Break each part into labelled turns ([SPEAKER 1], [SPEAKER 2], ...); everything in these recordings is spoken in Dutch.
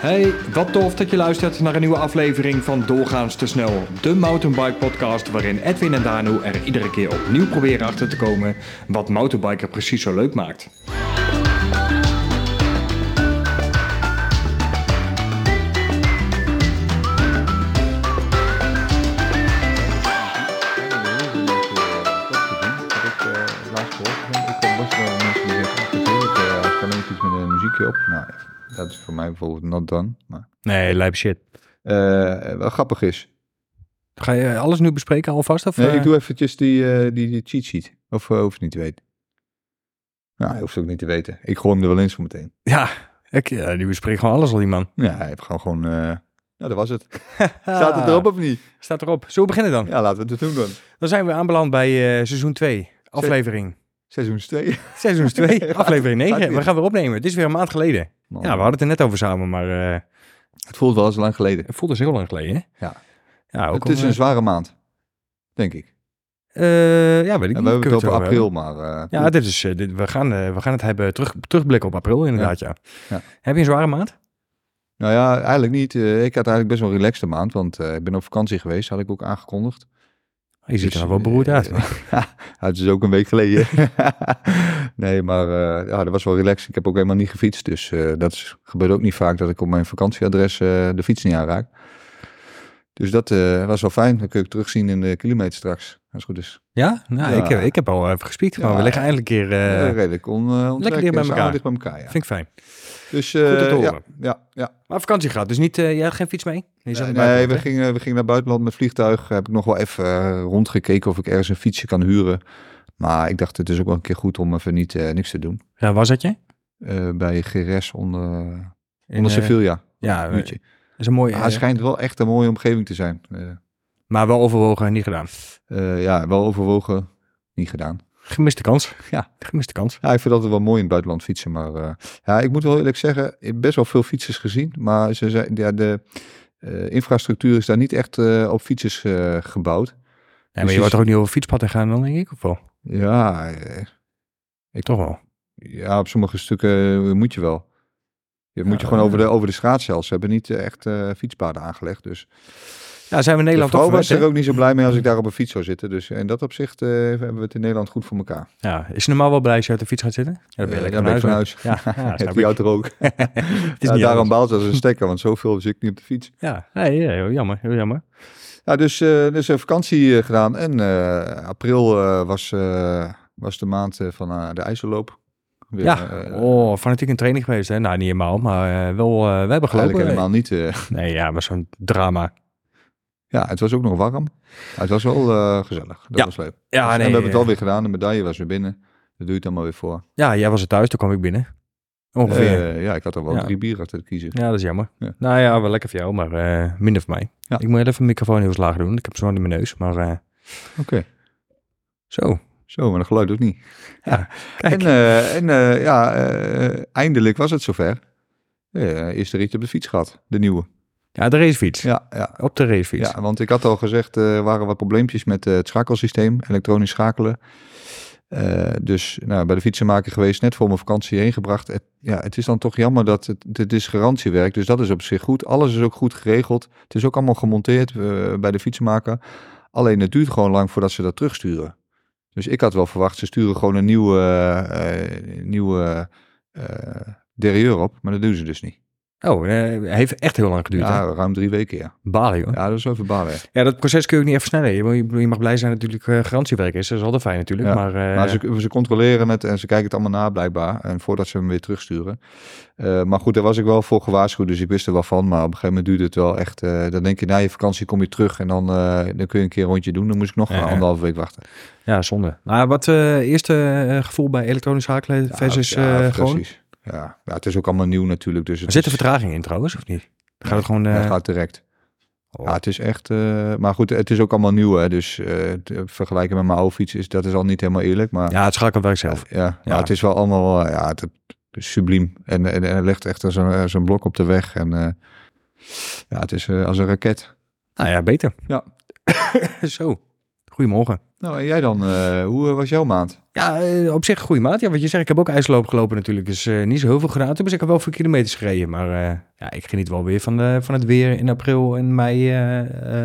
[SPEAKER 1] Hey, wat tof dat je luistert naar een nieuwe aflevering van Doorgaans te snel, de mountainbike podcast waarin Edwin en Danu er iedere keer opnieuw proberen achter te komen wat mountainbiker precies zo leuk maakt.
[SPEAKER 2] Dat is voor mij bijvoorbeeld not done. Maar,
[SPEAKER 1] Nee, lijp shit.
[SPEAKER 2] eh, wel grappig is.
[SPEAKER 1] Ga je alles nu bespreken alvast? Of,
[SPEAKER 2] Nee,
[SPEAKER 1] eh?
[SPEAKER 2] ik doe eventjes die, eh, die, die cheat sheet. Of uh, hoef je niet te weten? Nou, hij hoeft het ook niet te weten. Ik gooi hem er wel in zo meteen.
[SPEAKER 1] Ja, ik, ja, die bespreekt gewoon alles al, die man.
[SPEAKER 2] Ja, hij heeft gewoon gewoon... eh ja, dat was het. Staat het erop of niet?
[SPEAKER 1] Staat erop. Zullen we beginnen dan?
[SPEAKER 2] Ja, laten we het doen dan.
[SPEAKER 1] Dan zijn we aanbeland bij eh, seizoen 2, aflevering.
[SPEAKER 2] Seizoen 2.
[SPEAKER 1] Seizoen 2, aflevering
[SPEAKER 2] Gaat
[SPEAKER 1] 9.
[SPEAKER 2] weer.
[SPEAKER 1] We gaan weer opnemen. Het is weer een maand geleden. Ja, we hadden het er net over samen, maar eh,
[SPEAKER 2] Het voelt wel eens lang geleden.
[SPEAKER 1] het voelt dus heel lang geleden. hè?
[SPEAKER 2] Ja.
[SPEAKER 1] Ja, ook
[SPEAKER 2] het is een zware maand. Denk ik.
[SPEAKER 1] eh, ja, weet ik niet.
[SPEAKER 2] we hebben het over april, maar... eh.
[SPEAKER 1] Ja, dit is, eh, dit, we, gaan, eh, we gaan het hebben terug, terugblikken op april, inderdaad, ja.
[SPEAKER 2] Ja.
[SPEAKER 1] Heb je een zware maand?
[SPEAKER 2] Nou ja, eigenlijk niet. Eh, ik had eigenlijk best wel een relaxte maand, want eh, ik ben op vakantie geweest, had ik ook aangekondigd.
[SPEAKER 1] Je ziet er
[SPEAKER 2] Dus,
[SPEAKER 1] nog wel beroerd uit.
[SPEAKER 2] eh, het is ook een week geleden. nee, maar eh, ja, dat was wel relaxed. Ik heb ook helemaal niet gefietst, dus eh, dat is, gebeurt ook niet vaak dat ik op mijn vakantieadres eh, de fiets niet aanraak. Dus dat eh, was wel fijn. Dan kun je het terugzien in de kilometer straks, als het goed is.
[SPEAKER 1] Ja? Nou,
[SPEAKER 2] Ja.
[SPEAKER 1] Ik, heb, ik heb al even gespiekt, maar
[SPEAKER 2] Ja.
[SPEAKER 1] we liggen eindelijk een keer... eh,
[SPEAKER 2] Eh, redelijk on, uh,
[SPEAKER 1] lekker dicht bij elkaar.
[SPEAKER 2] dicht bij elkaar, ja.
[SPEAKER 1] vind ik fijn.
[SPEAKER 2] Dus
[SPEAKER 1] Goed om te horen.
[SPEAKER 2] ja, ja, ja.
[SPEAKER 1] Maar vakantie gaat, dus niet, eh jij had geen fiets mee?
[SPEAKER 2] Nee, we
[SPEAKER 1] hè?
[SPEAKER 2] gingen, we gingen naar buitenland met vliegtuig. Heb ik nog wel even eh, rondgekeken of ik ergens een fietsje kan huren. Maar ik dacht, het is ook wel een keer goed om even niet, niks te doen.
[SPEAKER 1] Ja, waar zat je?
[SPEAKER 2] Bij GRS onder,
[SPEAKER 1] In,
[SPEAKER 2] onder Sevilla.
[SPEAKER 1] Ja,
[SPEAKER 2] uurtje.
[SPEAKER 1] is een mooie...
[SPEAKER 2] Maar het schijnt wel echt een mooie omgeving te zijn.
[SPEAKER 1] Maar wel overwogen en niet gedaan.
[SPEAKER 2] ja, wel overwogen, niet gedaan.
[SPEAKER 1] Gemiste kans.
[SPEAKER 2] Ja.
[SPEAKER 1] Gemiste kans.
[SPEAKER 2] Ja, ik vind dat wel mooi in het buitenland fietsen. Maar eh, ja, ik moet wel eerlijk zeggen, ik heb best wel veel fietsers gezien. Maar ze zijn, ja, de eh, infrastructuur is daar niet echt eh, op fietsers gebouwd.
[SPEAKER 1] Ja, maar
[SPEAKER 2] Dus
[SPEAKER 1] je
[SPEAKER 2] je-
[SPEAKER 1] wordt toch ook niet over fietspaden gaan dan, denk ik? Of wel?
[SPEAKER 2] Ja, eh,
[SPEAKER 1] Toch wel.
[SPEAKER 2] Ja, op sommige stukken moet je wel. Je moet je gewoon over de, over de straat zelfs. Ze hebben niet echt fietspaden aangelegd. Dus
[SPEAKER 1] Ja, zijn we in
[SPEAKER 2] de
[SPEAKER 1] Nederland toch
[SPEAKER 2] vrouw was er ook niet zo blij mee als ik daar op een fiets zou zitten. Dus in dat opzicht eh, hebben we het in Nederland goed voor elkaar.
[SPEAKER 1] Ja, is normaal wel blij als je uit de fiets gaat zitten? Ja, dan ben je
[SPEAKER 2] Eh,
[SPEAKER 1] lekker
[SPEAKER 2] van huis.
[SPEAKER 1] Ja, ja,
[SPEAKER 2] Heb je er ook?
[SPEAKER 1] Het is
[SPEAKER 2] Ja,
[SPEAKER 1] niet
[SPEAKER 2] daarom baalt ze als een stekker, want zoveel zit ik niet op de fiets.
[SPEAKER 1] Ja, nee, ja, heel jammer, heel jammer.
[SPEAKER 2] Ja, dus, eh dus een vakantie eh, gedaan. En eh, april eh, was, eh, was de maand eh, van eh, de IJsselloop. Weer,
[SPEAKER 1] Ja,
[SPEAKER 2] eh,
[SPEAKER 1] oh, fanatiek in training geweest, hè? Nou, niet helemaal, maar eh, wel, eh, we hebben gelopen.
[SPEAKER 2] Eigenlijk helemaal niet. eh.
[SPEAKER 1] Nee, ja, was zo'n drama.
[SPEAKER 2] Ja, het was ook nog warm. Maar het was wel eh, gezellig. Dat
[SPEAKER 1] Ja.
[SPEAKER 2] was leuk.
[SPEAKER 1] Ja,
[SPEAKER 2] en
[SPEAKER 1] nee,
[SPEAKER 2] we hebben het
[SPEAKER 1] eh,
[SPEAKER 2] wel weer gedaan. De medaille was weer binnen. Dat doe je het allemaal weer voor.
[SPEAKER 1] Ja, jij was er thuis, toen kwam ik binnen. Ongeveer.
[SPEAKER 2] Eh, ja, ik had er wel
[SPEAKER 1] Ja.
[SPEAKER 2] drie bier achter te kiezen.
[SPEAKER 1] ja, dat is jammer.
[SPEAKER 2] Ja.
[SPEAKER 1] Nou ja, wel lekker voor jou, maar eh, minder voor mij.
[SPEAKER 2] Ja.
[SPEAKER 1] Ik moet even de microfoon heel lager doen. Ik heb zo in mijn neus, maar eh,
[SPEAKER 2] Oké.
[SPEAKER 1] zo.
[SPEAKER 2] Zo, maar dat geluid ook niet.
[SPEAKER 1] Kijk.
[SPEAKER 2] En, eh, en eh, ja, eh, eindelijk was het zover. Eh eerste ritje op de fiets gehad. De nieuwe.
[SPEAKER 1] Ja, de racefiets.
[SPEAKER 2] Ja, ja.
[SPEAKER 1] Op de racefiets.
[SPEAKER 2] Ja, want ik had al gezegd, eh, er waren wat probleempjes met eh, het schakelsysteem, elektronisch schakelen. Eh, dus nou, bij de fietsenmaker geweest, net voor mijn vakantie heen gebracht. Het, ja, het is dan toch jammer dat het, het is garantiewerk, dus dat is op zich goed. Alles is ook goed geregeld. Het is ook allemaal gemonteerd bij de fietsenmaker. Alleen het duurt gewoon lang voordat ze dat terugsturen. Dus ik had wel verwacht, ze sturen gewoon een nieuwe, nieuwe derailleur op, maar dat doen ze dus niet.
[SPEAKER 1] Oh, eh, heeft echt heel lang geduurd. hè?
[SPEAKER 2] Ja, ruim drie weken, ja.
[SPEAKER 1] Balen, joh.
[SPEAKER 2] Ja, dat is wel balen.
[SPEAKER 1] Ja, dat proces kun je ook niet even sneller. Je, mag blij zijn natuurlijk uh, garantiewerk is. Dat is altijd fijn natuurlijk.
[SPEAKER 2] Ja,
[SPEAKER 1] maar, uh,
[SPEAKER 2] Maar ze, ze controleren het en ze kijken het allemaal na blijkbaar. En voordat ze hem weer terugsturen. Maar goed, daar was ik wel voor gewaarschuwd. Dus ik wist er wel van. Maar op een gegeven moment duurde het wel echt. Dan denk je na je vakantie kom je terug. En dan, dan kun je een keer een rondje doen. Dan moest ik nog ja, anderhalve week wachten.
[SPEAKER 1] Ja, zonde. Maar wat eerste gevoel bij elektronisch schakelen versus
[SPEAKER 2] ja, ja,
[SPEAKER 1] gewoon?
[SPEAKER 2] Ja, ja, het is ook allemaal nieuw natuurlijk. Dus
[SPEAKER 1] er zit er vertraging in trouwens, of niet? Gaat het gewoon...
[SPEAKER 2] Het gaat direct. Oh. Ja, het is echt... Uh, maar goed, het is ook allemaal nieuw, hè. Dus uh, te vergelijken met mijn oude fiets, is, dat is al niet helemaal eerlijk. Maar,
[SPEAKER 1] ja, het schakelwerk zelf.
[SPEAKER 2] Ja, ja. het is wel allemaal... Ja, het, het subliem. En, en, en er ligt echt zo'n zo blok op de weg. En ja, het is als een raket.
[SPEAKER 1] Nou ja, beter.
[SPEAKER 2] Ja.
[SPEAKER 1] Zo. Goedemorgen.
[SPEAKER 2] Nou, en jij dan? eh, hoe eh, was jouw maand?
[SPEAKER 1] Ja, eh, op zich een goede maat. Ja, wat je zegt, ik heb ook ijsloop gelopen natuurlijk. Dus niet zo heel veel gedaan. Toen ben ik wel veel kilometers gereden. Maar ja, ik geniet wel weer van, de, van het weer in april en mei.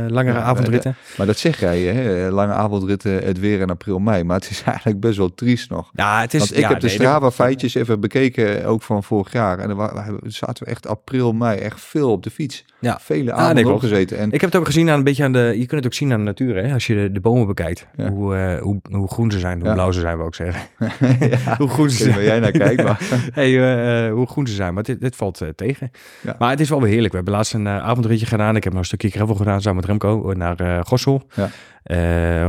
[SPEAKER 1] langere
[SPEAKER 2] Ja,
[SPEAKER 1] avondritten.
[SPEAKER 2] Maar dat zeg jij, hè? Lange avondritten, het weer in april, mei. Maar het is eigenlijk best wel triest nog.
[SPEAKER 1] Ja, het is...
[SPEAKER 2] Want ik
[SPEAKER 1] ja,
[SPEAKER 2] heb de
[SPEAKER 1] nee,
[SPEAKER 2] Strava-feitjes even bekeken, ook van vorig jaar. En we zaten we echt april, mei, echt veel op de fiets.
[SPEAKER 1] Ja.
[SPEAKER 2] Vele
[SPEAKER 1] Ah,
[SPEAKER 2] avonden
[SPEAKER 1] nee, klopt.
[SPEAKER 2] opgezeten. En
[SPEAKER 1] Ik heb het ook gezien aan een beetje aan de. Je kunt het ook zien aan de natuur, hè? Als je de, de bomen bekijkt.
[SPEAKER 2] Ja.
[SPEAKER 1] Hoe, eh, hoe, hoe groen ze zijn, hoe
[SPEAKER 2] Ja.
[SPEAKER 1] blauw ze zijn, wil ik zeggen. hoe groen ze
[SPEAKER 2] waar jij naar kijkt, maar
[SPEAKER 1] hey, eh, eh, hoe groen ze zijn, maar dit, dit valt tegen. Maar het is wel weer heerlijk. We hebben laatst een avondritje gedaan. Ik heb nog een stukje gravel gedaan samen met Remco naar Gossel.
[SPEAKER 2] Ja.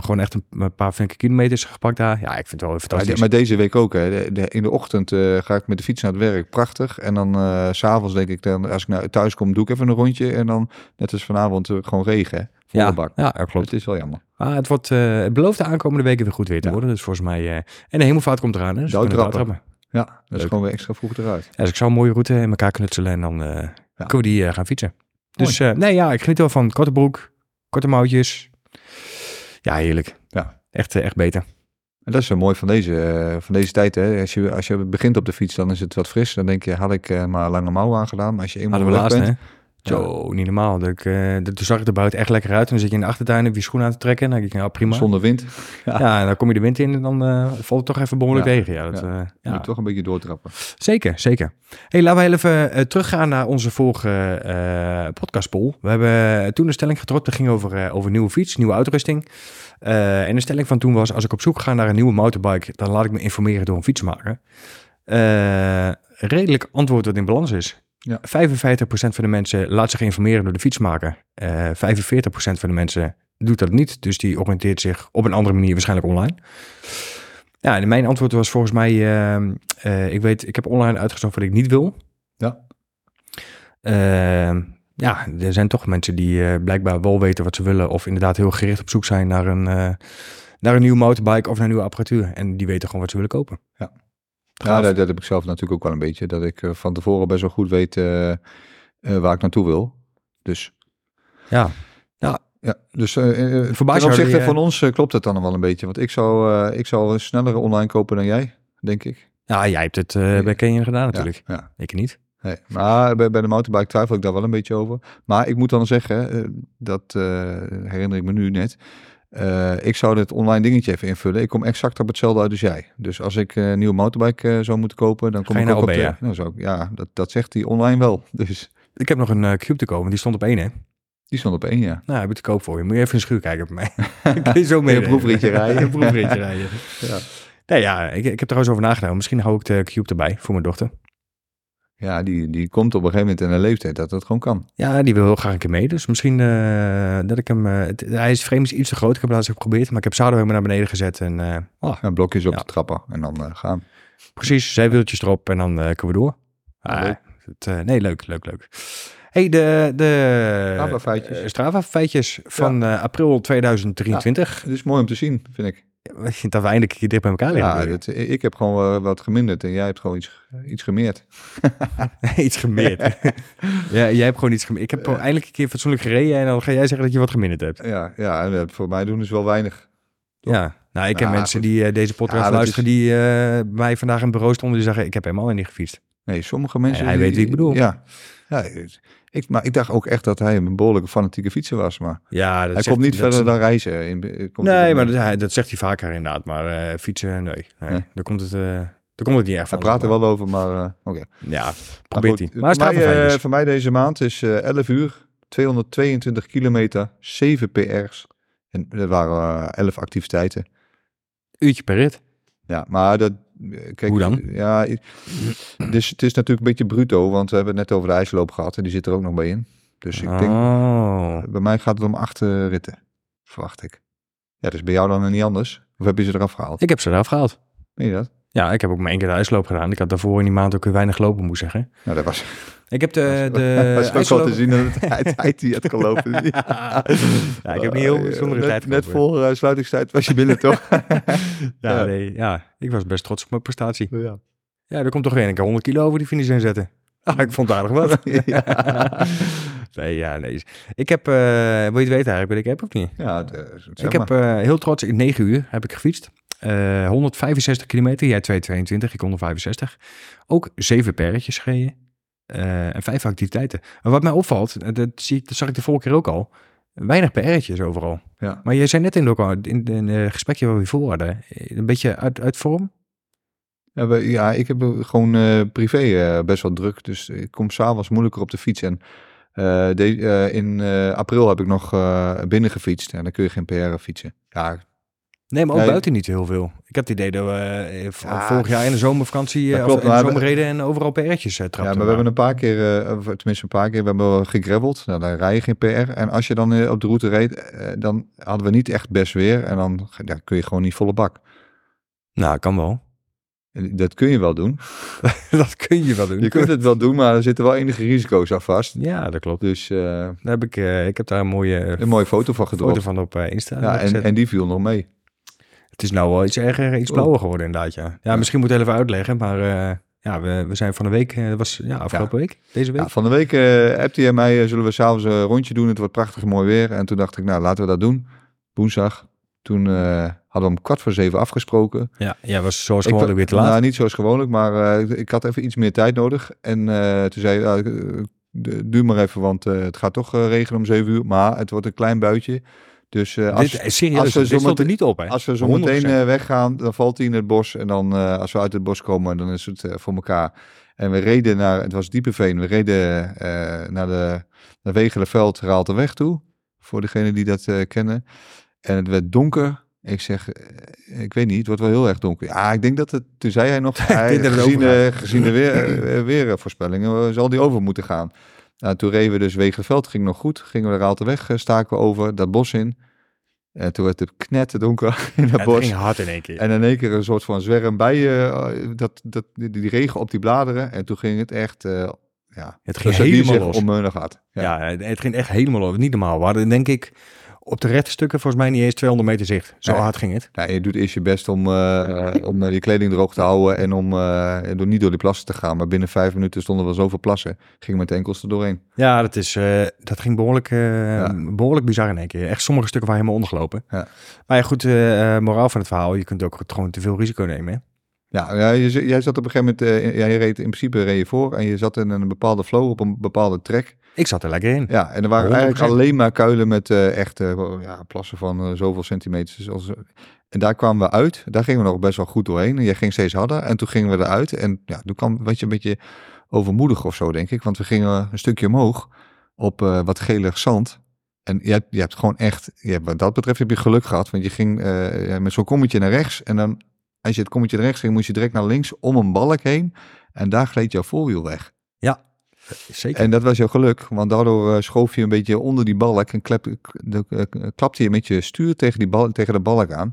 [SPEAKER 1] Gewoon echt een, een paar flinke kilometers gepakt daar. Ja, ik vind het wel
[SPEAKER 2] Maar,
[SPEAKER 1] fantastisch.
[SPEAKER 2] de- maar deze week ook. Hè. De- de- in de ochtend ga ik met de fiets naar het werk. Prachtig. En dan s s'avonds denk ik, dan, als ik naar thuis kom, doe ik even een rondje. En dan, net als vanavond, gewoon regen. Volle
[SPEAKER 1] ja,
[SPEAKER 2] bak.
[SPEAKER 1] ja, dat klopt.
[SPEAKER 2] Het is wel jammer.
[SPEAKER 1] Maar het, wordt, eh, het belooft de aankomende weken weer goed weer te
[SPEAKER 2] Ja.
[SPEAKER 1] worden. Dus volgens mij... eh, en de hemelvaart komt eraan. Hè? Dus
[SPEAKER 2] douwtrappen. Ja, dat is gewoon weer extra vroeg eruit.
[SPEAKER 1] Ja, dus ik zou een mooie route in elkaar knutselen en dan eh, kunnen we die gaan fietsen. Dus nee, ja, ik geniet wel van korte broek, korte mouwtjes. Ja, heerlijk.
[SPEAKER 2] Ja.
[SPEAKER 1] Echt, echt beter.
[SPEAKER 2] En dat is zo mooi van deze, van deze tijd. Hè. Als, je, als je begint op de fiets, dan is het wat fris. Dan denk je, had ik maar lange mouwen aangedaan. Maar als je eenmaal
[SPEAKER 1] Hadden we laatst,
[SPEAKER 2] bent...
[SPEAKER 1] Zo, niet normaal. Dat ik, eh, dat- toen zag ik er buiten echt lekker uit. En dan zit je in de achtertuin, heb je schoen aan te trekken. En dan denk ik, nou prima.
[SPEAKER 2] Zonder wind,
[SPEAKER 1] Ja, en dan kom je de wind in en dan eh, valt het toch even behoorlijk
[SPEAKER 2] Ja.
[SPEAKER 1] tegen. Ja, dat,
[SPEAKER 2] Ja.
[SPEAKER 1] eh,
[SPEAKER 2] moet toch een beetje doortrappen.
[SPEAKER 1] Zeker, zeker. Hey, laten we even teruggaan naar onze vorige eh podcastpoll. We hebben toen een stelling getrokken, dat ging over, over nieuwe fiets, nieuwe uitrusting. En de stelling van toen was, als ik op zoek ga naar een nieuwe motorbike, dan laat ik me informeren door een fietsmaker. Redelijk antwoord dat in balans is.
[SPEAKER 2] Ja.
[SPEAKER 1] 55% van de mensen laat zich informeren door de fietsmaker. Eh 45% van de mensen doet dat niet, dus die oriënteert zich op een andere manier, waarschijnlijk online. Ja, en mijn antwoord was volgens mij, eh, eh, ik weet, ik heb online uitgezocht wat ik niet wil.
[SPEAKER 2] Ja.
[SPEAKER 1] Eh, ja, er zijn toch mensen die eh, blijkbaar wel weten wat ze willen of inderdaad heel gericht op zoek zijn naar een, eh, naar een nieuwe motorbike of naar nieuwe apparatuur. En die weten gewoon wat ze willen kopen.
[SPEAKER 2] Ja. Ja, dat, dat heb ik zelf natuurlijk ook wel een beetje. Dat ik eh, van tevoren best wel goed weet eh, eh, waar ik naartoe wil. Dus
[SPEAKER 1] ja.
[SPEAKER 2] ja, dus
[SPEAKER 1] Verbaas
[SPEAKER 2] ten
[SPEAKER 1] jou
[SPEAKER 2] opzichte van ons klopt het dan wel een beetje. Want ik zou, ik zou sneller online kopen dan jij, denk ik.
[SPEAKER 1] ja, jij hebt het eh, bij Canyon gedaan natuurlijk.
[SPEAKER 2] Ja, ja.
[SPEAKER 1] Ik niet.
[SPEAKER 2] Nee, maar bij, bij de motorbike twijfel ik daar wel een beetje over. Maar ik moet dan zeggen, dat herinner ik me nu net. Eh, ik zou dit online dingetje even invullen. Ik kom exact op hetzelfde uit als jij. Dus als ik eh, een nieuwe motorbike eh, zou moeten kopen, dan kom ik ook op de... Nou, zo, ja, dat, dat zegt hij online wel. Dus
[SPEAKER 1] Ik heb nog een Cube te kopen, die stond op één hè.
[SPEAKER 2] die stond op één, ja.
[SPEAKER 1] Nou, heb ik te koop voor je. Moet je even een schuur kijken bij mij. Kun je zo mee
[SPEAKER 2] Een proefritje rijden.
[SPEAKER 1] een proefritje rijden.
[SPEAKER 2] Ja.
[SPEAKER 1] Nee, ja, ik, ik heb trouwens over nagedacht. Misschien hou ik de Cube erbij voor mijn dochter.
[SPEAKER 2] Ja, die, die komt op een gegeven moment in een leeftijd dat dat gewoon kan.
[SPEAKER 1] Ja, die wil heel graag een keer mee. Dus misschien eh, dat ik hem... eh, het- hij is vreemd is iets te groot. Ik heb het laatst geprobeerd. Maar ik heb Sado helemaal naar beneden gezet. En eh, oh,
[SPEAKER 2] En blokjes op
[SPEAKER 1] Ja.
[SPEAKER 2] de trappen en dan gaan.
[SPEAKER 1] precies, zijwieltjes erop. En dan kunnen we door.
[SPEAKER 2] Ja,
[SPEAKER 1] Ah, het, nee, leuk, leuk, leuk. hey, de, de
[SPEAKER 2] Strava-feitjes.
[SPEAKER 1] van april 2023.
[SPEAKER 2] Het is mooi om te zien, vind ik.
[SPEAKER 1] Ik dat we eindelijk een keer dicht bij elkaar liggen.
[SPEAKER 2] Ja, ik heb gewoon wat geminderd en jij hebt gewoon iets, iets gemeerd.
[SPEAKER 1] iets gemeerd. ja, jij hebt gewoon iets gemeerd. Ik heb gewoon eindelijk een keer fatsoenlijk gereden en dan ga jij zeggen dat je wat geminderd hebt.
[SPEAKER 2] Ja, ja en, eh, voor mij doen is wel weinig. Toch?
[SPEAKER 1] Ja, nou, ik
[SPEAKER 2] Nou,
[SPEAKER 1] mensen
[SPEAKER 2] goed.
[SPEAKER 1] die eh, deze podcast
[SPEAKER 2] Ja,
[SPEAKER 1] luisteren,
[SPEAKER 2] is-
[SPEAKER 1] die eh, bij mij vandaag in het bureau stonden, die zeggen, ik heb helemaal niet gefietst.
[SPEAKER 2] Nee, sommige mensen...
[SPEAKER 1] hij weet wie ik bedoel.
[SPEAKER 2] Ja. Ja ik, maar ik dacht ook echt dat hij een behoorlijke fanatieke fietser was, maar
[SPEAKER 1] Ja, dat
[SPEAKER 2] hij
[SPEAKER 1] zegt-
[SPEAKER 2] komt niet
[SPEAKER 1] dat
[SPEAKER 2] verder dan reizen. In, eh, komt
[SPEAKER 1] Nee,
[SPEAKER 2] hij-
[SPEAKER 1] maar dat, hij- dat zegt hij vaker inderdaad. Maar eh, fietsen, nee. nee. Daar, komt het, eh, daar komt het niet echt
[SPEAKER 2] Hij
[SPEAKER 1] van.
[SPEAKER 2] praat er wel over, maar eh, oké.
[SPEAKER 1] Ja, probeert hij. Maar
[SPEAKER 2] voor, mij, voor mij deze maand is eh 11 uur, 222 kilometer, 7 PR's. En er waren eh, 11 activiteiten.
[SPEAKER 1] Uurtje per rit.
[SPEAKER 2] Ja, maar dat... Kijk,
[SPEAKER 1] Hoe dan?
[SPEAKER 2] Ja, dus het is natuurlijk een beetje bruto, want we hebben het net over de ijsloop gehad en die zit er ook nog bij in. Dus ik denk,
[SPEAKER 1] Oh.
[SPEAKER 2] bij mij gaat het om acht eh, ritten, verwacht ik. Ja, dus bij jou dan niet anders? Of heb je ze eraf gehaald?
[SPEAKER 1] Ik heb ze eraf gehaald.
[SPEAKER 2] Weet je dat?
[SPEAKER 1] Ja, ik heb ook maar één keer de ijsloop gedaan. Ik had daarvoor in die maand ook weer weinig gelopen, moet zeggen.
[SPEAKER 2] Nou, dat was,
[SPEAKER 1] Ik heb de,
[SPEAKER 2] was ook te zien dat het tijd- die had gelopen.
[SPEAKER 1] ja, ik heb niet heel bijzondere
[SPEAKER 2] net,
[SPEAKER 1] tijd
[SPEAKER 2] Net voor eh, sluitingstijd was je binnen, toch?
[SPEAKER 1] Ja,
[SPEAKER 2] Ja.
[SPEAKER 1] Nee, ja, ik was best trots op mijn prestatie.
[SPEAKER 2] ja.
[SPEAKER 1] Ja, er komt toch weer een keer 100 kilo over die finish heen zetten. Ah, ik vond het aardig wat.
[SPEAKER 2] Ja.
[SPEAKER 1] Nee, ja, nee. Ik heb, eh, wil je het weten eigenlijk, ben ik heb of niet?
[SPEAKER 2] Ja, eh,
[SPEAKER 1] ik heb heel trots, in 9 uur heb ik gefietst. Eh 165 kilometer, jij 222, ik 165. Ook zeven perretjes gereden. eh, en vijf activiteiten. Maar wat mij opvalt, eh, dat, zie dat zag ik de vorige keer ook al. Weinig perretjes overal.
[SPEAKER 2] Ja.
[SPEAKER 1] Maar jij zei net in, de, in, in, het gesprekje waar we voor hadden, eh, een beetje uit, uit vorm.
[SPEAKER 2] Ja, we- ja, ik heb eh, gewoon eh, privé eh, best wel druk. Dus ik kom s'avonds moeilijker op de fiets. En eh, de- eh, in eh, april heb ik nog eh, binnen gefietst. En dan kun je geen PR fietsen. Ja,
[SPEAKER 1] Nee, maar ook
[SPEAKER 2] Nee.
[SPEAKER 1] buiten niet heel veel. Ik heb het idee dat we eh,
[SPEAKER 2] Ja,
[SPEAKER 1] vorig jaar in de zomervakantie, eh,
[SPEAKER 2] klopt,
[SPEAKER 1] of in de
[SPEAKER 2] maar we-
[SPEAKER 1] zomer reden en overal PR'tjes uh,
[SPEAKER 2] ja, maar we hebben een paar keer, eh, tenminste een paar keer, we hebben wel gegraveld. Nou, dan rij je geen PR. En als je dan eh, op de route reed, eh, dan hadden we niet echt best weer. En dan ja, kun je gewoon niet volle bak.
[SPEAKER 1] Nou, kan wel.
[SPEAKER 2] Dat kun je wel doen.
[SPEAKER 1] dat kun je wel doen.
[SPEAKER 2] Je kunt het wel doen, maar er zitten wel enige risico's aan vast.
[SPEAKER 1] Ja, dat klopt.
[SPEAKER 2] Dus eh,
[SPEAKER 1] Daar heb ik, eh, ik heb daar een mooie eh,
[SPEAKER 2] een mooie foto van gedropt.
[SPEAKER 1] foto van op eh, Insta.
[SPEAKER 2] Ja, en, en die viel nog mee.
[SPEAKER 1] Het is nou wel iets erger, iets blauwer geworden inderdaad, ja. Ja, misschien moet ik het even uitleggen, maar eh, ja, we, we zijn van de week, eh, was ja, afgelopen week, deze week.
[SPEAKER 2] Ja, van de week uh, appte hij mij, eh, zullen we s'avonds een rondje doen? Het wordt prachtig mooi weer. En toen dacht ik, nou laten we dat doen. Woensdag. Toen hadden we om kwart voor zeven afgesproken.
[SPEAKER 1] Ja, ja was zoals
[SPEAKER 2] Ik
[SPEAKER 1] gewoonlijk weer te laat.
[SPEAKER 2] Nou, niet zoals gewoonlijk, maar ik had even iets meer tijd nodig. En toen zei uh, duur maar even, want het gaat toch regenen om zeven uur. Maar het wordt een klein buitje. Dus uh, als,
[SPEAKER 1] dit, serieus,
[SPEAKER 2] als we zo meteen-
[SPEAKER 1] niet op, hè?
[SPEAKER 2] als we zo meteen uh, weggaan, dan valt hij in het bos. En dan uh, als we uit het bos komen, dan is het voor elkaar. En we reden naar, het was Diepeveen, we reden naar de naar Wegelenveld, Raalteweg toe. Voor degenen die dat kennen. En het werd donker. Ik zeg, ik weet niet, het wordt wel heel erg donker. Ja, ik denk dat het, toen zei hij nog, hij, gezien, uh, gezien de weer, weervoorspellingen, zal die over moeten gaan. Nou, toen reden we dus Wegelenveld, ging nog goed. Gingen we de Raalteweg, staken we over, dat bos in. En toen werd het knetterdonker in het
[SPEAKER 1] ja,
[SPEAKER 2] bos.
[SPEAKER 1] Het ging hard in één keer.
[SPEAKER 2] En in één keer een soort van zwerm bij je, dat, dat, die, die regen op die bladeren. En toen ging het echt, uh, ja,
[SPEAKER 1] het ging
[SPEAKER 2] dus
[SPEAKER 1] helemaal
[SPEAKER 2] die
[SPEAKER 1] los.
[SPEAKER 2] onmeunig had.
[SPEAKER 1] Ja. ja. het ging echt helemaal los. Niet normaal. We hadden denk ik op de rechte stukken volgens mij niet eens 200 meter zicht. Zo
[SPEAKER 2] Nee.
[SPEAKER 1] hard ging het.
[SPEAKER 2] Ja, je doet eerst je best om, uh, om uh, je kleding droog te houden en om uh, door niet door die plassen te gaan. Maar binnen vijf minuten stonden er zoveel plassen. Ging met de enkels er doorheen.
[SPEAKER 1] Ja, dat, is, uh, dat ging behoorlijk, ja. behoorlijk bizar in één keer. Echt sommige stukken waren helemaal ondergelopen.
[SPEAKER 2] Ja.
[SPEAKER 1] Maar ja, goed, moraal van het verhaal. Je kunt ook gewoon te veel risico nemen. Hè?
[SPEAKER 2] Ja, ja je, jij zat op een gegeven moment, uh, jij reed in principe reed je voor en je zat in een bepaalde flow op een bepaalde trek.
[SPEAKER 1] Ik zat er lekker in.
[SPEAKER 2] Ja, en er waren 100%. eigenlijk alleen maar kuilen met uh, echt uh, ja, plassen van zoveel centimeters. Zoals, en daar kwamen we uit. Daar gingen we nog best wel goed doorheen. En jij ging steeds harder. En toen gingen we eruit. En ja, toen kwam weet je, een beetje overmoedig of zo, denk ik. Want we gingen een stukje omhoog op wat gelig zand. En je hebt, je hebt gewoon echt, je hebt, wat dat betreft heb je geluk gehad. Want je ging uh, met zo'n kommetje naar rechts. En dan, als je het kommetje rechts ging, moest je direct naar links om een balk heen. En daar gleed jouw voorwiel weg.
[SPEAKER 1] Ja, zeker.
[SPEAKER 2] En dat was jouw geluk, want daardoor uh, schoof je een beetje onder die balk en klep, uh, klapte je met je stuur tegen, die tegen de balk aan.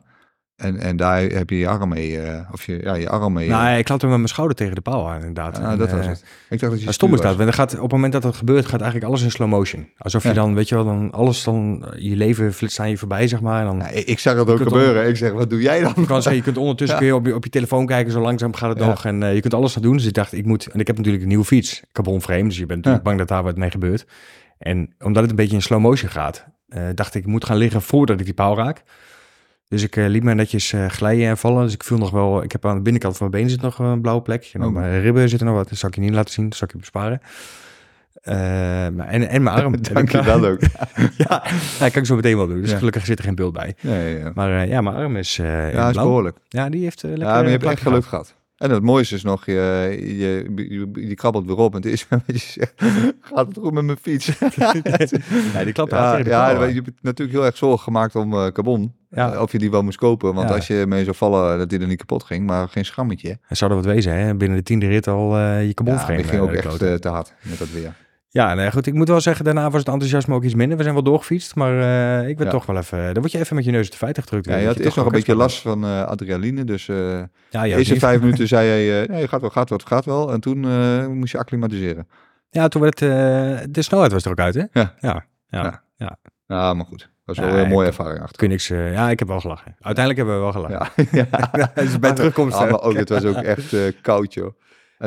[SPEAKER 2] En, en daar heb je je arm mee, uh, of je, ja, je arm mee.
[SPEAKER 1] Nou, ik klapte met mijn schouder tegen de paal aan, inderdaad.
[SPEAKER 2] Ja, dat was het. Ik dacht dat je
[SPEAKER 1] stom is dat, want gaat, op het moment dat dat gebeurt, gaat eigenlijk alles in slow motion. Alsof je dan, weet je wel, dan alles dan, je leven flitst aan je voorbij, zeg maar. En dan,
[SPEAKER 2] ik zag het ook gebeuren. Ik zeg, wat doe jij dan?
[SPEAKER 1] Kan zeggen, je kunt ondertussen kun je op, je op je telefoon kijken, zo langzaam gaat het nog. En uh, je kunt alles aan doen. Dus ik dacht, ik moet, en ik heb natuurlijk een nieuwe fiets, carbon frame, dus je bent natuurlijk bang dat daar wat mee gebeurt. En omdat het een beetje in slow motion gaat, uh, dacht ik, ik moet gaan liggen voordat ik die paal raak. Dus ik uh, liet me netjes uh, glijden en vallen. Dus ik viel nog wel. Ik heb aan de binnenkant van mijn been zit nog een blauwe plek. En op
[SPEAKER 2] Oh.
[SPEAKER 1] mijn ribben zitten nog wat. Dat zal ik je niet laten zien. Dat zal ik je besparen. Uh, maar, en, en mijn arm.
[SPEAKER 2] Dank je wel ook.
[SPEAKER 1] ja, dat kan ik zo meteen wel doen. Dus
[SPEAKER 2] Ja.
[SPEAKER 1] gelukkig zit er geen beeld bij.
[SPEAKER 2] Ja.
[SPEAKER 1] Maar uh, ja, mijn arm is, uh,
[SPEAKER 2] ja, is behoorlijk.
[SPEAKER 1] Ja, die heeft lekker
[SPEAKER 2] Ja, maar je hebt echt geluk gehad. En het mooiste is nog, je, je, je, je krabbelt weer op en het is je zegt, gaat het goed met mijn fiets?
[SPEAKER 1] ja, die klapt
[SPEAKER 2] ja, ja,
[SPEAKER 1] hè.
[SPEAKER 2] je hebt natuurlijk heel erg zorgen gemaakt om uh, carbon.
[SPEAKER 1] Ja.
[SPEAKER 2] Uh, of je die wel moest kopen, want
[SPEAKER 1] Ja.
[SPEAKER 2] als je mee zou vallen, dat die er niet kapot ging, maar geen schammetje.
[SPEAKER 1] Het zou er wat wezen, hè? Binnen de tiende rit al uh, je carbon
[SPEAKER 2] Ja, ging
[SPEAKER 1] eh,
[SPEAKER 2] ook echt te hard met dat weer.
[SPEAKER 1] Ja, nee, goed. Ik moet wel zeggen, daarna was het enthousiasme ook iets minder. We zijn wel doorgefietst, maar eh, ik ben
[SPEAKER 2] Ja.
[SPEAKER 1] toch wel even... Dan word je even met je neus de feiten gedrukt.
[SPEAKER 2] Ja, je had eerst nog een beetje last van uh, adrenaline, dus uh,
[SPEAKER 1] Ja,
[SPEAKER 2] eerste vijf minuten zei hij, nee, gaat wel, gaat wel, gaat wel. En toen moest je acclimatiseren.
[SPEAKER 1] Ja, toen werd het... eh, de snelheid was er ook uit, hè?
[SPEAKER 2] Ja.
[SPEAKER 1] Ja, ja.
[SPEAKER 2] Ja. maar goed. Dat was wel een mooie ervaring achter.
[SPEAKER 1] Kun niks... eh, ja, ik heb wel gelachen. Uiteindelijk hebben we wel gelachen.
[SPEAKER 2] Ja, ja.
[SPEAKER 1] dus bij terugkomst...
[SPEAKER 2] Ah,
[SPEAKER 1] eh,
[SPEAKER 2] maar ook, het was ook echt koud, joh.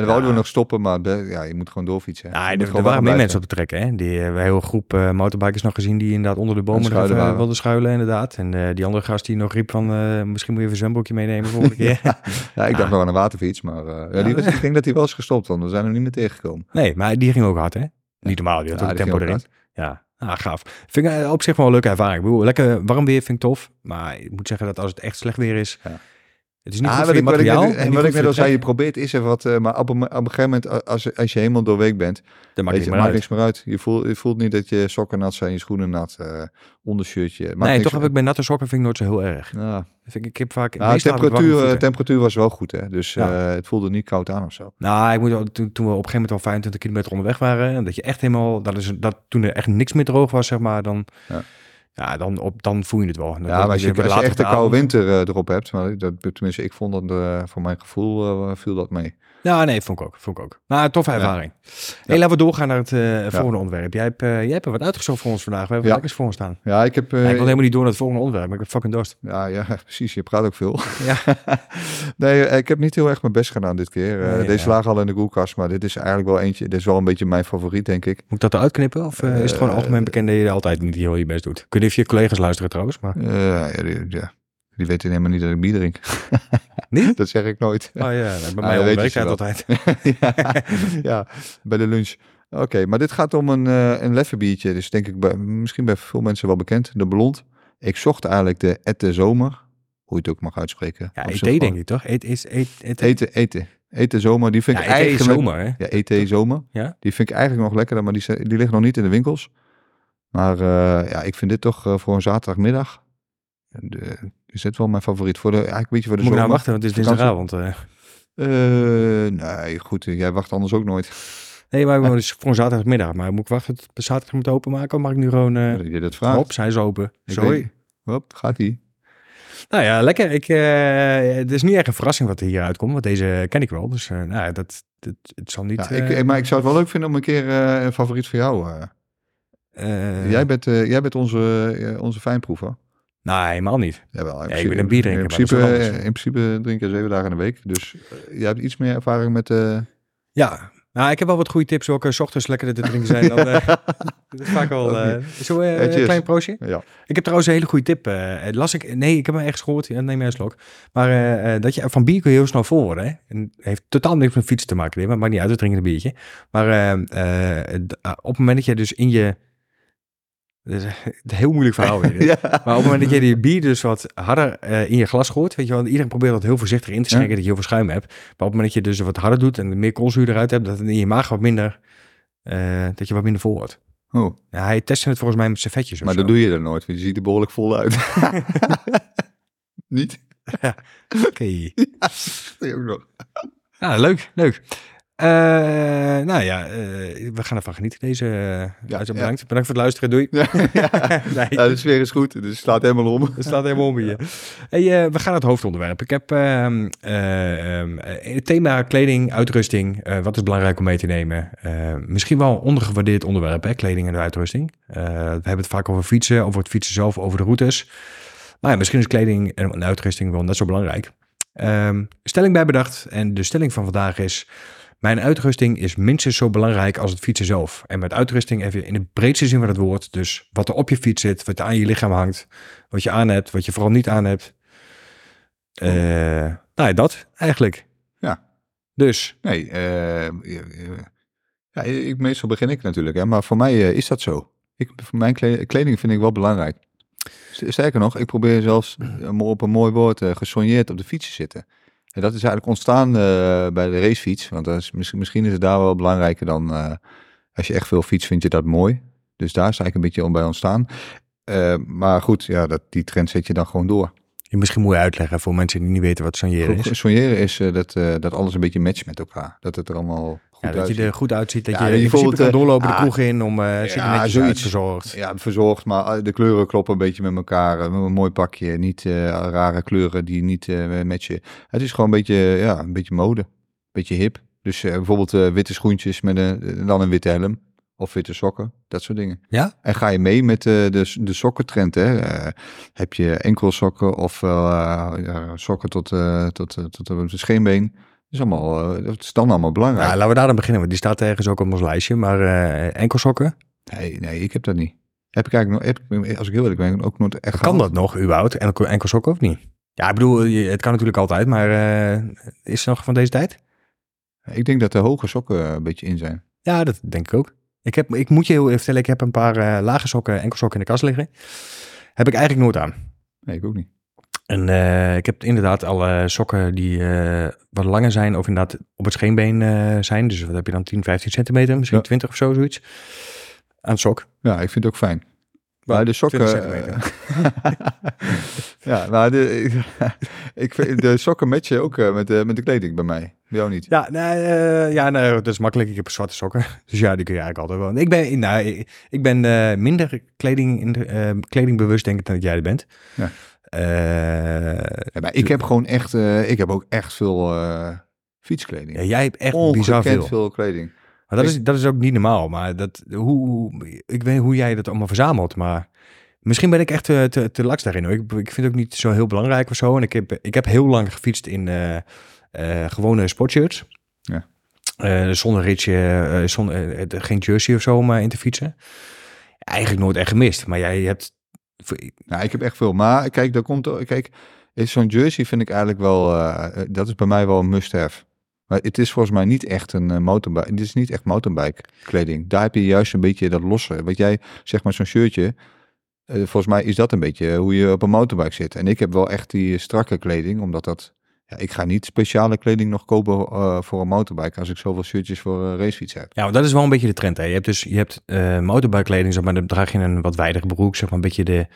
[SPEAKER 2] Dan wouden we nog stoppen, maar de- ja, je moet gewoon doorfietsen.
[SPEAKER 1] Ja, er, er waren meer mensen op de trek, hè. Die, hebben een hele groep eh, motorbikers nog gezien die inderdaad onder de bomen even wilden schuilen, inderdaad. En eh, die andere gast die nog riep van, eh, misschien moet je even een zwembroekje meenemen volgende keer.
[SPEAKER 2] Ja, ik
[SPEAKER 1] Ja.
[SPEAKER 2] dacht nog aan een waterfiets, maar eh, ja, die was, ik denk dat hij wel is gestopt, want we zijn hem niet meer tegengekomen.
[SPEAKER 1] Nee, maar die ging ook hard, hè. Niet normaal, die had
[SPEAKER 2] Ja,
[SPEAKER 1] ook tempo
[SPEAKER 2] ging
[SPEAKER 1] erin. Ja, ah, gaaf. Vind ik eh, op zich wel een leuke ervaring. Ik bedoel, lekker warm weer vind ik tof. Maar ik moet zeggen dat als het echt slecht weer is...
[SPEAKER 2] Ja.
[SPEAKER 1] Het is niet
[SPEAKER 2] Ah,
[SPEAKER 1] goed
[SPEAKER 2] wat ik, wat
[SPEAKER 1] en
[SPEAKER 2] wat ik net al zei, je probeert eens even wat, eh, maar op een, op een gegeven moment, als, als je helemaal doorweek bent,
[SPEAKER 1] Dat maakt
[SPEAKER 2] je, maakt
[SPEAKER 1] uit.
[SPEAKER 2] niks meer uit. Je voelt, je voelt niet dat je sokken nat zijn, je schoenen nat, eh ondershirtje. Maakt
[SPEAKER 1] Nee, toch heb ik bij natte sokken vind ik nooit zo heel erg.
[SPEAKER 2] Ja.
[SPEAKER 1] Vind ik, ik heb vaak...
[SPEAKER 2] Nou, temperatuur, temperatuur was wel goed, hè? dus
[SPEAKER 1] Ja.
[SPEAKER 2] eh, het voelde niet koud aan of zo.
[SPEAKER 1] Nou, ik moet, toen, toen we op een gegeven moment al 25 kilometer onderweg waren, en dat je echt helemaal, dat is, dat, toen er echt niks meer droog was, zeg maar, dan,
[SPEAKER 2] Ja.
[SPEAKER 1] Ja. dan, op, dan voel je het wel. Dan
[SPEAKER 2] Ja, maar als je, als je echt
[SPEAKER 1] de
[SPEAKER 2] koude winter eh, erop hebt, maar dat, tenminste, ik vond dat eh, voor mijn gevoel eh, viel dat mee.
[SPEAKER 1] Ja, nee, vond ik ook. Vond ik ook. Nou, toffe ervaring. Hey, laten we doorgaan naar het eh, volgende onderwerp. Jij hebt, eh, jij hebt er wat uitgezocht voor ons vandaag. We hebben
[SPEAKER 2] Ja.
[SPEAKER 1] lekkers voor ons staan.
[SPEAKER 2] Ja, ik heb... eh,
[SPEAKER 1] Ja, ik wil helemaal niet door naar het volgende onderwerp, maar ik heb fucking dorst.
[SPEAKER 2] ja, ja, precies. Je praat ook veel.
[SPEAKER 1] Ja.
[SPEAKER 2] nee, eh, ik heb niet heel erg mijn best gedaan dit keer. Eh,
[SPEAKER 1] Nee,
[SPEAKER 2] deze
[SPEAKER 1] ja.
[SPEAKER 2] lagen al in de koelkast, maar dit is eigenlijk wel eentje. Dit is wel een beetje mijn favoriet, denk ik.
[SPEAKER 1] Moet ik dat eruit knippen? Of eh, is het gewoon
[SPEAKER 2] Eh,
[SPEAKER 1] algemeen bekend dat je altijd niet heel je best doet? Kun je of je collega's luisteren trouwens, maar...
[SPEAKER 2] Eh, ja, ja, die weten helemaal niet dat ik bier drink.
[SPEAKER 1] Niet?
[SPEAKER 2] dat zeg ik nooit.
[SPEAKER 1] Oh ja, bij
[SPEAKER 2] Ah,
[SPEAKER 1] mij
[SPEAKER 2] dat weet wel.
[SPEAKER 1] altijd.
[SPEAKER 2] ja, ja, bij de lunch. Oké, maar dit gaat om een, eh een leffenbiertje. Dus denk ik bij, misschien bij veel mensen wel bekend. De Blond. Ik zocht eigenlijk de Ette Zomer. Hoe je het ook mag uitspreken.
[SPEAKER 1] Ja, ET denk ik toch? Eet is eet, eet,
[SPEAKER 2] Eten, eten. Eten Zomer. Die vind
[SPEAKER 1] ja,
[SPEAKER 2] ik
[SPEAKER 1] is
[SPEAKER 2] eigenlijk...
[SPEAKER 1] zomer, hè?
[SPEAKER 2] Ja, ET Zomer.
[SPEAKER 1] Ja?
[SPEAKER 2] Die vind ik eigenlijk nog lekkerder, maar die, die ligt nog niet in de winkels. Maar eh, ja, ik vind dit toch eh, voor een zaterdagmiddag. De, is dit wel mijn favoriet. Voor de, eigenlijk een beetje voor de
[SPEAKER 1] Moet nou
[SPEAKER 2] zomer.
[SPEAKER 1] wachten, want het is dinsdagavond. eh.
[SPEAKER 2] Eh, nee, goed. Jij wacht anders ook nooit.
[SPEAKER 1] Nee, maar het is voor een zaterdagmiddag. Maar moet ik wachten tot de zaterdag moet openmaken? Of mag ik nu gewoon... eh
[SPEAKER 2] Dat je dit vraagt.
[SPEAKER 1] hop, zijn ze open.
[SPEAKER 2] Ik
[SPEAKER 1] Sorry.
[SPEAKER 2] Hop, gaat die.
[SPEAKER 1] Nou ja, lekker. Ik, eh, het is niet echt een verrassing wat er hier uitkomt. Want deze ken ik wel. Dus eh, nou, ja, dat, dat, het zal niet...
[SPEAKER 2] Ja, ik,
[SPEAKER 1] eh,
[SPEAKER 2] eh, maar ik zou het wel leuk vinden om een keer eh, een favoriet voor jou. eh.
[SPEAKER 1] eh,
[SPEAKER 2] jij, bent, eh, jij bent onze, eh, onze fijnproever.
[SPEAKER 1] Nee, helemaal niet.
[SPEAKER 2] Jawel, in
[SPEAKER 1] Ja, ik ben een bierdrinker,
[SPEAKER 2] In
[SPEAKER 1] maar dat is
[SPEAKER 2] principe, in principe drink je zeven dagen in de week. Dus eh, jij hebt iets meer ervaring met... eh
[SPEAKER 1] Ja, nou, ik heb wel wat goede tips. Welke 's ochtends lekker te drinken zijn. Dan, eh, dat is vaak wel... zo een klein proostje?
[SPEAKER 2] ja.
[SPEAKER 1] Ik heb trouwens een hele goede tip. las ik, nee, ik heb hem ergens gehoord. Ja, neem jij een slok. Maar dat je, van bier kun je heel snel vol worden. Hè? En heeft totaal niks met fietsen te maken. Maar maakt niet uit, we drinken een biertje. Maar op het moment dat je dus in je... Dit is een heel moeilijk verhaal weer.
[SPEAKER 2] ja.
[SPEAKER 1] Maar op het moment dat je die bier dus wat harder eh, in je glas gooit, weet je wel, iedereen probeert dat heel voorzichtig in te schenken, dat je heel veel schuim hebt. Maar op het moment dat je dus wat harder doet en meer koolzuur eruit hebt, dat in je maag wat minder, eh, dat je wat minder vol wordt.
[SPEAKER 2] Oh,
[SPEAKER 1] Ja, hij testte het volgens mij met servetjes
[SPEAKER 2] maar
[SPEAKER 1] zo.
[SPEAKER 2] dat doe je er nooit, want je ziet er behoorlijk vol uit. Niet?
[SPEAKER 1] Oké. Ja, leuk, leuk. Eh, nou ja, eh, we gaan ervan genieten deze uh,
[SPEAKER 2] Ja,
[SPEAKER 1] Bedankt. Bedankt voor het luisteren. Doei.
[SPEAKER 2] Ja, ja.
[SPEAKER 1] Nee.
[SPEAKER 2] ja, de sfeer is goed, dus het slaat helemaal om.
[SPEAKER 1] Het staat helemaal om hier. Hey, eh, we gaan naar het hoofdonderwerp. Ik heb ehm, eh, ehm, eh, het thema kleding, uitrusting. eh, wat is belangrijk om mee te nemen? Eh, misschien wel een ondergewaardeerd onderwerp, hè, kleding en de uitrusting. Eh, we hebben het vaak over fietsen, over het fietsen zelf, over de routes. Maar ja, misschien is kleding en uitrusting wel net zo belangrijk. Ehm, stelling bij bedacht. En de stelling van vandaag is... Mijn uitrusting is minstens zo belangrijk als het fietsen zelf. En met uitrusting even in de breedste zin van het woord. Dus wat er op je fiets zit, wat er aan je lichaam hangt, wat je aan hebt, wat je vooral niet aan hebt. Uh, nou ja, dat eigenlijk.
[SPEAKER 2] Ja.
[SPEAKER 1] Dus.
[SPEAKER 2] Nee, uh, ja, ik, meestal begin ik natuurlijk, hè, maar voor mij uh, is dat zo. Ik, voor mijn kleding vind ik wel belangrijk. Sterker nog, ik probeer zelfs op een mooi woord gesoigneerd op de fiets te zitten. En dat is eigenlijk ontstaan uh, bij de racefiets. Want dat is, misschien, misschien is het daar wel belangrijker dan uh, als je echt veel fiets, vind je dat mooi. Dus daar is eigenlijk een beetje om bij ontstaan. Uh, maar goed, ja, dat, die trend zet je dan gewoon door.
[SPEAKER 1] Je misschien moet je uitleggen voor mensen die niet weten wat soigneren is.
[SPEAKER 2] Soigneren is uh, dat, uh, dat alles een beetje matcht met elkaar. Dat het er allemaal
[SPEAKER 1] ja, dat je er goed uitziet. Dat
[SPEAKER 2] Ja,
[SPEAKER 1] je principe kan
[SPEAKER 2] bijvoorbeeld,
[SPEAKER 1] doorlopen de
[SPEAKER 2] ah,
[SPEAKER 1] kroeg in om uh, je
[SPEAKER 2] ja, zoiets.
[SPEAKER 1] uitverzorgd.
[SPEAKER 2] Ja, verzorgd, maar de kleuren kloppen een beetje met elkaar. Een mooi pakje, niet uh, rare kleuren die niet matchen. Het is gewoon een beetje, ja, een beetje mode. Een beetje hip. Dus bijvoorbeeld witte schoentjes met een, dan een witte helm. Of witte sokken, dat soort dingen.
[SPEAKER 1] Ja?
[SPEAKER 2] En ga je mee met de, de, de sokkentrend, hè? Uh, heb je enkelsokken of uh, ja, sokken tot, uh, tot, tot, tot de scheenbeen. Is allemaal, eh, dat is dan allemaal belangrijk.
[SPEAKER 1] Ja, laten we daar dan beginnen, want die staat ergens ook op ons lijstje. Maar eh enkelsokken,
[SPEAKER 2] Nee, nee, ik heb dat niet. Heb ik eigenlijk nog, heb ik, als ik heel eerlijk ben, ook nooit echt
[SPEAKER 1] kan dat nog überhaupt? Enkel, enkelsokken of niet? Ja, ik bedoel, het kan natuurlijk altijd, maar eh, is het nog van deze tijd?
[SPEAKER 2] Ik denk dat de hoge sokken een beetje in zijn.
[SPEAKER 1] Ja, dat denk ik ook. Ik, heb, ik moet je heel even vertellen, ik heb een paar lage sokken, enkelsokken in de kast liggen. Heb ik eigenlijk nooit aan.
[SPEAKER 2] Nee, ik ook niet.
[SPEAKER 1] En eh, ik heb inderdaad alle sokken die eh, wat langer zijn, of inderdaad op het scheenbeen eh, zijn. Dus wat heb je dan, 10, 15 centimeter, misschien
[SPEAKER 2] Ja.
[SPEAKER 1] 20 of zo, zoiets. Aan sok.
[SPEAKER 2] Ja, ik vind het ook fijn. Maar de
[SPEAKER 1] 20
[SPEAKER 2] sokken... ja, maar de, ik vind de sokken matchen ook met, de, met de kleding bij mij. Bij jou niet.
[SPEAKER 1] Ja, nee, ja nee, dat is makkelijk. Ik heb zwarte sokken. Dus ja, die kun je eigenlijk altijd wel. Ik ben, nou, ik, ben minder kleding, in de, kledingbewust, denk ik, dan dat jij er bent.
[SPEAKER 2] Ja.
[SPEAKER 1] Eh,
[SPEAKER 2] Ja, maar ik heb gewoon echt... eh, ik heb ook echt veel eh, fietskleding.
[SPEAKER 1] ja, jij hebt echt bizar veel.
[SPEAKER 2] veel kleding.
[SPEAKER 1] Maar dat is, dat is ook niet normaal. Maar dat, hoe, hoe- ik weet hoe jij dat allemaal verzamelt. Maar misschien ben ik echt te, te, te laks daarin. Hoor. Ik, ik vind het ook niet zo heel belangrijk of zo. En ik heb, ik heb heel lang gefietst in gewone sportshirts.
[SPEAKER 2] Ja.
[SPEAKER 1] Zonder ritje, zonder, geen jersey of zo om in te fietsen. Eigenlijk nooit echt gemist. Maar jij hebt...
[SPEAKER 2] Nou, ik heb echt veel. Maar kijk, daar komt... Kijk, zo'n jersey vind ik eigenlijk wel... eh, eh, dat is bij mij wel een must-have. Maar het is volgens mij niet echt een uh, motorbike. Het is niet echt motorbike kleding. Daar heb je juist een beetje dat losse. Wat jij zeg maar zo'n shirtje. eh, volgens mij is dat een beetje hoe je op een motorbike zit. En ik heb wel echt die strakke kleding, omdat dat. Ja, ik ga niet speciale kleding nog kopen eh, voor een motorbike als ik zoveel shirtjes voor een racefiets heb.
[SPEAKER 1] Ja, dat is wel een beetje de trend. Hè. Je hebt dus je hebt eh motorbike kleding, zeg maar, dan draag je een wat wijdere broek, zeg maar, een beetje de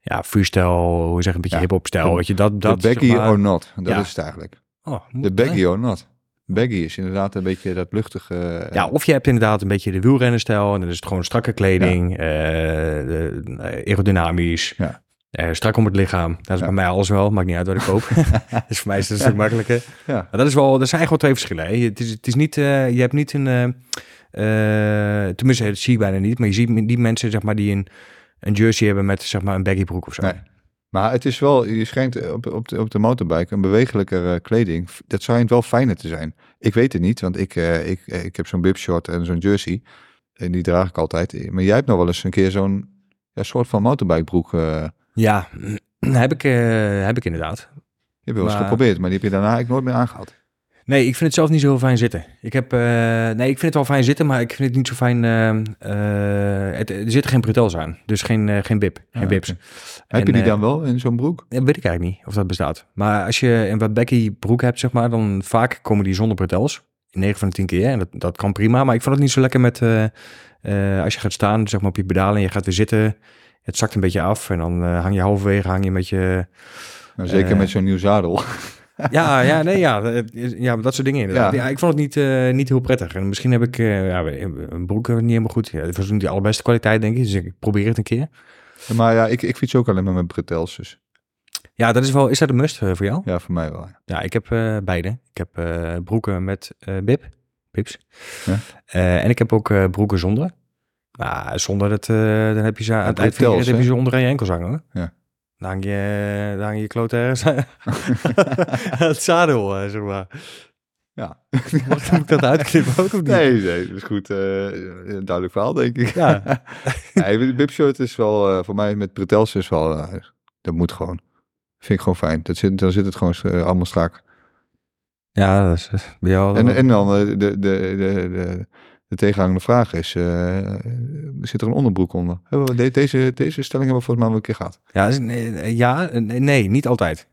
[SPEAKER 1] ja, freestyle, hoe zeg een beetje
[SPEAKER 2] Ja,
[SPEAKER 1] hip-hop stijl, weet je, dat, dat
[SPEAKER 2] baggy
[SPEAKER 1] zeg maar-
[SPEAKER 2] or not. Dat
[SPEAKER 1] Ja.
[SPEAKER 2] is het eigenlijk.
[SPEAKER 1] Oh,
[SPEAKER 2] De baggy or not. Baggy is inderdaad een beetje dat luchtige. eh,
[SPEAKER 1] Ja, of je hebt inderdaad een beetje de wielrennerstijl en dan is het gewoon strakke kleding, eh, eh, aerodynamisch,
[SPEAKER 2] Ja.
[SPEAKER 1] Eh, strak om het lichaam. Dat is
[SPEAKER 2] Ja.
[SPEAKER 1] bij mij alles wel, maakt niet uit wat ik koop. dus voor mij is het een stuk makkelijker.
[SPEAKER 2] ja.
[SPEAKER 1] Maar dat is wel, dat zijn eigenlijk wel twee verschillen. Hè. Het is, het is niet, eh, je hebt niet een, eh, tenminste dat zie je bijna niet, maar je ziet die mensen zeg maar die een, een jersey hebben met zeg maar een baggy broek of zo.
[SPEAKER 2] Nee. Maar het is wel, je schijnt op, op, de, op de motorbike een bewegelijker kleding. Dat schijnt wel fijner te zijn. Ik weet het niet, want ik, ik, ik heb zo'n bibshort en zo'n jersey. En die draag ik altijd. Maar jij hebt nog wel eens een keer zo'n ja, soort van motorbikebroek. eh
[SPEAKER 1] Ja, heb ik, eh, heb ik inderdaad.
[SPEAKER 2] je hebt wel eens
[SPEAKER 1] Maar-
[SPEAKER 2] geprobeerd, maar die heb je daarna eigenlijk nooit meer aangehad.
[SPEAKER 1] Nee, ik vind het zelf niet zo heel fijn zitten. Ik heb, eh, nee, ik vind het wel fijn zitten, maar ik vind het niet zo fijn. eh, het, er zitten geen bretels aan, dus geen, geen bib, geen
[SPEAKER 2] Ah,
[SPEAKER 1] bips.
[SPEAKER 2] Heb je die dan wel in zo'n broek?
[SPEAKER 1] Ja, weet ik eigenlijk niet of dat bestaat. Maar als je een wat broek hebt, zeg maar, dan vaak komen die zonder bretels. In 9 van de 10 keer. En dat, dat kan prima. Maar ik vond het niet zo lekker met als je gaat staan, zeg maar op je pedalen en je gaat weer zitten. Het zakt een beetje af en dan eh, hang je halverwege, hang je met je...
[SPEAKER 2] Nou, zeker
[SPEAKER 1] eh,
[SPEAKER 2] met zo'n nieuw zadel.
[SPEAKER 1] Ja, ja, nee, ja, ja, dat soort dingen inderdaad.
[SPEAKER 2] Ja.
[SPEAKER 1] Ja. ik vond het niet, eh, niet heel prettig. En misschien heb ik eh, ja, een broek niet helemaal goed. Ja, het was niet de allerbeste kwaliteit, denk ik. Dus ik probeer het een keer.
[SPEAKER 2] maar ja, ik, ik fiets ook alleen maar met bretels. Dus
[SPEAKER 1] Ja, dat is wel. Is dat een must voor jou?
[SPEAKER 2] ja, voor mij wel. ja.
[SPEAKER 1] Ik heb beide. Ik heb broeken met bib, bips.
[SPEAKER 2] Ja.
[SPEAKER 1] En ik heb ook broeken zonder. Maar zonder dat, eh, dan heb je ze aan het eind van heb je ze onder aan je enkels hangen. Hoor.
[SPEAKER 2] Ja.
[SPEAKER 1] Dan hang je, dan hang je kloot ergens het zadel, eh, zeg maar.
[SPEAKER 2] Ja.
[SPEAKER 1] Moet ik dat uitknippen ook of niet?
[SPEAKER 2] Nee, nee, dat is goed. eh, een duidelijk verhaal, denk ik.
[SPEAKER 1] Ja.
[SPEAKER 2] nee, de bibshirt is wel, voor mij met bretels is wel, dat moet gewoon. Vind ik gewoon fijn. Dat zit, dan zit het gewoon allemaal strak.
[SPEAKER 1] Ja, dat is bij jou.
[SPEAKER 2] En, en dan de, de, de, de, de tegenhangende vraag is, eh, zit er een onderbroek onder? Hebben we de- deze, deze stelling hebben we volgens mij wel een keer gehad.
[SPEAKER 1] ja, is- nee, ja, nee, niet altijd.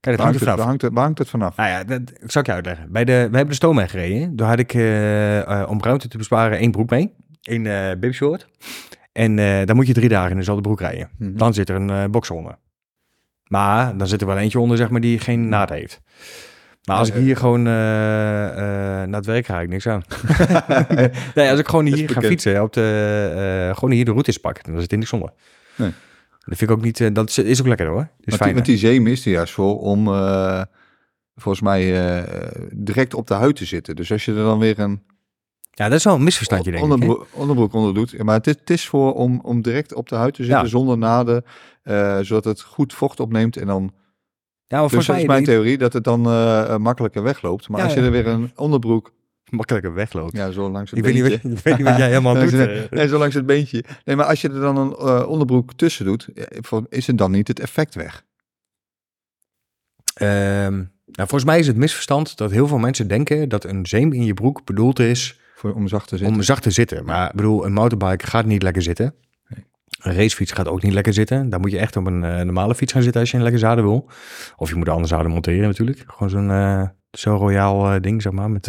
[SPEAKER 1] Kijk, dat
[SPEAKER 2] Waar
[SPEAKER 1] hangt er
[SPEAKER 2] het,
[SPEAKER 1] vanaf.
[SPEAKER 2] waar, hangt het, waar hangt het vanaf?
[SPEAKER 1] Nou ja, dat zal ik je uitleggen. Bij de, we hebben de stoom gereden. Daar had ik, eh, eh, om ruimte te besparen, één broek mee. Een eh bibshort. En dan moet je drie dagen in dezelfde broek rijden.
[SPEAKER 2] Mhm.
[SPEAKER 1] Dan zit er een box onder. Maar dan zit er wel eentje onder, zeg maar, die geen naad heeft. Maar als ik
[SPEAKER 2] Eh,
[SPEAKER 1] hier gewoon eh, eh, naar het werk ga, ik niks aan. nee, als ik gewoon hier ga fietsen, op de, gewoon hier de routes pak, dan zit er niks onder.
[SPEAKER 2] Nee.
[SPEAKER 1] Dat vind ik ook niet, dat is, ook lekker hoor. Is fijn.
[SPEAKER 2] want die zeem is er juist voor om volgens mij direct op de huid te zitten. Dus als je er dan weer een
[SPEAKER 1] Ja, dat is wel een misverstandje, denk ik. hè?
[SPEAKER 2] onderbroek, onderbroek onder doet. Maar het is, het is voor om, om direct op de huid te zitten
[SPEAKER 1] Ja.
[SPEAKER 2] zonder naden. zodat het goed vocht opneemt en dan
[SPEAKER 1] Ja, maar
[SPEAKER 2] Dus
[SPEAKER 1] volgens
[SPEAKER 2] dat
[SPEAKER 1] mij
[SPEAKER 2] is mijn theorie, dat het dan eh, eh, makkelijker wegloopt. Maar
[SPEAKER 1] Ja,
[SPEAKER 2] als je
[SPEAKER 1] ja.
[SPEAKER 2] er weer een onderbroek,
[SPEAKER 1] makkelijker wegloopt.
[SPEAKER 2] ja, zo langs het
[SPEAKER 1] ik, weet niet,
[SPEAKER 2] beentje...
[SPEAKER 1] ik weet niet wat jij helemaal doet. Eh.
[SPEAKER 2] nee, zo langs het beentje. Nee, maar als je er dan een eh, onderbroek tussen doet, is het dan niet het effect weg?
[SPEAKER 1] Ehm, nou, volgens mij is het misverstand dat heel veel mensen denken dat een zeem in je broek bedoeld is
[SPEAKER 2] Voor, om zacht te zitten.
[SPEAKER 1] om zacht te zitten. Maar ik bedoel, een motorbike gaat niet lekker zitten. Een racefiets gaat ook niet lekker zitten. Daar moet je echt op een eh, normale fiets gaan zitten als je een lekker zadel wil. Of je moet een andere zadel monteren natuurlijk. Gewoon zo'n eh, zo royaal eh, ding, zeg maar. Met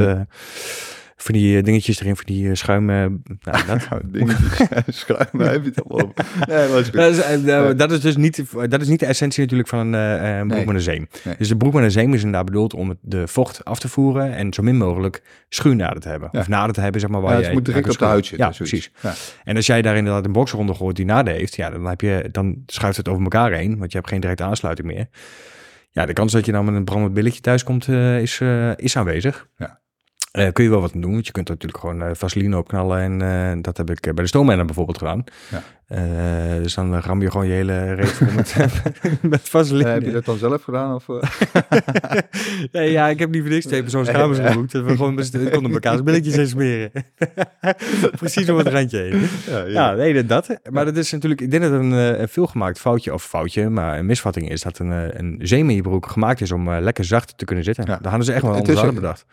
[SPEAKER 1] van die eh, dingetjes erin, van die eh, schuim. eh, nou, dat.
[SPEAKER 2] Nou, dingetjes, schuim, heb je het allemaal over. Nee, maar is goed.
[SPEAKER 1] Dat is, dat is dus niet, dat is niet de essentie natuurlijk van een, een broek
[SPEAKER 2] Nee.
[SPEAKER 1] met een zeem.
[SPEAKER 2] Nee.
[SPEAKER 1] Dus de broek met een zeem is inderdaad bedoeld om het- de vocht af te voeren en zo min mogelijk schuurnaden te hebben.
[SPEAKER 2] Ja.
[SPEAKER 1] Of naden te hebben, zeg maar, waar
[SPEAKER 2] Ja,
[SPEAKER 1] je
[SPEAKER 2] het moet direct op de huid zitten.
[SPEAKER 1] Ja, precies.
[SPEAKER 2] Ja.
[SPEAKER 1] En als jij daar inderdaad een boxer onder gooit die naden heeft, ja, dan, heb je, dan schuift het over elkaar heen, want je hebt geen directe aansluiting meer. Ja, de kans dat je dan met een brandend billetje thuis komt, is, is aanwezig.
[SPEAKER 2] Ja.
[SPEAKER 1] Eh, kun je wel wat doen, want je kunt er natuurlijk gewoon eh, vaseline opknallen. En eh, dat heb ik bij de stoommanner bijvoorbeeld gedaan.
[SPEAKER 2] Ja.
[SPEAKER 1] Dus dan ram je gewoon je hele reet met, met vaseline.
[SPEAKER 2] Heb je dat dan zelf gedaan? Of,
[SPEAKER 1] nee, ja, ik heb niet voor niks twee kamers geboekt. Dat we gewoon met konden billetjes heen smeren. Precies om het randje heen.
[SPEAKER 2] ja,
[SPEAKER 1] Ja, nee, dat. Maar dat is natuurlijk, ik denk dat het een, een veelgemaakt foutje, of foutje, maar een misvatting is dat een, een zeem in je broek gemaakt is om lekker zacht te kunnen zitten. Daar hadden ze echt wel anders aan bedacht.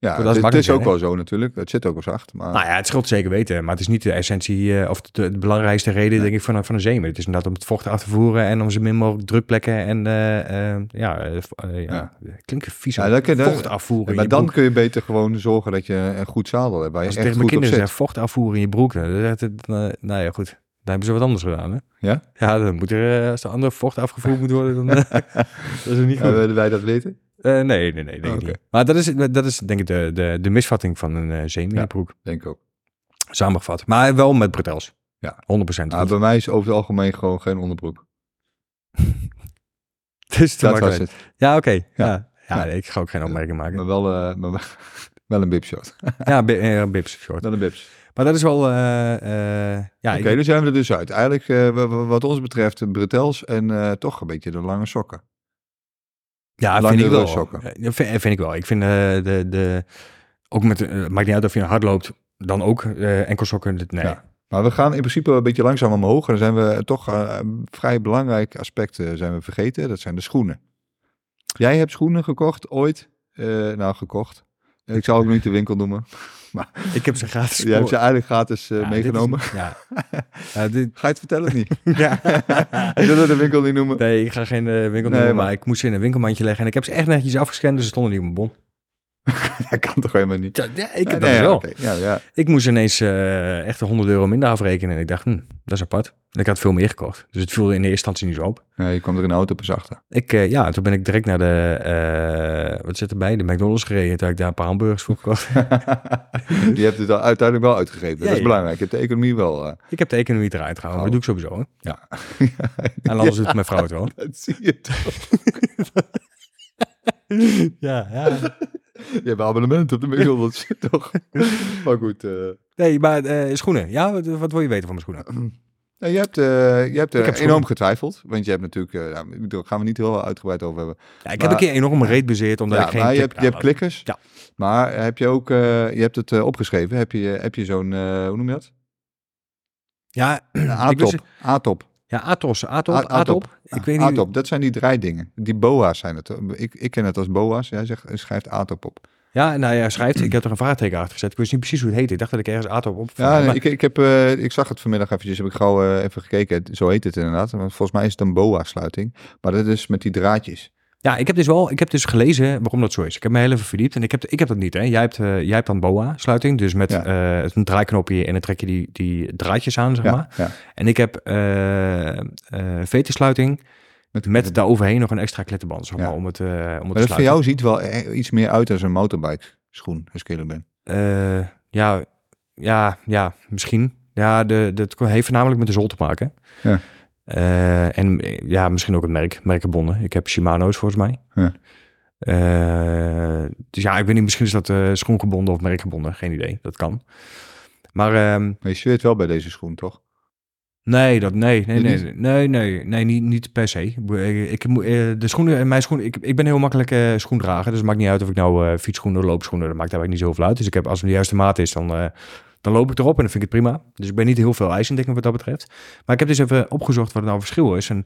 [SPEAKER 2] Ja,
[SPEAKER 1] dat is
[SPEAKER 2] het, het is
[SPEAKER 1] makkelijk,
[SPEAKER 2] ook wel zo natuurlijk. Het zit ook wel zacht. Maar
[SPEAKER 1] Nou ja, het scheelt zeker weten, maar het is niet de essentie of de, de belangrijkste reden, denk ik, van, een- van een. Het is inderdaad om het vocht af te voeren en om zo min mogelijk drukplekken en eh, eh, ja, eh, eh, ja, klinkt vies.
[SPEAKER 2] Ja,
[SPEAKER 1] vocht afvoeren
[SPEAKER 2] Ja, maar dan
[SPEAKER 1] broek.
[SPEAKER 2] kun je beter gewoon zorgen dat je een goed zadel hebt. Waar je
[SPEAKER 1] Als
[SPEAKER 2] echt
[SPEAKER 1] tegen mijn kinderen
[SPEAKER 2] zit.
[SPEAKER 1] zeg, vocht afvoeren in je broek, dat, dat, nou ja, goed. Dan hebben ze wat anders gedaan, hè?
[SPEAKER 2] Ja?
[SPEAKER 1] Ja, dan moet er, eh, als er andere vocht afgevoerd moet worden, dan eh, dat is het niet goed.
[SPEAKER 2] wij dat weten?
[SPEAKER 1] Eh, nee, nee, nee, denk niet. Maar dat is, dat is denk ik de, de, de misvatting van een eh zeem in
[SPEAKER 2] Ja.
[SPEAKER 1] je broek.
[SPEAKER 2] Denk ik ook.
[SPEAKER 1] Samengevat. Maar wel met bretels.
[SPEAKER 2] Ja.
[SPEAKER 1] 100%.
[SPEAKER 2] Maar
[SPEAKER 1] goed.
[SPEAKER 2] bij mij is over het algemeen gewoon geen onderbroek.
[SPEAKER 1] Het is te
[SPEAKER 2] Dat was het.
[SPEAKER 1] Ja, oké. Ja. Ja.
[SPEAKER 2] Ja.
[SPEAKER 1] nee, ik ga ook geen opmerking maken.
[SPEAKER 2] Maar wel, maar wel- een bibshot.
[SPEAKER 1] Ja, bi- eh, bibs short.
[SPEAKER 2] Wel een bibs.
[SPEAKER 1] Maar dat is wel... ja,
[SPEAKER 2] Oké,
[SPEAKER 1] ik-
[SPEAKER 2] dan zijn we er dus uit. Eigenlijk, wa- wa- wat ons betreft, bretels en toch een beetje de lange sokken.
[SPEAKER 1] Ja, vind ik wel.
[SPEAKER 2] sokken.
[SPEAKER 1] Eh, Ja, vind, vind ik wel. Ik vind eh, de, de, ook met, eh, maakt niet uit of je hard loopt, dan ook eh enkelsokken. dit- Nee.
[SPEAKER 2] Ja. Maar we gaan in principe een beetje langzaam omhoog. En dan zijn we toch eh, een vrij belangrijk aspect eh, zijn we vergeten. Dat zijn de schoenen. Jij hebt schoenen gekocht ooit. Eh, nou, gekocht. Ik zou ook niet de winkel noemen.
[SPEAKER 1] Ik heb ze gratis
[SPEAKER 2] Jij hebt ze eigenlijk gratis eh,
[SPEAKER 1] Ja, dit is-
[SPEAKER 2] meegenomen.
[SPEAKER 1] ja. Ja, dit,
[SPEAKER 2] Ga je het vertellen of niet?
[SPEAKER 1] ja.
[SPEAKER 2] Ik wil de winkel niet noemen.
[SPEAKER 1] Nee, ik ga geen eh, winkel
[SPEAKER 2] Nee,
[SPEAKER 1] noemen, maar...
[SPEAKER 2] maar-
[SPEAKER 1] ik moest ze in een winkelmandje leggen. En ik heb ze echt netjes afgescand, dus ze stonden niet op mijn bon.
[SPEAKER 2] Dat kan toch helemaal niet?
[SPEAKER 1] Ja, ja, ik heb
[SPEAKER 2] Nee,
[SPEAKER 1] dat wel.
[SPEAKER 2] oké. Ja, ja.
[SPEAKER 1] Ik moest ineens eh, echt 100 euro minder afrekenen. En ik dacht, hm, dat is apart. En ik had veel meer gekocht. Dus het viel in de eerste instantie niet zo op.
[SPEAKER 2] Je kwam er in de auto pas achter.
[SPEAKER 1] Ik, eh, ja, toen ben ik direct naar de, eh, wat zit erbij? De McDonald's gereden. Toen heb ik daar een paar hamburgers voor gekocht.
[SPEAKER 2] Je hebt het al uiteindelijk wel uitgegeven. Dat is belangrijk. Je hebt de economie wel.
[SPEAKER 1] ik heb de economie eruit gehouden. Dat doe ik sowieso. Hè?
[SPEAKER 2] ja.
[SPEAKER 1] En anders doet mijn vrouw het wel.
[SPEAKER 2] dat zie je toch.
[SPEAKER 1] Ja, ja.
[SPEAKER 2] Je hebt een abonnement op de McDonald's, toch? maar goed. eh,
[SPEAKER 1] Nee, maar eh, schoenen. Ja, wat, wat wil je weten van mijn schoenen?
[SPEAKER 2] nou, je hebt, eh, je hebt er
[SPEAKER 1] heb
[SPEAKER 2] enorm
[SPEAKER 1] schoenen.
[SPEAKER 2] getwijfeld. Want je hebt natuurlijk... nou, daar gaan we niet heel uitgebreid over hebben.
[SPEAKER 1] Ja, ik
[SPEAKER 2] Maar-
[SPEAKER 1] heb een keer enorm reet bezeerd omdat
[SPEAKER 2] ja,
[SPEAKER 1] ik geen
[SPEAKER 2] maar je hebt, je hebt klikkers.
[SPEAKER 1] Ja.
[SPEAKER 2] Maar heb je ook... je hebt het opgeschreven. Heb je, heb je zo'n... hoe noem je dat?
[SPEAKER 1] Ja,
[SPEAKER 2] A-top. A-top.
[SPEAKER 1] Ja, Atos, Atop, Atop. Ik weet niet.
[SPEAKER 2] A-top. Dat zijn die draaidingen. Die boa's zijn het. Ik, ik ken het als boa's. Jij zegt, schrijft A-top op.
[SPEAKER 1] Ja, nou ja, schrijft. Ik heb er een vraagteken achter gezet. Ik wist niet precies hoe het heette. Ik dacht dat ik ergens Atop op.
[SPEAKER 2] Ja, nee,
[SPEAKER 1] maar-
[SPEAKER 2] ik, ik, heb, eh, ik zag het vanmiddag eventjes, heb ik gauw eh, even gekeken. Zo heet het inderdaad. Want volgens mij is het een boa-sluiting. Maar dat is met die draadjes.
[SPEAKER 1] Ja, ik heb dus wel, ik heb dus gelezen waarom dat zo is. Ik heb me heel even verdiept en ik heb, ik heb dat niet. Hè. Jij, hebt, eh, jij hebt dan BOA-sluiting, dus met
[SPEAKER 2] Ja.
[SPEAKER 1] eh, een draaiknopje en dan trek je die, die draadjes aan, zeg
[SPEAKER 2] Ja,
[SPEAKER 1] maar.
[SPEAKER 2] ja.
[SPEAKER 1] En ik heb eh vetensluiting met daaroverheen nog een extra klittenband, zeg maar, om het, om het
[SPEAKER 2] Maar
[SPEAKER 1] te
[SPEAKER 2] dat voor jou ziet wel e- iets meer uit als een motorbike schoen, als ik eerlijk ben.
[SPEAKER 1] Ja, ja, ja, misschien. Ja, de, het heeft voornamelijk met de zol te maken.
[SPEAKER 2] Ja.
[SPEAKER 1] Eh, en ja, misschien ook het merk, merkgebonden. Ik heb Shimano's volgens mij.
[SPEAKER 2] Ja.
[SPEAKER 1] Eh, dus ja, ik weet niet, misschien is dat eh schoengebonden of merkgebonden. Geen idee, dat kan. Maar ehm,
[SPEAKER 2] Maar je zweert wel bij deze schoen, toch?
[SPEAKER 1] Nee, dat, nee, nee,
[SPEAKER 2] Dit
[SPEAKER 1] nee, nee, nee, nee, niet, niet per se. Ik, de schoenen, mijn schoenen, ik, ik ben heel makkelijk eh schoendrager, dus het maakt niet uit of ik nou eh, fietsschoenen, loopschoenen, dat maakt eigenlijk niet zoveel uit. Dus ik heb, als het de juiste maat is, dan, dan loop ik erop en dan vind ik het prima. Dus ik ben niet heel veel ik, wat dat betreft. Maar ik heb dus even opgezocht wat het nou verschil is. En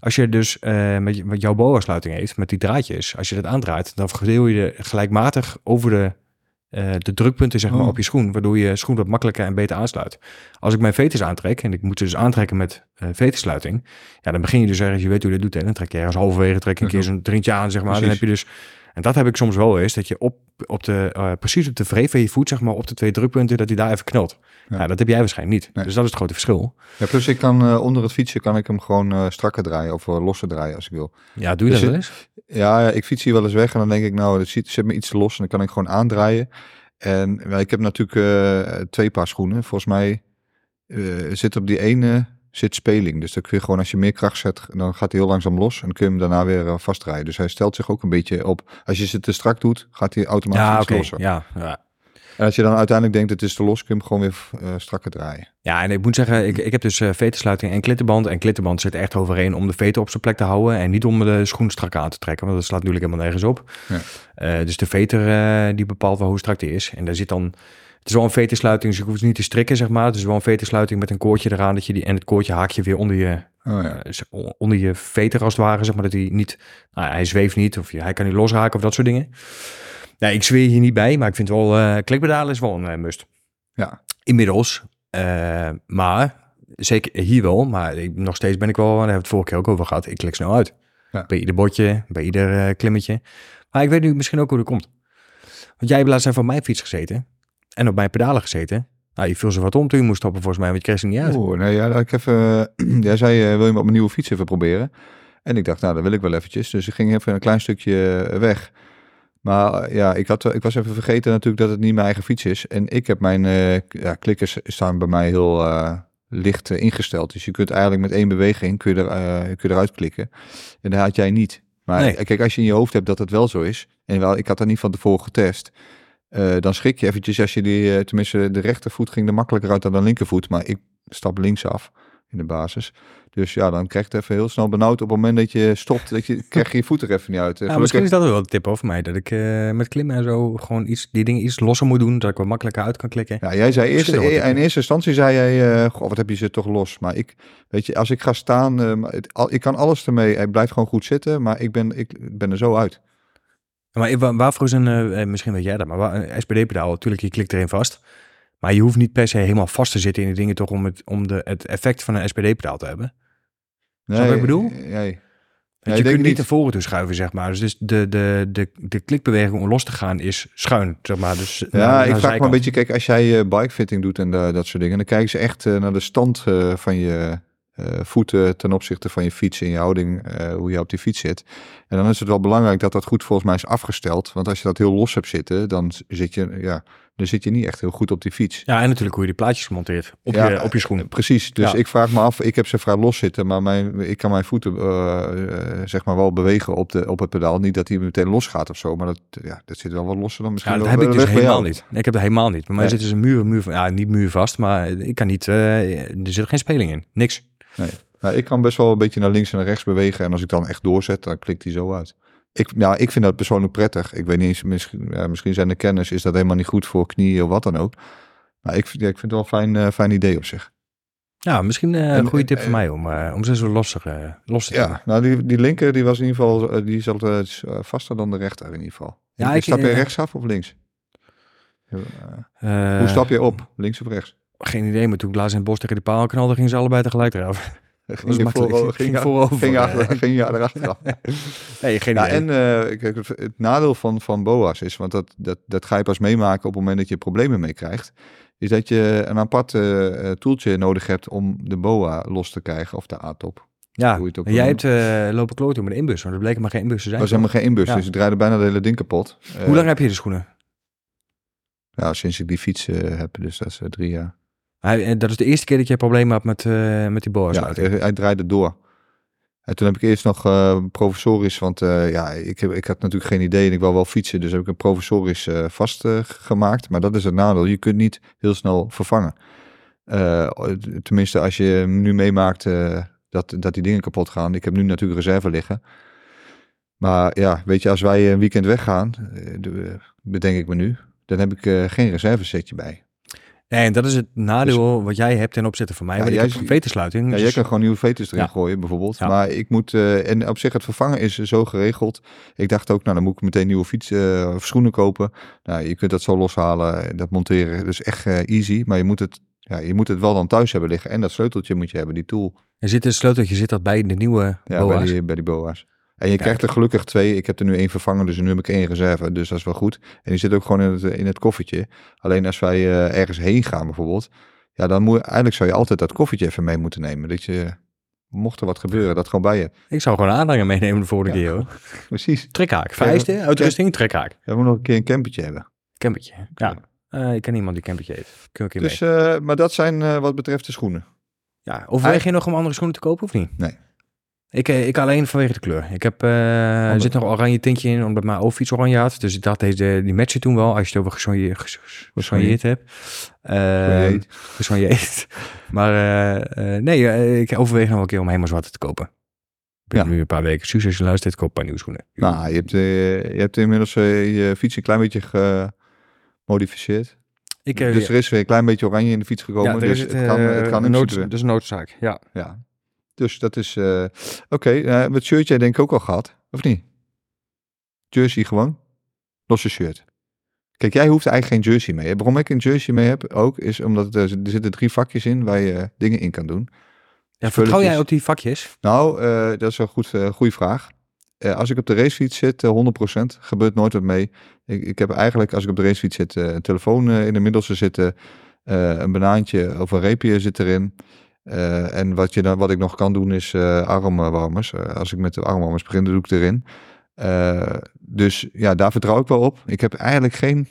[SPEAKER 1] als je dus eh, met, jouw boa-sluiting heeft, met die draadjes, als je dat aandraait, dan verdeel je de gelijkmatig over de, eh, de drukpunten zeg maar,
[SPEAKER 2] Oh.
[SPEAKER 1] op je schoen, waardoor je schoen wat makkelijker en beter aansluit. Als ik mijn veters aantrek, en ik moet ze dus aantrekken met vetersluiting, ja, dan begin je dus ergens, je weet hoe je dat doet, hè? dan trek je ergens halverwege, trek je een keer zo'n drintje aan, zeg maar, dan heb je dus, en dat heb ik soms wel eens, dat je op, op de, eh, precies op de vreef van je voet, zeg maar, op de twee drukpunten, dat hij daar even knalt.
[SPEAKER 2] Ja.
[SPEAKER 1] Ja. dat heb jij waarschijnlijk niet.
[SPEAKER 2] Nee.
[SPEAKER 1] Dus dat is het grote verschil.
[SPEAKER 2] Ja, plus ik kan eh, onder het fietsen kan ik hem gewoon eh, strakker draaien of uh, losser draaien als ik wil.
[SPEAKER 1] Ja, doe je
[SPEAKER 2] Dus
[SPEAKER 1] dat wel
[SPEAKER 2] het-
[SPEAKER 1] eens?
[SPEAKER 2] Ja, ja, ik fiets hier wel eens weg en dan denk ik, nou, dat zit, zit me iets los en dan kan ik gewoon aandraaien. En ik heb natuurlijk twee paar schoenen. Volgens mij zit op die ene zit speling. Dus dan kun je gewoon, als je meer kracht zet, dan gaat hij heel langzaam los en dan kun je hem daarna weer eh, vastdraaien. Dus hij stelt zich ook een beetje op. Als je ze te strak doet, gaat hij automatisch
[SPEAKER 1] Ja. Ja, ja.
[SPEAKER 2] En als je dan uiteindelijk denkt, het is te los, kun je hem gewoon weer eh, strakker draaien.
[SPEAKER 1] Ja, en ik moet zeggen, ik, ik heb dus eh vetersluiting en klittenband. En klittenband zit echt overeen om de veter op zijn plek te houden. En niet om de schoen strak aan te trekken, want dat slaat natuurlijk helemaal nergens op.
[SPEAKER 2] Ja.
[SPEAKER 1] Dus de veter die bepaalt wel hoe strak die is. En daar zit dan... Het is wel een vetersluiting, dus je hoeft het niet te strikken, zeg maar. Het is wel een vetersluiting met een koordje eraan. Dat je die, en het koordje haak je weer onder je,
[SPEAKER 2] Oh ja.
[SPEAKER 1] eh, onder je veter als het ware, zeg maar. Dat hij niet... Nou, hij zweeft niet, of je- hij kan niet losraken of dat soort dingen. Nee, ik zweer hier niet bij, maar ik vind wel... eh klikpedalen is wel een eh, must.
[SPEAKER 2] Ja.
[SPEAKER 1] Inmiddels. Maar, zeker hier wel, maar ik, nog steeds ben ik wel, daar hebben we het vorige keer ook over gehad, ik klik snel uit.
[SPEAKER 2] Ja.
[SPEAKER 1] Bij ieder botje, bij ieder klimmetje. Maar ik weet nu misschien ook hoe dat komt. Want jij hebt laatst even op mijn fiets gezeten en op mijn pedalen gezeten. Nou, je viel ze wat om toen je moest stoppen volgens mij, want je kreeg ze niet uit.
[SPEAKER 2] Oeh, nee, ja, ik even, jij zei, eh, wil je op mijn nieuwe fiets even proberen? En ik dacht, nou, dat wil ik wel eventjes. Dus ik ging even een klein stukje eh, weg. Maar eh, ja, ik, had, ik was even vergeten natuurlijk dat het niet mijn eigen fiets is. En ik heb mijn ja, klikkers staan bij mij heel licht ingesteld. Dus je kunt eigenlijk met één beweging kun je, er, kun je eruit klikken. En dat had jij niet. Maar
[SPEAKER 1] Nee.
[SPEAKER 2] kijk, als je in je hoofd hebt dat het wel zo is. En wel, ik had dat niet van tevoren getest. Eh, dan schrik je eventjes als je die, eh, tenminste de rechtervoet ging er makkelijker uit dan de linkervoet. Maar ik stap links af in de basis. Dus ja, dan krijg je het even heel snel benauwd. Op het moment dat je stopt, dat je, krijg je je voet er even niet uit. Eh,
[SPEAKER 1] Ja, misschien is dat wel een tip over mij, dat ik met klimmen en zo gewoon iets, die dingen iets losser moet doen, dat ik wat makkelijker uit kan klikken.
[SPEAKER 2] Ja, jij zei eerst, in eerste instantie zei jij, eh, goh, wat heb je ze toch los. Maar ik, weet je, als ik ga staan, maar het, al, ik kan alles ermee. Hij blijft gewoon goed zitten, maar ik ben, ik ben er zo uit.
[SPEAKER 1] Maar waarvoor is een, eh, eh, misschien weet jij dat, maar waar- een SPD-pedaal, natuurlijk, je klikt erin vast. Maar je hoeft niet per se helemaal vast te zitten in die dingen toch om het, om de, het effect van een SPD-pedaal te hebben. Snap je wat ik bedoel?
[SPEAKER 2] Nee. Ik
[SPEAKER 1] je kunt niet naar voren toe schuiven, zeg maar. Dus de, de, de, de klikbeweging om los te gaan is schuin, zeg maar. Dus
[SPEAKER 2] Ja,
[SPEAKER 1] naar
[SPEAKER 2] ik vraag me een beetje, kijk, als jij eh, bikefitting doet en eh, dat soort dingen, dan kijken ze echt eh, naar de stand eh, van je eh, voeten ten opzichte van je fiets en je houding, eh, hoe je op die fiets zit. En dan is het wel belangrijk dat dat goed volgens mij is afgesteld, want als je dat heel los hebt zitten, dan zit je, ja, dan zit je niet echt heel goed op die fiets.
[SPEAKER 1] Ja, en natuurlijk hoe je die plaatjes monteert op,
[SPEAKER 2] Ja,
[SPEAKER 1] je, op je schoen.
[SPEAKER 2] Eh, Precies, dus
[SPEAKER 1] Ja.
[SPEAKER 2] ik vraag me af, ik heb ze vrij los zitten, maar mijn, ik kan mijn voeten eh, eh, zeg maar wel bewegen op, de, op het pedaal. Niet dat hij meteen los gaat of zo, maar dat, ja, dat zit wel wat losser dan misschien
[SPEAKER 1] Ja, dat heb ik dus helemaal niet. Nee, ik heb dat helemaal niet. Bij mij
[SPEAKER 2] Nee.
[SPEAKER 1] zit dus een muur, muur van, ja, niet muurvast, maar ik kan niet, eh, er zit geen speling in. Niks.
[SPEAKER 2] Nou, ik kan best wel een beetje naar links en naar rechts bewegen. En als ik dan echt doorzet, dan klikt hij zo uit. Ik, nou, ik vind dat persoonlijk prettig. Ik weet niet eens, misschien, ja, misschien zijn de kennis, is dat helemaal niet goed voor knieën of wat dan ook. Maar ik, vind- ja, ik vind het wel een fijn, eh, fijn idee op zich.
[SPEAKER 1] Ja, misschien eh,
[SPEAKER 2] En-
[SPEAKER 1] een goede tip
[SPEAKER 2] en-
[SPEAKER 1] voor mij om, eh, om ze zo losser, eh, los te.
[SPEAKER 2] Ja, nou die, die linker die was in ieder geval, eh, die eh, vaster dan de rechter in ieder geval.
[SPEAKER 1] Ja, ik-
[SPEAKER 2] stap je
[SPEAKER 1] eh,
[SPEAKER 2] rechtsaf of links? Eh,
[SPEAKER 1] Eh,
[SPEAKER 2] Hoe stap je op? Links of rechts?
[SPEAKER 1] Geen idee, maar toen in het bos tegen de paal knalde, gingen ze allebei tegelijk eraf.
[SPEAKER 2] Ging je voor-
[SPEAKER 1] Ging
[SPEAKER 2] je-
[SPEAKER 1] voorover.
[SPEAKER 2] ging je achter- ging je?
[SPEAKER 1] Nee, geen
[SPEAKER 2] Ja,
[SPEAKER 1] idee.
[SPEAKER 2] en eh, kijk, het, het nadeel van, van BOA's is, want dat, dat, dat ga je pas meemaken op het moment dat je problemen mee krijgt, is dat je een apart eh, eh, toeltje nodig hebt om de BOA los te krijgen, of de A-top.
[SPEAKER 1] ja,
[SPEAKER 2] hoe je het ook
[SPEAKER 1] en jij hebt eh, lopen kloten met een inbus, maar er bleken maar geen inbussen
[SPEAKER 2] Er
[SPEAKER 1] zijn.
[SPEAKER 2] was helemaal geen inbus,
[SPEAKER 1] Ja.
[SPEAKER 2] dus ik draaide bijna de hele ding kapot. Eh,
[SPEAKER 1] Hoe lang heb je de schoenen?
[SPEAKER 2] Ja, sinds ik die fiets eh, heb, dus dat is eh, drie jaar.
[SPEAKER 1] Hij, eh, dat is de eerste keer dat je problemen had met, eh, met die
[SPEAKER 2] Ja,
[SPEAKER 1] boa-sluiting.
[SPEAKER 2] hij, draaide door. En toen heb ik eerst nog eh, professorisch, want ja, ik, heb, ik had natuurlijk geen idee en ik wou wel fietsen, dus heb ik een professorisch eh vastgemaakt. maar dat is het nadeel, je kunt niet heel snel vervangen. Tenminste, als je nu meemaakt dat, dat die dingen kapot gaan. Ik heb nu natuurlijk reserve liggen. Maar ja, weet je, als wij een weekend weggaan, de- bedenk ik me nu, dan heb ik geen reservesetje bij.
[SPEAKER 1] Nee, en dat is het nadeel wat jij hebt ten opzichte van mij.
[SPEAKER 2] Ja,
[SPEAKER 1] want
[SPEAKER 2] jij
[SPEAKER 1] ik heb een vetensluiting.
[SPEAKER 2] Ja,
[SPEAKER 1] dus-
[SPEAKER 2] jij kan gewoon nieuwe veters erin
[SPEAKER 1] Ja.
[SPEAKER 2] gooien bijvoorbeeld.
[SPEAKER 1] Ja.
[SPEAKER 2] Maar ik moet, eh, en op zich het vervangen is zo geregeld. Ik dacht ook, nou dan moet ik meteen nieuwe fiets eh, of schoenen kopen. Nou, je kunt dat zo loshalen, dat monteren. Is echt eh, easy. Maar je moet, het, ja, je moet het wel dan thuis hebben liggen. En dat sleuteltje moet je hebben, die tool.
[SPEAKER 1] Er zit een sleuteltje zit dat bij de nieuwe
[SPEAKER 2] Ja, bij
[SPEAKER 1] BOA's.
[SPEAKER 2] die, bij die BOA's. En je
[SPEAKER 1] Kijk.
[SPEAKER 2] krijgt er gelukkig twee. Ik heb er nu één vervangen, dus nu heb ik één reserve. Dus dat is wel goed. En die zit ook gewoon in het, in het koffertje. Alleen als wij eh, ergens heen gaan bijvoorbeeld. Ja, dan moet eigenlijk zou je altijd dat koffertje even mee moeten nemen. Dat je, mocht er wat gebeuren, dat gewoon bij je.
[SPEAKER 1] Ik zou gewoon aanhanger meenemen de
[SPEAKER 2] Ja.
[SPEAKER 1] keer hoor.
[SPEAKER 2] Precies.
[SPEAKER 1] Trekhaak. Vereiste, uitrusting, trekhaak.
[SPEAKER 2] We moeten nog een keer een campertje hebben.
[SPEAKER 1] Campertje. Ja. Eh, ik ken iemand die campertje heeft. Kun keer
[SPEAKER 2] Dus,
[SPEAKER 1] mee.
[SPEAKER 2] eh, maar dat zijn wat betreft de schoenen.
[SPEAKER 1] Ja, overweeg je nog om andere schoenen te kopen of niet?
[SPEAKER 2] Nee.
[SPEAKER 1] Ik, eh, ik alleen vanwege de kleur. Ik heb, eh, er zit nog een oranje tintje in, omdat mijn overfiets oranje had. Dus ik dacht, deze, die matchen toen wel, als je het over gesoigneerd, ges- gesoigneerd hebt.
[SPEAKER 2] Gesoigneerd.
[SPEAKER 1] maar nee, ik overweeg nog een keer om helemaal zwarte te kopen. Ik
[SPEAKER 2] Ja.
[SPEAKER 1] nu een paar weken als je luistert, koop een paar nieuwe schoenen.
[SPEAKER 2] Nou, je hebt, je hebt inmiddels je fiets een klein beetje gemodificeerd.
[SPEAKER 1] ik,
[SPEAKER 2] dus er is weer een klein beetje oranje in de fiets gekomen.
[SPEAKER 1] ja,
[SPEAKER 2] dus
[SPEAKER 1] het,
[SPEAKER 2] het kan, het kan
[SPEAKER 1] een
[SPEAKER 2] in
[SPEAKER 1] nood,
[SPEAKER 2] principe-
[SPEAKER 1] dat is een noodzaak, ja.
[SPEAKER 2] Ja. Dus dat is... eh, Oké, eh, het shirtje denk ik ook al gehad. Of niet? Jersey gewoon. Losse shirt. Kijk, jij hoeft eigenlijk geen jersey mee. hè. Waarom ik een jersey mee heb ook, is omdat er, er zitten drie vakjes in waar je dingen in kan doen.
[SPEAKER 1] ja vertrouw jij op die vakjes?
[SPEAKER 2] Nou, eh, dat is een goed, eh, goede vraag. Eh, als ik op de racefiets zit, eh, 100%, gebeurt nooit wat mee. Ik, ik heb eigenlijk, als ik op de racefiets zit, eh, een telefoon eh, in de middelste zitten, eh, een banaantje of een reepje zit erin. Eh, en wat, je dan, wat ik nog kan doen is eh, armwarmers. Eh, als ik met de armwarmers begin, dan doe ik erin. Dus ja, daar vertrouw ik wel op. Ik heb eigenlijk geen,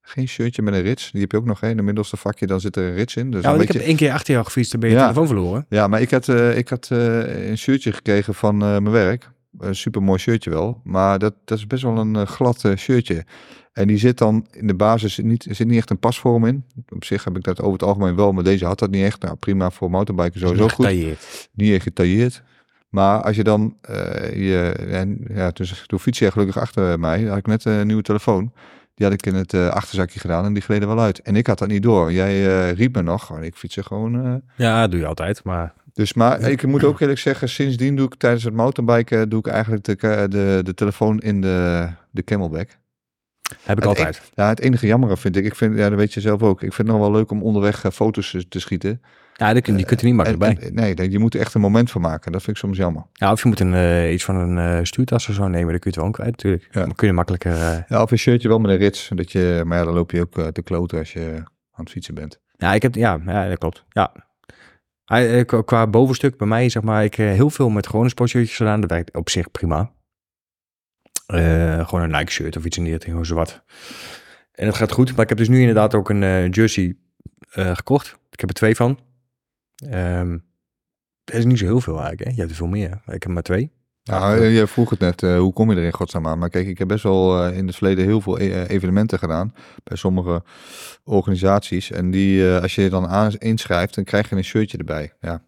[SPEAKER 2] geen shirtje met een rits. Die heb je ook nog, hè, in de middelste vakje, dan zit er een rits in. Dus
[SPEAKER 1] Ja, ik heb één keer achter jou gefietst, dan ben je
[SPEAKER 2] Ja.
[SPEAKER 1] telefoon verloren.
[SPEAKER 2] ja, maar ik had, ik had een shirtje gekregen van mijn werk. Een super mooi shirtje wel. Maar dat, dat is best wel een glad shirtje. En die zit dan in de basis niet, er zit niet echt een pasvorm in. Op zich heb ik dat over het algemeen wel, maar deze had dat niet echt. Nou, prima voor mountainbiken sowieso goed.
[SPEAKER 1] Getailleerd.
[SPEAKER 2] Niet echt getailleerd. Maar als je dan, eh, je, en, ja, dus toen fiets je gelukkig achter mij. had ik net een nieuwe telefoon. Die had ik in het eh, achterzakje gedaan en die gleden wel uit. En ik had dat niet door. Jij eh, riep me nog. Ik fietste gewoon
[SPEAKER 1] Ja, dat doe je altijd, maar...
[SPEAKER 2] dus maar ik moet ook eerlijk zeggen, sindsdien doe ik tijdens het mountainbiken doe ik eigenlijk de, de, de telefoon in de, de camelback.
[SPEAKER 1] Heb ik
[SPEAKER 2] Het
[SPEAKER 1] altijd.
[SPEAKER 2] Ja, het enige jammere vind ik, ik vind, ja, dat weet je zelf ook, ik vind het nog wel leuk om onderweg eh, foto's te- te schieten.
[SPEAKER 1] Ja, die, kun- die kunt er niet makkelijk
[SPEAKER 2] En-
[SPEAKER 1] bij.
[SPEAKER 2] nee, je moet er echt een moment van maken. Dat vind ik soms jammer.
[SPEAKER 1] Ja, of je moet een, eh, iets van een eh, stuurtas of zo nemen, dan kun je het wel ook kwijt natuurlijk.
[SPEAKER 2] Ja.
[SPEAKER 1] Dan kun je makkelijker... eh,
[SPEAKER 2] Ja, of een shirtje wel met een rits. Dat je, maar ja, dan loop je ook eh, te kloten als je aan het fietsen bent.
[SPEAKER 1] Ja, ik heb, ja, ja, dat klopt. Ja. Eh, qua- bovenstuk bij mij, zeg maar, ik heb heel veel met gewone sportshirtjes gedaan. Dat werkt op zich prima. Eh, gewoon een Nike shirt of iets in die richting, gewoon zwart. En het gaat goed, maar ik heb dus nu inderdaad ook een eh, jersey eh, gekocht. Ik heb er twee van. Ehm er is niet zo heel veel eigenlijk, hè? Je hebt er veel meer. Ik heb maar twee.
[SPEAKER 2] Nou, je vroeg het net, hoe kom je er in godsnaam aan? Maar kijk, ik heb best wel in het verleden heel veel e- evenementen gedaan bij sommige organisaties. En die, als je je dan aan inschrijft, dan krijg je een shirtje erbij. Ja.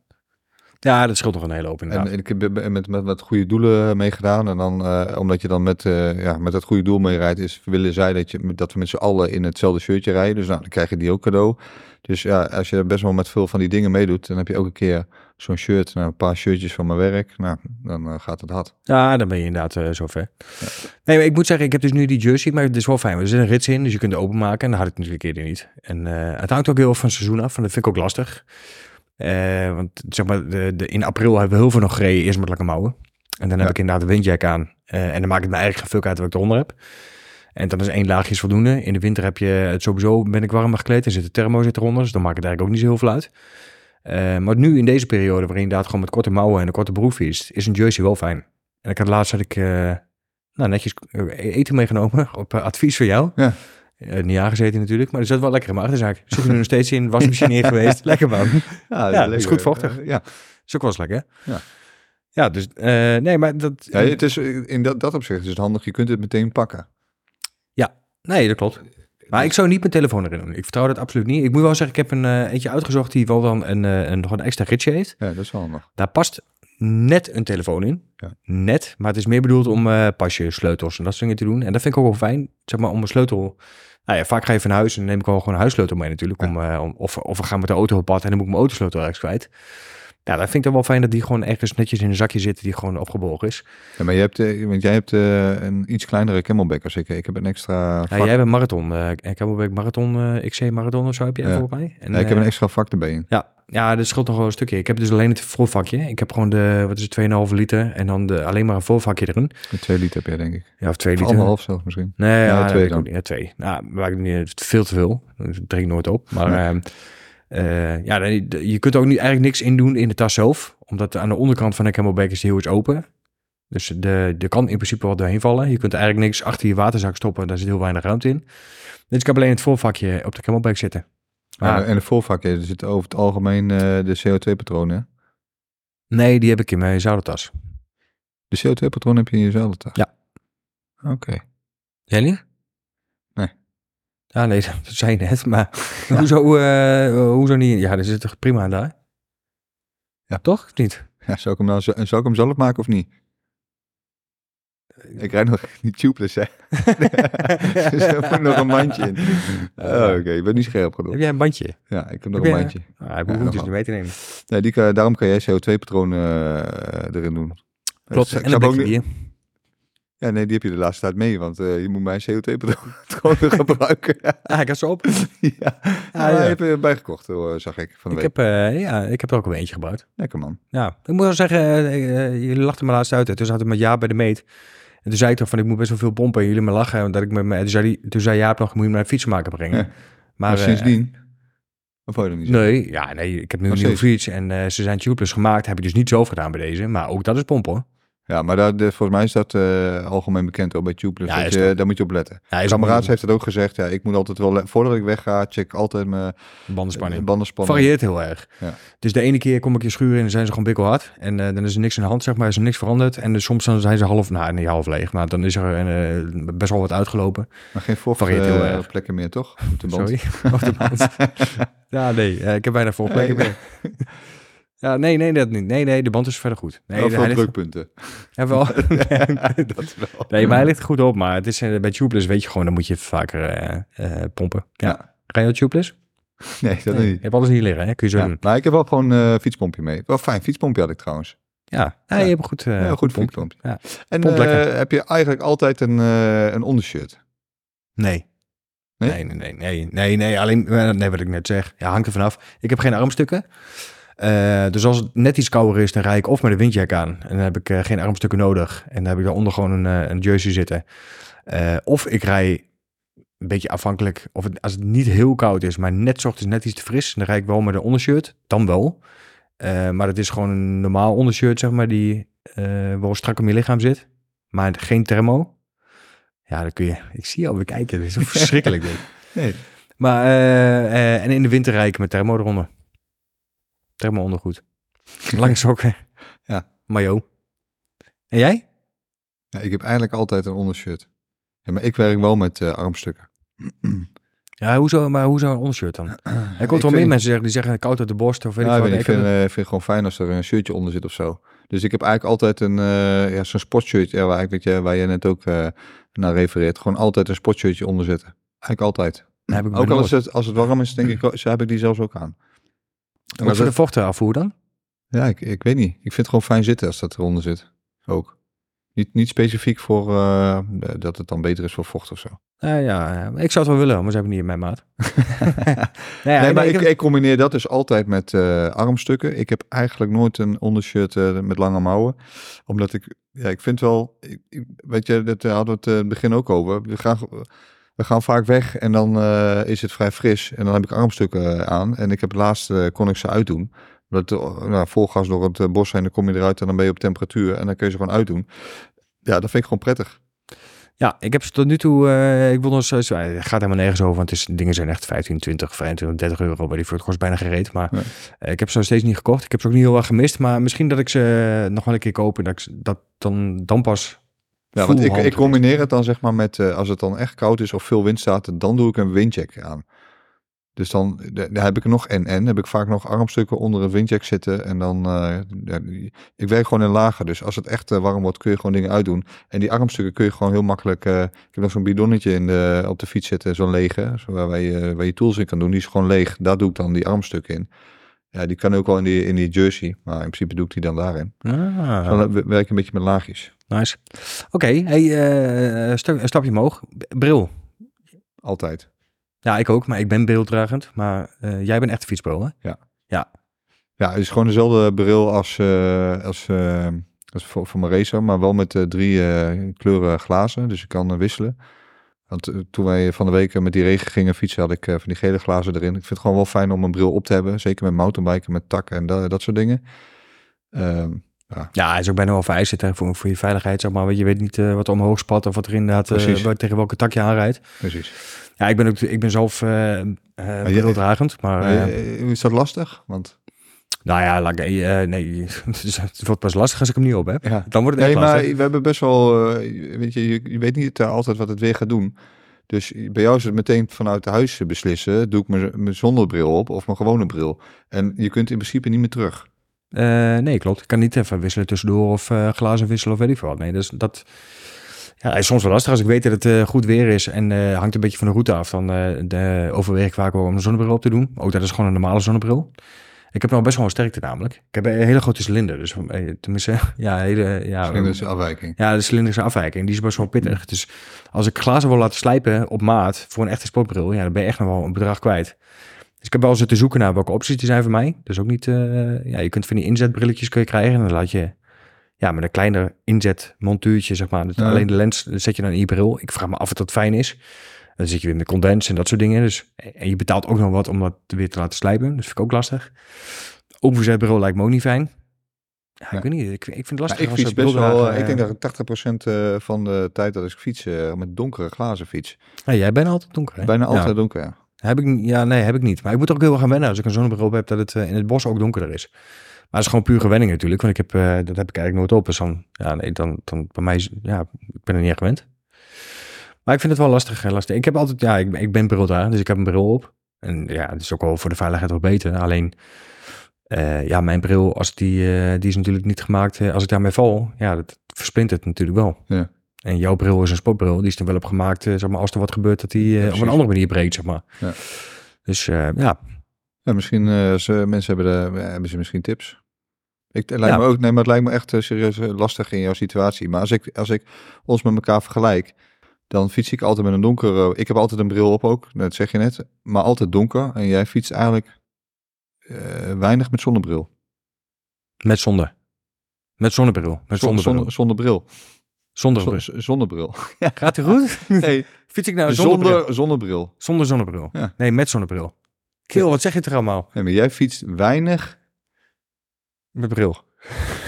[SPEAKER 1] Ja, dat scheelt nog een hele hoop inderdaad.
[SPEAKER 2] En ik heb met, met, met, goede doelen meegedaan. En dan, eh, omdat je dan met, eh, ja, met dat goede doel mee rijdt, is, willen zij dat, je, dat we met z'n allen in hetzelfde shirtje rijden. Dus nou, dan krijg je die ook cadeau. Dus ja, als je best wel met veel van die dingen meedoet, dan heb je elke keer zo'n shirt. Nou, een paar shirtjes van mijn werk. Nou, dan eh, gaat het hard.
[SPEAKER 1] Ja, dan ben je inderdaad zover. Nee, maar ik moet zeggen, ik heb dus nu die jersey, maar het is wel fijn. Er zit een rits in, dus je kunt het openmaken. En dat had ik natuurlijk eerder niet. En het hangt ook heel erg van het seizoen af. En dat vind ik ook lastig. Eh, want zeg maar, de, de, in april hebben we heel veel nog gereden, eerst met lekker mouwen. En dan heb ik inderdaad de windjack aan. Eh, en dan maakt het me eigenlijk geen fuck uit wat ik eronder heb. En dan is één laagje is voldoende. In de winter heb je het sowieso, ben ik warmer gekleed. Er zit de thermo zit eronder, dus dan maakt het eigenlijk ook niet zo heel veel uit. Eh, maar nu in deze periode, waarin je inderdaad gewoon met korte mouwen en een korte broek fietst, is een jersey wel fijn. En ik had laatst had ik nou, netjes eten meegenomen op advies van jou.
[SPEAKER 2] Ja.
[SPEAKER 1] Eh, niet aangezeten natuurlijk, maar er zat wel lekker in mijn achterzaak. Zit er nu nog steeds in, wasmachine in geweest. Lekker man.
[SPEAKER 2] Ja,
[SPEAKER 1] Ja, dat is goed vochtig.
[SPEAKER 2] Eh, ja.
[SPEAKER 1] Is ook wel eens lekker.
[SPEAKER 2] Ja.
[SPEAKER 1] Ja, dus eh, nee, maar dat...
[SPEAKER 2] ja, het is, in dat, dat opzicht is het handig. Je kunt het meteen pakken.
[SPEAKER 1] nee, dat klopt. Maar ik zou niet mijn telefoon erin doen. Ik vertrouw dat absoluut niet. Ik moet wel zeggen, ik heb een eentje uitgezocht die wel dan een, een, nog een extra ritje heeft.
[SPEAKER 2] Ja, dat is wel handig.
[SPEAKER 1] Daar past net een telefoon in.
[SPEAKER 2] Ja.
[SPEAKER 1] Net, maar het is meer bedoeld om pasjes, sleutels en dat soort dingen te doen. En dat vind ik ook wel fijn, zeg maar, om een sleutel... Nou ja, vaak ga je van huis en dan neem ik wel gewoon een huissleutel mee natuurlijk. Om, eh, om, of, of we gaan met de auto op pad en dan moet ik mijn autosleutel ergens kwijt. Ja, dan vind ik het wel fijn dat die gewoon ergens netjes in een zakje zit die gewoon opgeborgen is.
[SPEAKER 2] Ja, maar je hebt, eh, want jij hebt eh, een iets kleinere camelback als ik. Ik heb een extra
[SPEAKER 1] Ja, jij hebt een marathon. heb een marathon, XC marathon of zo heb je
[SPEAKER 2] Ja.
[SPEAKER 1] volgens mij. En,
[SPEAKER 2] Ja, ik heb een extra vak erbij in.
[SPEAKER 1] Ja, ja, dat scheelt nog wel een stukje. Ik heb dus alleen het volvakje. Ik heb gewoon de, wat is het, 2,5 liter en dan de, alleen maar een volvakje erin.
[SPEAKER 2] Met twee liter heb jij, denk ik.
[SPEAKER 1] Ja, of 2
[SPEAKER 2] Of
[SPEAKER 1] liter.
[SPEAKER 2] anderhalf zelfs misschien.
[SPEAKER 1] Nee,
[SPEAKER 2] Ja,
[SPEAKER 1] ja,
[SPEAKER 2] twee dan.
[SPEAKER 1] Ja, twee. Nou, maakt niet veel te veel. Dat drink nooit op. Maar
[SPEAKER 2] Nee.
[SPEAKER 1] ehm, eh, ja, dan- je kunt ook niet, eigenlijk niks in doen in de tas zelf. Omdat aan de onderkant van de camelback is die heel iets open. Dus de, er kan in principe wat doorheen vallen. Je kunt eigenlijk niks achter je waterzak stoppen. Daar zit heel weinig ruimte in. Dus ik heb alleen het voorvakje op de camelback zitten.
[SPEAKER 2] Ja, en de voorvak, er zit over het algemeen eh, de CO2-patronen.
[SPEAKER 1] Nee, die heb ik in mijn zoudertas.
[SPEAKER 2] De CO2-patroon heb je in jezelf tas?
[SPEAKER 1] Ja.
[SPEAKER 2] Oké.
[SPEAKER 1] Jij niet?
[SPEAKER 2] Nee.
[SPEAKER 1] Ja, nee, dat zei je net. Maar hoezo, eh, hoezo niet? Ja, er zit toch prima aan daar?
[SPEAKER 2] Ja.
[SPEAKER 1] Toch? Of niet?
[SPEAKER 2] Ja, zou ik hem, nou, zou, zou ik hem zelf maken of niet? Ik rijd nog niet tubeless, hè? dus moet nog een mandje in. Oh, Oké, je bent niet scherp genoeg.
[SPEAKER 1] Heb jij een bandje?
[SPEAKER 2] Ja, ik heb nog
[SPEAKER 1] Heb
[SPEAKER 2] een
[SPEAKER 1] jij-
[SPEAKER 2] mandje.
[SPEAKER 1] Ah, ik
[SPEAKER 2] Ja,
[SPEAKER 1] hoef
[SPEAKER 2] nog
[SPEAKER 1] dus niet mee te nemen.
[SPEAKER 2] Nee, die kan, daarom kan jij CO2-patronen eh, erin doen.
[SPEAKER 1] Klopt,
[SPEAKER 2] Dus ik
[SPEAKER 1] en een
[SPEAKER 2] ook niet-
[SPEAKER 1] bier.
[SPEAKER 2] Ja, nee, die heb je de laatste tijd mee, want eh, je moet mijn CO2-patronen gebruiken.
[SPEAKER 1] Ah, ik had ze op.
[SPEAKER 2] ja, ja,
[SPEAKER 1] ja.
[SPEAKER 2] je bijgekocht, hoor, zag ik van de
[SPEAKER 1] Ik
[SPEAKER 2] week.
[SPEAKER 1] heb, eh, ja, ik heb er ook wel eentje gebruikt.
[SPEAKER 2] Lekker man.
[SPEAKER 1] Ja, ik moet wel zeggen, jullie lachten me laatst uit. hè. Toen zaten we met Jaap bij de meet. En toen zei ik toch van, ik moet best wel veel pompen. En jullie me lachen. Omdat ik met me, toen, zei die, toen zei Jaap nog, moet je me naar fietsenmaker brengen.
[SPEAKER 2] Ja.
[SPEAKER 1] Maar,
[SPEAKER 2] Maar,
[SPEAKER 1] eh,
[SPEAKER 2] sindsdien... Of wou je dat niet zeggen?
[SPEAKER 1] Nee, ja, nee, ik heb nu een nieuwe fiets en eh, ze zijn tubeless gemaakt. Heb ik dus niet zelf gedaan bij deze, maar ook dat is pompen hoor.
[SPEAKER 2] Ja, maar de, volgens mij is dat eh, algemeen bekend ook bij Tubeless.
[SPEAKER 1] Ja,
[SPEAKER 2] dat je,
[SPEAKER 1] dat.
[SPEAKER 2] daar moet je op letten.
[SPEAKER 1] Ja,
[SPEAKER 2] kameraad heeft het ook gezegd. Ja, ik moet altijd wel, voordat ik wegga, check altijd mijn
[SPEAKER 1] bandenspanning.
[SPEAKER 2] bandenspanning.
[SPEAKER 1] Varieert heel erg.
[SPEAKER 2] Ja.
[SPEAKER 1] Dus de ene keer kom ik je schuren in en zijn ze gewoon bikkelhard. En eh, dan is er niks in de hand, zeg maar, is er niks veranderd. En dus soms dan zijn ze half, nou niet half leeg, maar dan is er eh, best wel wat uitgelopen.
[SPEAKER 2] Maar geen vocht
[SPEAKER 1] Varieert heel erg.
[SPEAKER 2] plekken meer, toch? Op de band.
[SPEAKER 1] Sorry, op de band. ja, nee, ik heb bijna vol plekken
[SPEAKER 2] Nee.
[SPEAKER 1] meer. Ja, nee, nee, dat niet. Nee, nee, de band is verder goed. Nee,
[SPEAKER 2] Wel veel
[SPEAKER 1] ligt-
[SPEAKER 2] drukpunten.
[SPEAKER 1] Ja, wel.
[SPEAKER 2] dat wel.
[SPEAKER 1] nee, maar hij ligt goed op. Maar het is, eh, bij tubeless weet je gewoon, dan moet je vaker eh, eh, pompen. Ja.
[SPEAKER 2] Ja.
[SPEAKER 1] Ga je tubeless?
[SPEAKER 2] Nee, dat
[SPEAKER 1] Nee, je
[SPEAKER 2] niet.
[SPEAKER 1] hebt alles hier liggen, hè? Kun je zo
[SPEAKER 2] Ja, maar ik heb wel gewoon een fietspompje mee. Wel fijn, fietspompje had ik trouwens.
[SPEAKER 1] Ja, ja,
[SPEAKER 2] Ja.
[SPEAKER 1] je hebt een goed,
[SPEAKER 2] Ja, goed
[SPEAKER 1] pomp.
[SPEAKER 2] fietspompje.
[SPEAKER 1] Ja.
[SPEAKER 2] En
[SPEAKER 1] Pomp
[SPEAKER 2] heb je eigenlijk altijd een, een ondershirt?
[SPEAKER 1] Nee.
[SPEAKER 2] Nee?
[SPEAKER 1] Nee, nee, nee, nee, nee, nee, alleen, nee, wat ik net zeg. Ja, hangt er vanaf. Ik heb geen armstukken. Eh, dus als het net iets kouder is, dan rijd ik of met een windjack aan. En dan heb ik eh, geen armstukken nodig. En dan heb ik daaronder gewoon een, eh, een jersey zitten. Of ik rij een beetje afhankelijk, of het, als het niet heel koud is, maar net ochtends net iets te fris, dan rijd ik wel met een ondershirt. Dan wel. Maar het is gewoon een normaal ondershirt, zeg maar, die wel strak om je lichaam zit. Maar geen thermo. Ja, dan kun je... Ik zie je alweer kijken. Dit is verschrikkelijk dit.
[SPEAKER 2] Nee.
[SPEAKER 1] Maar, en in de winter rijd ik met thermo eronder. Thermo ondergoed. Lange sokken.
[SPEAKER 2] Ja.
[SPEAKER 1] Mayo. En jij?
[SPEAKER 2] Ja, ik heb eigenlijk altijd een ondershirt. Ja, maar ik werk wel met eh, armstukken.
[SPEAKER 1] Ja, hoezo, maar hoezo een ondershirt dan? Er komt wel meer mensen zeggen, die zeggen koud uit de borst of weet
[SPEAKER 2] Ja,
[SPEAKER 1] ik
[SPEAKER 2] ik,
[SPEAKER 1] wat.
[SPEAKER 2] vind, eh, vind het gewoon fijn als er een shirtje onder zit of zo. Dus ik heb eigenlijk altijd een eh, ja, zo'n sportshirt, ja, waar, ik, weet je, waar je net ook eh, naar refereert. Gewoon altijd een sportshirtje onder zitten. Eigenlijk altijd.
[SPEAKER 1] Heb ik
[SPEAKER 2] Ook als het, als het warm is, denk ik, zo heb ik die zelfs ook aan. En
[SPEAKER 1] Ook voor de
[SPEAKER 2] het-
[SPEAKER 1] vochten afvoer dan?
[SPEAKER 2] ja, ik, ik weet niet. Ik vind het gewoon fijn zitten als dat eronder zit. Ook. Niet, niet specifiek voor eh, dat het dan beter is voor vocht of zo.
[SPEAKER 1] Ja, ik zou het wel willen, maar ze hebben niet in mijn maat. nee,
[SPEAKER 2] nee, maar
[SPEAKER 1] ik
[SPEAKER 2] ik, combineer dat dus altijd met eh, armstukken. Ik heb eigenlijk nooit een ondershirt eh, met lange mouwen. Omdat ik, ja, ik vind wel, ik, weet je, dat hadden we het in het begin ook over. We gaan, we gaan vaak weg en dan eh, is het vrij fris. En dan heb ik armstukken eh, aan. En ik heb laatst, eh, kon ik ze uitdoen. Dat, nou, vol gas door het bos zijn, dan kom je eruit en dan ben je op temperatuur. En dan kun je ze gewoon uitdoen. Ja, dat vind ik gewoon prettig.
[SPEAKER 1] Ja, ik heb ze tot nu toe, ik wil nog eens, het gaat helemaal nergens over, want het is, dingen zijn echt 15, 20, 25, 30 euro, maar die voor het kost bijna gereed. Maar
[SPEAKER 2] Nee.
[SPEAKER 1] ik heb ze nog steeds niet gekocht. Ik heb ze ook niet heel erg gemist, maar misschien dat ik ze nog wel een keer koop en dat ik dat dan, dan pas
[SPEAKER 2] Ja, want ik, ik combineer het dan zeg maar met, eh, als het dan echt koud is of veel wind staat, dan doe ik een windjack aan. Dus dan daar heb ik nog en en, heb ik vaak nog armstukken onder een windjack zitten en dan, eh, ik werk gewoon in lagen. Dus als het echt eh, warm wordt, kun je gewoon dingen uitdoen. En die armstukken kun je gewoon heel makkelijk, ik heb nog zo'n bidonnetje in de, op de fiets zitten, zo'n lege, zo waar, waar, je, waar je tools in kan doen. Die is gewoon leeg, daar doe ik dan die armstukken in. Ja, die kan ook wel in die, in die jersey, maar in principe doe ik die dan daarin.
[SPEAKER 1] Ah,
[SPEAKER 2] Dan we- werk ik een beetje met laagjes,
[SPEAKER 1] nice. Oké, hey, eh, stu- een stapje omhoog. Bril.
[SPEAKER 2] altijd.
[SPEAKER 1] Ja, ik ook, maar ik ben brildragend. Maar eh, jij bent echt een fietsbril, hè?
[SPEAKER 2] Ja, het is gewoon dezelfde bril als, eh, als, als voor, voor mijn racer, maar wel met drie kleuren glazen, dus ik kan wisselen. Want toen wij van de week met die regen gingen fietsen, had ik van die gele glazen erin. Ik vind het gewoon wel fijn om een bril op te hebben, zeker met mountainbiken, met takken en da- dat soort dingen. Ehm,
[SPEAKER 1] Ja, hij is ook bijna wel vereist hè, voor, voor je veiligheid, zeg maar. Want je weet niet eh, wat er omhoog spat of wat er inderdaad waar- tegen welke tak je aanrijdt.
[SPEAKER 2] precies.
[SPEAKER 1] Ja, ik ben, ook, ik ben zelf eh eh brildragend, maar...
[SPEAKER 2] Maar,
[SPEAKER 1] eh,
[SPEAKER 2] eh, is dat lastig? Want
[SPEAKER 1] nou ja, eh, nee, het wordt pas lastig als ik hem niet op heb.
[SPEAKER 2] ja,
[SPEAKER 1] Dan wordt het
[SPEAKER 2] Nee, maar
[SPEAKER 1] lastig.
[SPEAKER 2] we hebben best wel, weet je, je, weet niet altijd wat het weer gaat doen. Dus bij jou is het meteen vanuit huis beslissen, doe ik mijn zonnebril op of mijn gewone bril. En je kunt in principe niet meer terug.
[SPEAKER 1] Eh, nee, klopt. Ik kan niet even wisselen tussendoor of eh, glazen wisselen of weet ik veel wat. Nee, dus dat... Ja, is soms wel lastig als ik weet dat het eh, goed weer is en hangt een beetje van de route af. Dan de, overweeg ik vaak wel om een zonnebril op te doen. Ook dat is gewoon een normale zonnebril. Ik heb nou best wel een sterkte namelijk. Ik heb een hele grote cilinder. Dus tenminste, ja, hele, ja,
[SPEAKER 2] afwijking.
[SPEAKER 1] ja, de cilindrische afwijking, die is best wel pittig. Dus als ik glazen wil laten slijpen op maat voor een echte sportbril, ja, dan ben je echt nog wel een bedrag kwijt. Dus ik heb wel zitten zoeken naar welke opties die zijn voor mij. Dus ook niet, eh, ja, je kunt van die inzetbrilletjes kun je krijgen. En dan laat je, ja, met een kleiner inzetmontuurtje, zeg maar. Dus
[SPEAKER 2] Ja.
[SPEAKER 1] alleen de lens zet je dan in je bril. Ik vraag me af of dat fijn is. Dan zit je weer met condens en dat soort dingen. Dus, en je betaalt ook nog wat om dat weer te laten slijpen. Dus vind ik ook lastig. Overzetbril lijkt me ook niet fijn. Ja,
[SPEAKER 2] Ja.
[SPEAKER 1] ik weet niet. Ik, ik vind het
[SPEAKER 2] Ja,
[SPEAKER 1] lastig.
[SPEAKER 2] ik fiets best wel, eh, ik denk
[SPEAKER 1] eh,
[SPEAKER 2] dat ik 80% eh, van de tijd dat ik fiets eh, met donkere glazen fiets.
[SPEAKER 1] Ja, jij bent altijd donker, hè?
[SPEAKER 2] Bijna altijd donker, ja.
[SPEAKER 1] Heb ik, ja, nee, heb ik niet. Maar ik moet er ook heel erg gaan wennen als ik een zonnebril heb dat het eh, in het bos ook donkerder is. Maar het is gewoon puur gewenning natuurlijk, want ik heb, eh, dat heb ik eigenlijk nooit op. Dus dan, ja, nee, dan, dan bij mij, ja, ik ben er niet echt gewend. Maar ik vind het wel lastig. eh, lastig. Ik heb altijd, ja, ik, ik ben bril daar, dus ik heb een bril op. En ja, het is ook wel voor de veiligheid wel beter. Alleen, ja, mijn bril, als die, die is natuurlijk niet gemaakt, als ik daarmee val, ja, dat versplintert natuurlijk wel.
[SPEAKER 2] Ja.
[SPEAKER 1] En jouw bril is een sportbril, die is er wel op gemaakt, eh, zeg maar, als er wat gebeurt, dat die eh, op een andere manier breekt, zeg maar.
[SPEAKER 2] Ja.
[SPEAKER 1] Dus eh, ja,
[SPEAKER 2] Ja, misschien als eh, mensen hebben, de, hebben ze misschien tips. Ik, lijkt me ook, nee, maar het lijkt me echt serieus lastig in jouw situatie. Maar als ik, als ik ons met elkaar vergelijk, dan fiets ik altijd met een donkere. Ik heb altijd een bril op ook, dat zeg je net, maar altijd donker. En jij fietst eigenlijk weinig met zonnebril.
[SPEAKER 1] met zonde. Met zonnebril. Met
[SPEAKER 2] Zon-
[SPEAKER 1] zonnebril.
[SPEAKER 2] zon- zonnebril.
[SPEAKER 1] Zonder
[SPEAKER 2] Zon- z- zonnebril.
[SPEAKER 1] Gaat het goed?
[SPEAKER 2] Nee,
[SPEAKER 1] Fiets ik nou zonder bril?
[SPEAKER 2] zonder zonnebril.
[SPEAKER 1] Zonder zonnebril.
[SPEAKER 2] Ja.
[SPEAKER 1] Nee, met zonnebril. Kill, wat zeg je toch allemaal?
[SPEAKER 2] Nee, maar jij fietst weinig
[SPEAKER 1] Met bril.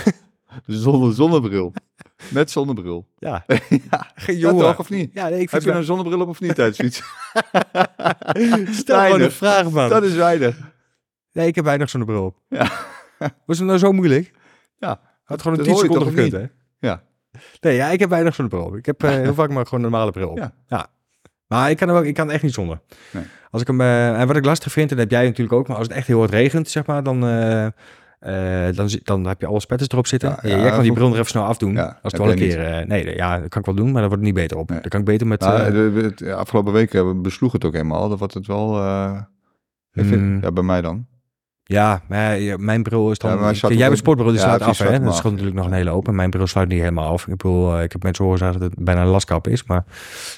[SPEAKER 2] zonder zonnebril. Met zonnebril.
[SPEAKER 1] Ja.
[SPEAKER 2] ja, toch of niet?
[SPEAKER 1] Ja, nee, ik
[SPEAKER 2] Heb je een zonnebril op of niet tijdens fietsen?
[SPEAKER 1] Stel gewoon een
[SPEAKER 2] Weinig.
[SPEAKER 1] vraag, man.
[SPEAKER 2] Dat is weinig.
[SPEAKER 1] Nee, ik heb weinig zonnebril op.
[SPEAKER 2] Ja.
[SPEAKER 1] Was het nou zo moeilijk?
[SPEAKER 2] Ja.
[SPEAKER 1] Had gewoon een
[SPEAKER 2] Dat
[SPEAKER 1] 10
[SPEAKER 2] hoor je
[SPEAKER 1] seconden gekund, hè?
[SPEAKER 2] Ja.
[SPEAKER 1] Nee, ja, ik heb weinig zonnebril op. Ik heb eh, heel vaak maar gewoon een normale bril op.
[SPEAKER 2] Ja.
[SPEAKER 1] Maar ik kan, er ook, ik kan echt niet zonder.
[SPEAKER 2] Nee.
[SPEAKER 1] Als ik hem, eh, en wat ik lastig vind, en dat heb jij natuurlijk ook, maar als het echt heel hard regent, zeg maar, dan, eh, dan, dan heb je alle spetters erop zitten.
[SPEAKER 2] Ja,
[SPEAKER 1] Ja,
[SPEAKER 2] ja,
[SPEAKER 1] jij kan die bril er even snel afdoen.
[SPEAKER 2] Ja,
[SPEAKER 1] als het wel een keer... nee, ja, dat kan ik wel doen, maar dan wordt het niet beter op.
[SPEAKER 2] Nee.
[SPEAKER 1] Dan kan ik beter met...
[SPEAKER 2] Nou, de, afgelopen weken besloeg het ook eenmaal. Dat wordt het wel... eh, ik vind-
[SPEAKER 1] Mm.
[SPEAKER 2] ja, bij mij dan.
[SPEAKER 1] Ja, maar ja, mijn bril is dan...
[SPEAKER 2] Ja,
[SPEAKER 1] jij een sportbril, die
[SPEAKER 2] Ja,
[SPEAKER 1] af, hè? Dat
[SPEAKER 2] af.
[SPEAKER 1] scheelt natuurlijk nog een hele open. Mijn bril sluit niet helemaal af. Ik bedoel, eh, ik heb mensen horen zeggen dat het bijna een laskap is, maar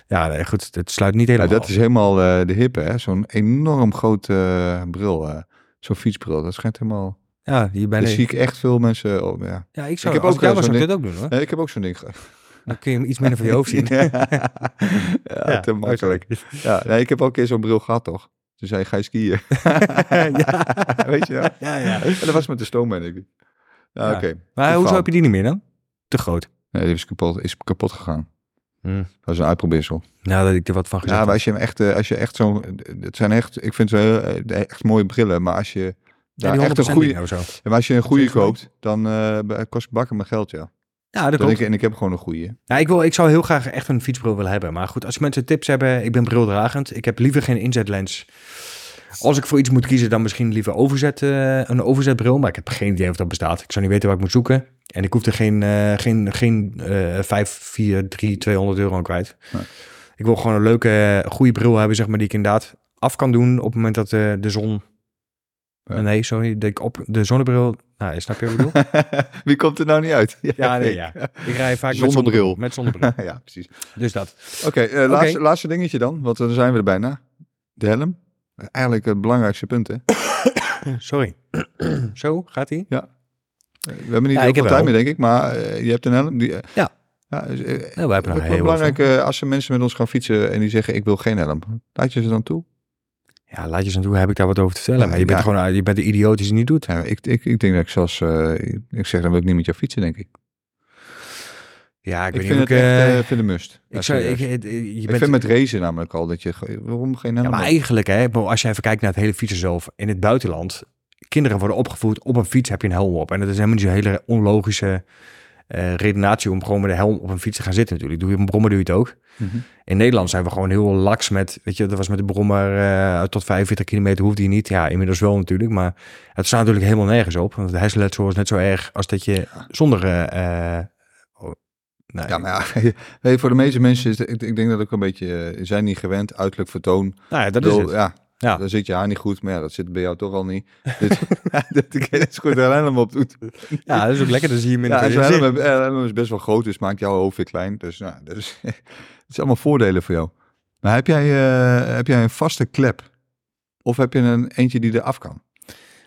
[SPEAKER 1] ja, nee, goed, het sluit niet
[SPEAKER 2] Ja,
[SPEAKER 1] helemaal
[SPEAKER 2] dat
[SPEAKER 1] af.
[SPEAKER 2] is helemaal eh, de hippe, hè? Zo'n enorm groot eh, bril. Zo'n fietsbril. Dat schijnt helemaal...
[SPEAKER 1] Ja, hier bijna...
[SPEAKER 2] Daar zie ik echt veel mensen... Oh, ja.
[SPEAKER 1] Ja, ik zou,
[SPEAKER 2] Ik heb ook,
[SPEAKER 1] ik was, zou ik dit ook doen, hoor.
[SPEAKER 2] Ik heb ook zo'n ding.
[SPEAKER 1] Dan kun je hem iets minder van je hoofd zien.
[SPEAKER 2] ja, ja, te makkelijk. Ja, nee, ik heb ook een keer zo'n bril gehad, toch? Toen zei hij, ga je skiën?
[SPEAKER 1] ja.
[SPEAKER 2] Weet je wel?
[SPEAKER 1] Ja, ja.
[SPEAKER 2] En dat was met de stoom, ben ik. Ja,
[SPEAKER 1] Ja.
[SPEAKER 2] oké.
[SPEAKER 1] Maar hoezo heb je die niet meer dan? Te groot.
[SPEAKER 2] Nee, die is kapot, is kapot gegaan.
[SPEAKER 1] Hm.
[SPEAKER 2] Dat is een uitprobeersel.
[SPEAKER 1] Nou, dat ik er wat van gezegd
[SPEAKER 2] Ja, maar als je hem echt, eh, als je echt zo'n, het zijn echt, ik vind ze eh, echt mooie brillen, maar als je
[SPEAKER 1] Ja,
[SPEAKER 2] daar echt een
[SPEAKER 1] 100%
[SPEAKER 2] goede. Ja, maar als je een goede koopt, dan eh, kost bakken met geld, ja.
[SPEAKER 1] Ja, dat klopt.
[SPEAKER 2] ik, en ik heb gewoon een goede.
[SPEAKER 1] Ja, ik, wil, ik zou heel graag echt een fietsbril willen hebben. Maar goed, als mensen tips hebben, ik ben brildragend. Ik heb liever geen inzetlens. Als ik voor iets moet kiezen, dan misschien liever overzet, eh, een overzetbril. Maar ik heb geen idee of dat bestaat. Ik zou niet weten waar ik moet zoeken. En ik hoef er geen, eh, geen, geen eh 5, 4, 3, 200 euro aan kwijt.
[SPEAKER 2] Nee.
[SPEAKER 1] Ik wil gewoon een leuke, goede bril hebben, zeg maar, die ik inderdaad af kan doen op het moment dat eh, de zon...
[SPEAKER 2] Ja.
[SPEAKER 1] Nee, sorry, ik op de zonnebril... Nou, snap je wat ik bedoel?
[SPEAKER 2] Wie komt er nou niet uit?
[SPEAKER 1] Ja, nee,
[SPEAKER 2] ik.
[SPEAKER 1] ja. Ik rij vaak
[SPEAKER 2] Zonder
[SPEAKER 1] met
[SPEAKER 2] bril.
[SPEAKER 1] zonnebril. Met zonnebril.
[SPEAKER 2] ja, precies.
[SPEAKER 1] Dus dat.
[SPEAKER 2] Oké, eh, laatste, laatste dingetje dan, want dan zijn we er bijna. De helm. Eigenlijk het belangrijkste punt, hè?
[SPEAKER 1] Sorry. Zo, gaat hij?
[SPEAKER 2] We hebben niet
[SPEAKER 1] Ja,
[SPEAKER 2] heel
[SPEAKER 1] ik
[SPEAKER 2] veel
[SPEAKER 1] heb
[SPEAKER 2] tijd meer, denk ik, maar eh, je hebt een helm. Die, eh,
[SPEAKER 1] Ja.
[SPEAKER 2] ja is, eh,
[SPEAKER 1] Nou, wij hebben heel
[SPEAKER 2] belangrijk, eh, als er mensen met ons gaan fietsen en die zeggen ik wil geen helm. Laat je ze dan toe?
[SPEAKER 1] Ja, laat je eens aan toe, heb ik daar wat over te vertellen.
[SPEAKER 2] Ja,
[SPEAKER 1] maar je bent
[SPEAKER 2] ja.
[SPEAKER 1] gewoon je bent de idioot die ze niet doet.
[SPEAKER 2] Ja, ik, ik, ik denk dat ik zoals, eh, ik zeg dan wil ik niet met jou fietsen, denk ik.
[SPEAKER 1] Ja, ik,
[SPEAKER 2] Ik, vind het
[SPEAKER 1] ik...
[SPEAKER 2] echt
[SPEAKER 1] eh,
[SPEAKER 2] eh, vind een must.
[SPEAKER 1] Ik, zou, ik, je
[SPEAKER 2] Ik
[SPEAKER 1] bent,
[SPEAKER 2] vind met racen namelijk al dat je, waarom geen helm?
[SPEAKER 1] ja, maar eigenlijk, hè, als je even kijkt naar het hele fietsen zelf. In het buitenland, kinderen worden opgevoed, op een fiets heb je een helm op. En dat is helemaal niet zo'n hele onlogische eh redenatie om gewoon met de helm op een fiets te gaan zitten natuurlijk. Doe je een brommer, doe je het ook.
[SPEAKER 2] Mhm.
[SPEAKER 1] In Nederland zijn we gewoon heel laks met, weet je, dat was met de brommer eh, tot 45 kilometer hoeft die niet. Ja, inmiddels wel natuurlijk, maar het staat natuurlijk helemaal nergens op. Want de hersenletsel is net zo erg als dat je zonder... eh, oh, nee.
[SPEAKER 2] Ja, maar ja, voor de meeste mensen is het, ik, ik denk dat ook een beetje, zijn niet gewend, uiterlijk vertoon.
[SPEAKER 1] Nou ja, dat is het.
[SPEAKER 2] Ja,
[SPEAKER 1] Ja.
[SPEAKER 2] dan zit je haar niet goed, maar ja, dat zit bij jou toch al niet. Dus, dat ik eens goed een helm op doet.
[SPEAKER 1] Ja, dat is ook lekker. Dan zie je minder
[SPEAKER 2] Ja, helm, eh, helm is best wel groot, dus maakt jouw hoofd weer klein. Dus nou, dat is, het is allemaal voordelen voor jou. Maar heb jij, eh, heb jij een vaste klep? Of heb je een eentje die eraf kan?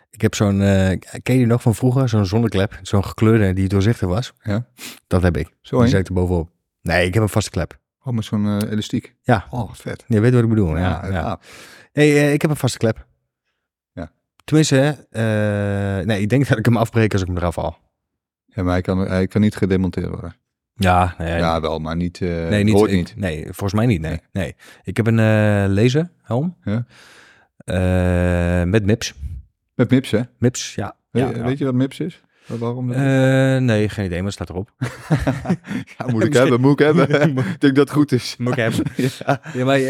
[SPEAKER 1] Ik heb zo'n, eh, ken je nog van vroeger? Zo'n zonneklep, zo'n gekleurde die doorzichtig was.
[SPEAKER 2] Ja.
[SPEAKER 1] Dat heb ik.
[SPEAKER 2] Zo
[SPEAKER 1] Die zet ik er bovenop. Nee, ik heb een vaste klep.
[SPEAKER 2] Oh, met zo'n eh, elastiek.
[SPEAKER 1] Ja.
[SPEAKER 2] Oh, vet.
[SPEAKER 1] Je weet wat ik bedoel. Ja, ja. Hey, eh, ik heb een vaste klep.
[SPEAKER 2] Ja.
[SPEAKER 1] Tenminste, eh, nee, ik denk dat ik hem afbreek als ik hem eraf haal.
[SPEAKER 2] ja, maar hij kan, hij kan niet gedemonteerd worden.
[SPEAKER 1] Ja, nee,
[SPEAKER 2] Ja, wel, maar niet, eh
[SPEAKER 1] nee, niet,
[SPEAKER 2] hoort
[SPEAKER 1] ik-
[SPEAKER 2] niet.
[SPEAKER 1] Nee, volgens mij niet. Nee, nee. Ik heb een laserhelm.
[SPEAKER 2] Ja.
[SPEAKER 1] Met MIPS.
[SPEAKER 2] Met MIPS, hè?
[SPEAKER 1] MIPS, ja.
[SPEAKER 2] Weet, weet je wat MIPS is? Waarom? dat?
[SPEAKER 1] Eh, nee, geen idee, maar het staat erop.
[SPEAKER 2] ja, moet ik hebben, moet ik hebben. ik denk dat het goed is.
[SPEAKER 1] Moet ik hebben.
[SPEAKER 2] ja.
[SPEAKER 1] Ja, maar eh,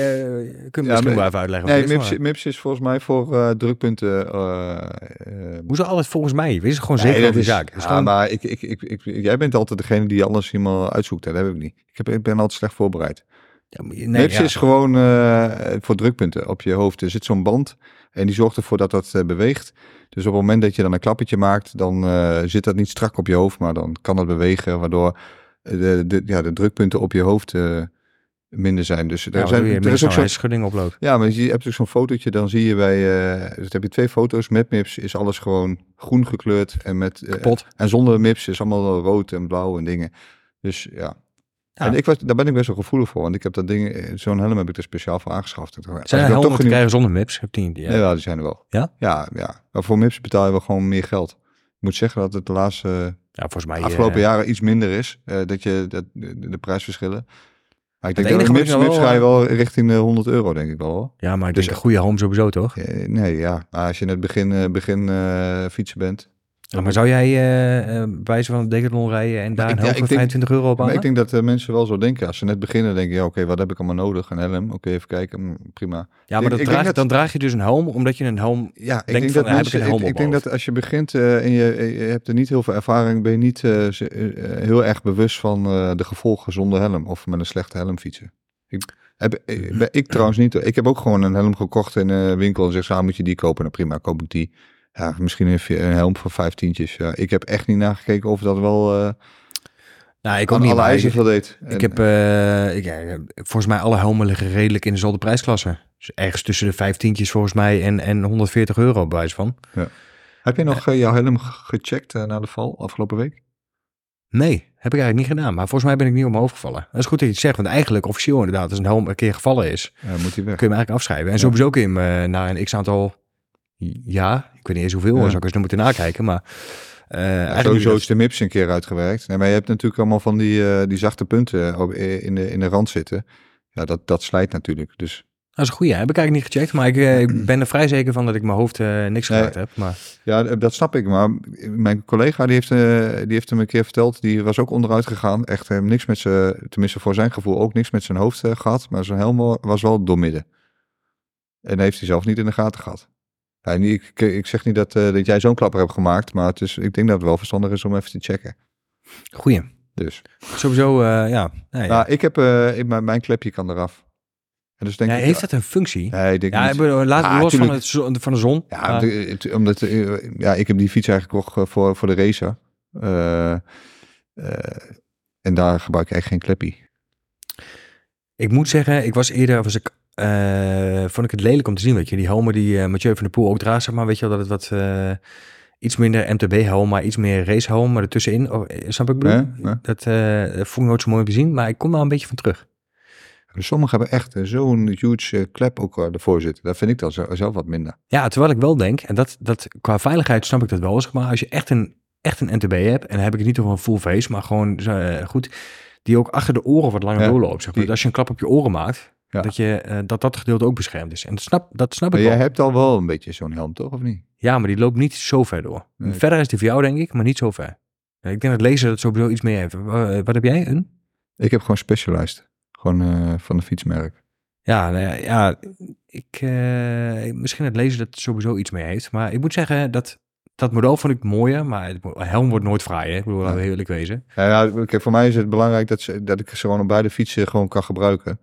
[SPEAKER 1] kun je
[SPEAKER 2] Ja,
[SPEAKER 1] misschien wel even uitleggen?
[SPEAKER 2] Nee, MIPS, is volgens mij voor eh, drukpunten. eh, eh,
[SPEAKER 1] Hoezo altijd volgens mij? Wees gewoon
[SPEAKER 2] nee,
[SPEAKER 1] zeker
[SPEAKER 2] dat
[SPEAKER 1] over die
[SPEAKER 2] is-
[SPEAKER 1] zaak. Is
[SPEAKER 2] Ja,
[SPEAKER 1] gewoon-
[SPEAKER 2] maar ik, ik, ik, ik, jij bent altijd degene die alles helemaal uitzoekt. Dat heb ik niet. Ik, heb, ik ben altijd slecht voorbereid.
[SPEAKER 1] Ja, nee,
[SPEAKER 2] MIPS is gewoon eh, voor drukpunten op je hoofd. Er zit zo'n band en die zorgt ervoor dat dat eh, beweegt. Dus op het moment dat je dan een klappertje maakt, dan eh, zit dat niet strak op je hoofd, maar dan kan dat bewegen, waardoor eh, de, de, ja, de drukpunten op je hoofd minder zijn. Dus er,
[SPEAKER 1] Ja,
[SPEAKER 2] zijn, er is ook
[SPEAKER 1] zo'n schudding oploopt.
[SPEAKER 2] Ja, maar je hebt ook zo'n fotootje, dan zie je bij, eh dus heb je twee foto's. Met MIPS is alles gewoon groen gekleurd en met en zonder MIPS is allemaal rood en blauw en dingen. Dus ja.
[SPEAKER 1] Ja.
[SPEAKER 2] En ik was, daar ben ik best wel gevoelig voor, want ik heb dat ding, eh, zo'n helm heb ik er speciaal voor aangeschaft.
[SPEAKER 1] Zijn er helmen te krijgen zonder MIPS? Heb je niet?
[SPEAKER 2] Ja, ja, die zijn er wel.
[SPEAKER 1] Ja?
[SPEAKER 2] Ja, ja. Maar voor MIPS betaal je wel gewoon meer geld. Ik moet zeggen dat het de laatste
[SPEAKER 1] Ja, volgens mij...
[SPEAKER 2] afgelopen
[SPEAKER 1] eh,
[SPEAKER 2] jaren iets minder is. eh, dat je dat, de, de prijsverschillen. Maar ik denk dat
[SPEAKER 1] ik
[SPEAKER 2] MIPS, MIPS
[SPEAKER 1] wel,
[SPEAKER 2] ga je wel richting de 100 euro, denk ik wel. hoor.
[SPEAKER 1] Ja, maar ik
[SPEAKER 2] Dus-
[SPEAKER 1] denk een goede helm sowieso, toch?
[SPEAKER 2] Nee, ja. Maar als je net begin, eh, begin eh, fietsen bent.
[SPEAKER 1] Ja, maar zou jij eh eh, bij wijze van een Decathlon rijden en daar een
[SPEAKER 2] ja,
[SPEAKER 1] helm voor
[SPEAKER 2] denk-
[SPEAKER 1] 25 euro op
[SPEAKER 2] Maar ik denk dat eh, mensen wel zo denken. Als ze net beginnen, denken ja, oké, wat heb ik allemaal nodig? Een helm, oké, even kijken, mm, prima.
[SPEAKER 1] Ja, maar
[SPEAKER 2] ik
[SPEAKER 1] draag,
[SPEAKER 2] dat-
[SPEAKER 1] dan draag je dus een helm, omdat je een helm...
[SPEAKER 2] Ja, ik
[SPEAKER 1] Denk van,
[SPEAKER 2] dat
[SPEAKER 1] ik
[SPEAKER 2] mensen, ik, denk dat als je begint en je, je hebt er niet heel veel ervaring, ben je niet ze- heel erg bewust van de gevolgen zonder helm of met een slechte helm fietsen. Ik, heb, ik, ben- ik trouwens niet. Ik heb ook gewoon een helm gekocht in een winkel en zeg ze, ah, moet je die kopen? Nou prima, koop ik die. Ja, misschien een, een helm voor vijftientjes. Ja, ik heb echt niet nagekeken of dat wel eh
[SPEAKER 1] Nou, ik ook niet.
[SPEAKER 2] alle eisen
[SPEAKER 1] ik,
[SPEAKER 2] voldeed.
[SPEAKER 1] ik heb, eh, ik, ja, volgens mij alle helmen liggen redelijk in dezelfde prijsklasse. Dus ergens tussen de vijftientjes volgens mij en, en 140 euro bij wijze van.
[SPEAKER 2] Heb je nog eh, jouw helm ge- gecheckt eh, na de val afgelopen week?
[SPEAKER 1] Nee, heb ik eigenlijk niet gedaan. Maar volgens mij ben ik niet op mijn hoofd gevallen. Dat is goed dat je het zegt, want eigenlijk officieel inderdaad, als een helm een keer gevallen is,
[SPEAKER 2] Ja, moet hij weg.
[SPEAKER 1] kun je hem eigenlijk afschrijven. En
[SPEAKER 2] Ja.
[SPEAKER 1] sowieso kun je hem eh, na een x-aantal ik weet niet eens hoeveel,
[SPEAKER 2] Ja.
[SPEAKER 1] zou ik eens moeten nakijken, maar... eh,
[SPEAKER 2] Ja,
[SPEAKER 1] eigenlijk
[SPEAKER 2] sowieso is de MIPS een keer uitgewerkt. Nee, maar je hebt natuurlijk allemaal van die, eh, die zachte punten op, in, de, in de rand zitten. Ja, dat, dat slijt natuurlijk. Dus
[SPEAKER 1] Dat is een goeie. Heb ik eigenlijk niet gecheckt. Maar ik, eh, ik ben er vrij zeker van dat ik mijn hoofd eh, niks
[SPEAKER 2] Nee.
[SPEAKER 1] geraakt heb. Maar
[SPEAKER 2] Ja, dat snap ik. Maar mijn collega die heeft, eh, die heeft hem een keer verteld. Die was ook onderuit gegaan. Echt eh, niks met zijn, tenminste voor zijn gevoel, ook niks met zijn hoofd eh, gehad. Maar zijn helm was wel doormidden. En heeft hij zelf niet in de gaten gehad. Ja, ik, ik, zeg niet dat, eh, dat jij zo'n klapper hebt gemaakt. Maar het is, ik denk dat het wel verstandig is om even te checken.
[SPEAKER 1] goeie.
[SPEAKER 2] Dus.
[SPEAKER 1] Sowieso, eh, ja. Nee, ja.
[SPEAKER 2] Nou, ik heb, eh, ik, mijn, mijn klepje kan eraf. En dus denk
[SPEAKER 1] Ja,
[SPEAKER 2] ik,
[SPEAKER 1] heeft dat een functie?
[SPEAKER 2] Nee, ik denk
[SPEAKER 1] Ja,
[SPEAKER 2] niet.
[SPEAKER 1] laat
[SPEAKER 2] Ah,
[SPEAKER 1] los van, het, van de zon.
[SPEAKER 2] Ja, het- omdat ja, ik heb die fiets eigenlijk gekocht voor, voor de racer. En daar gebruik ik echt geen kleppie.
[SPEAKER 1] Ik moet zeggen, ik was eerder, was ik, eh, vond ik het lelijk om te zien, weet je. Die helmen die eh, Mathieu van der Poel ook draagt, zeg maar, weet je wel, dat het wat, eh, iets minder MTB-helm, maar iets meer racehelm, maar ertussenin, oh, eh, snap ik bedoel? Dat, dat vond ik nooit zo mooi om te zien, maar ik kom daar een beetje van terug.
[SPEAKER 2] Sommigen hebben echt zo'n huge klep ook ervoor zitten. Dat vind ik dan zelf wat minder.
[SPEAKER 1] Ja, terwijl ik wel denk, en dat, dat qua veiligheid snap ik dat wel, zeg maar, als je echt een, echt een MTB hebt, en dan heb ik het niet over een full face, maar gewoon goed, die ook achter de oren wat langer
[SPEAKER 2] Ja,
[SPEAKER 1] doorloopt, zeg maar.
[SPEAKER 2] die-
[SPEAKER 1] als je een klap op je oren maakt,
[SPEAKER 2] Ja.
[SPEAKER 1] dat, je, eh, dat dat gedeelte ook beschermd is. En dat snap, dat snap
[SPEAKER 2] Maar
[SPEAKER 1] ik
[SPEAKER 2] jij
[SPEAKER 1] wel.
[SPEAKER 2] hebt al wel een beetje zo'n helm, toch? Of niet?
[SPEAKER 1] Ja, maar die loopt niet zo ver door.
[SPEAKER 2] Nee.
[SPEAKER 1] Verder is die voor jou, denk ik, maar niet zo ver. Ja, Ik denk dat lezen dat sowieso iets meer heeft. Wa- Wat heb jij? Een?
[SPEAKER 2] Ik heb gewoon Specialized. Gewoon eh, van een fietsmerk.
[SPEAKER 1] Ja, nou ja, ja ik, eh, misschien het lezen dat sowieso iets meer heeft. Maar ik moet zeggen, dat, dat model vond ik mooier. Maar het helm wordt nooit fraai, hè? Ik bedoel, laten we eerlijk wezen.
[SPEAKER 2] Ja, ja, kijk, voor mij is het belangrijk dat, ze, dat ik ze gewoon op beide fietsen gewoon kan gebruiken.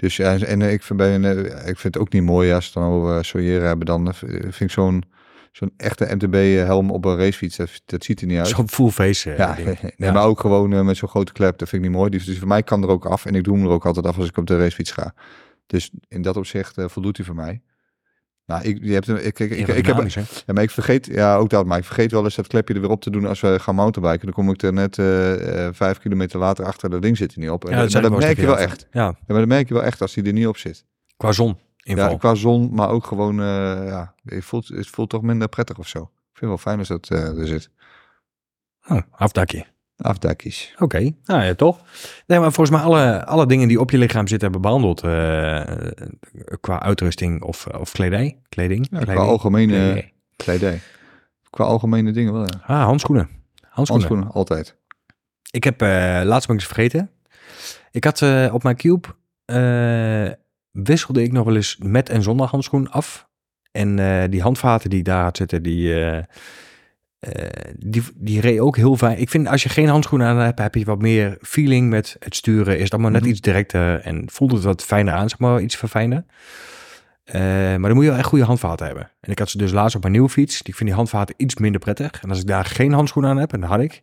[SPEAKER 2] Dus ja, en ik vind, bij een, eh, ik vind het ook niet mooi als ze dan over uh, Soyera hebben. Dan eh, vind ik zo'n zo'n echte MTB-helm op een racefiets, dat, dat ziet er niet uit.
[SPEAKER 1] Zo'n full face eh,
[SPEAKER 2] Ja,
[SPEAKER 1] ding.
[SPEAKER 2] nee,
[SPEAKER 1] Ja.
[SPEAKER 2] maar ook gewoon eh, met zo'n grote klep, dat vind ik niet mooi. Dus, dus voor mij kan er ook af en ik doe hem er ook altijd af als ik op de racefiets ga. Dus in dat opzicht eh, voldoet hij voor mij. Nou, ik, je hebt, een- ik, ik, ik, ik, heb, ja, maar ik vergeet, ja ook dat, maar ik vergeet wel eens dat klepje er weer op te doen als we gaan mountainbiken. Dan kom ik er net eh, eh, vijf kilometer later achter, dat ding zit er niet op. En
[SPEAKER 1] Ja,
[SPEAKER 2] dat, maar dat merk je wel echt.
[SPEAKER 1] Ja,
[SPEAKER 2] Ja, maar dat merk je wel echt als die er niet op zit.
[SPEAKER 1] qua zon. Inval.
[SPEAKER 2] Ja, qua zon, maar ook gewoon, eh, ja, het voelt, het voelt toch minder prettig of zo. Ik vind het wel fijn als dat er zit.
[SPEAKER 1] Oh, afdakje.
[SPEAKER 2] Afdakjes.
[SPEAKER 1] Oké, nou ja, toch? Nee, maar volgens mij alle, alle dingen die op je lichaam zitten hebben behandeld eh, qua uitrusting of, of kledij. Kleding.
[SPEAKER 2] Ja, qua
[SPEAKER 1] kleding.
[SPEAKER 2] algemene
[SPEAKER 1] Kledij.
[SPEAKER 2] kledij. Qua algemene dingen wel, ja.
[SPEAKER 1] Ah, handschoenen. handschoenen.
[SPEAKER 2] Handschoenen, altijd.
[SPEAKER 1] Ik heb, eh laatst ben ik eens vergeten. Ik had eh, op mijn cube, wisselde ik nog wel eens met en zonder handschoen af. En die handvaten die ik daar had zitten, die, eh, die, die reed ook heel fijn. Ik vind als je geen handschoenen aan hebt, heb je wat meer feeling met het sturen. Is het allemaal net
[SPEAKER 2] Mhm.
[SPEAKER 1] iets directer en voelt het wat fijner aan, zeg maar, iets verfijnder. Eh, maar dan moet je wel echt goede handvaten hebben. En ik had ze dus laatst op mijn nieuwe fiets. Ik vind die handvaten iets minder prettig. En als ik daar geen handschoenen aan heb, en dat had ik,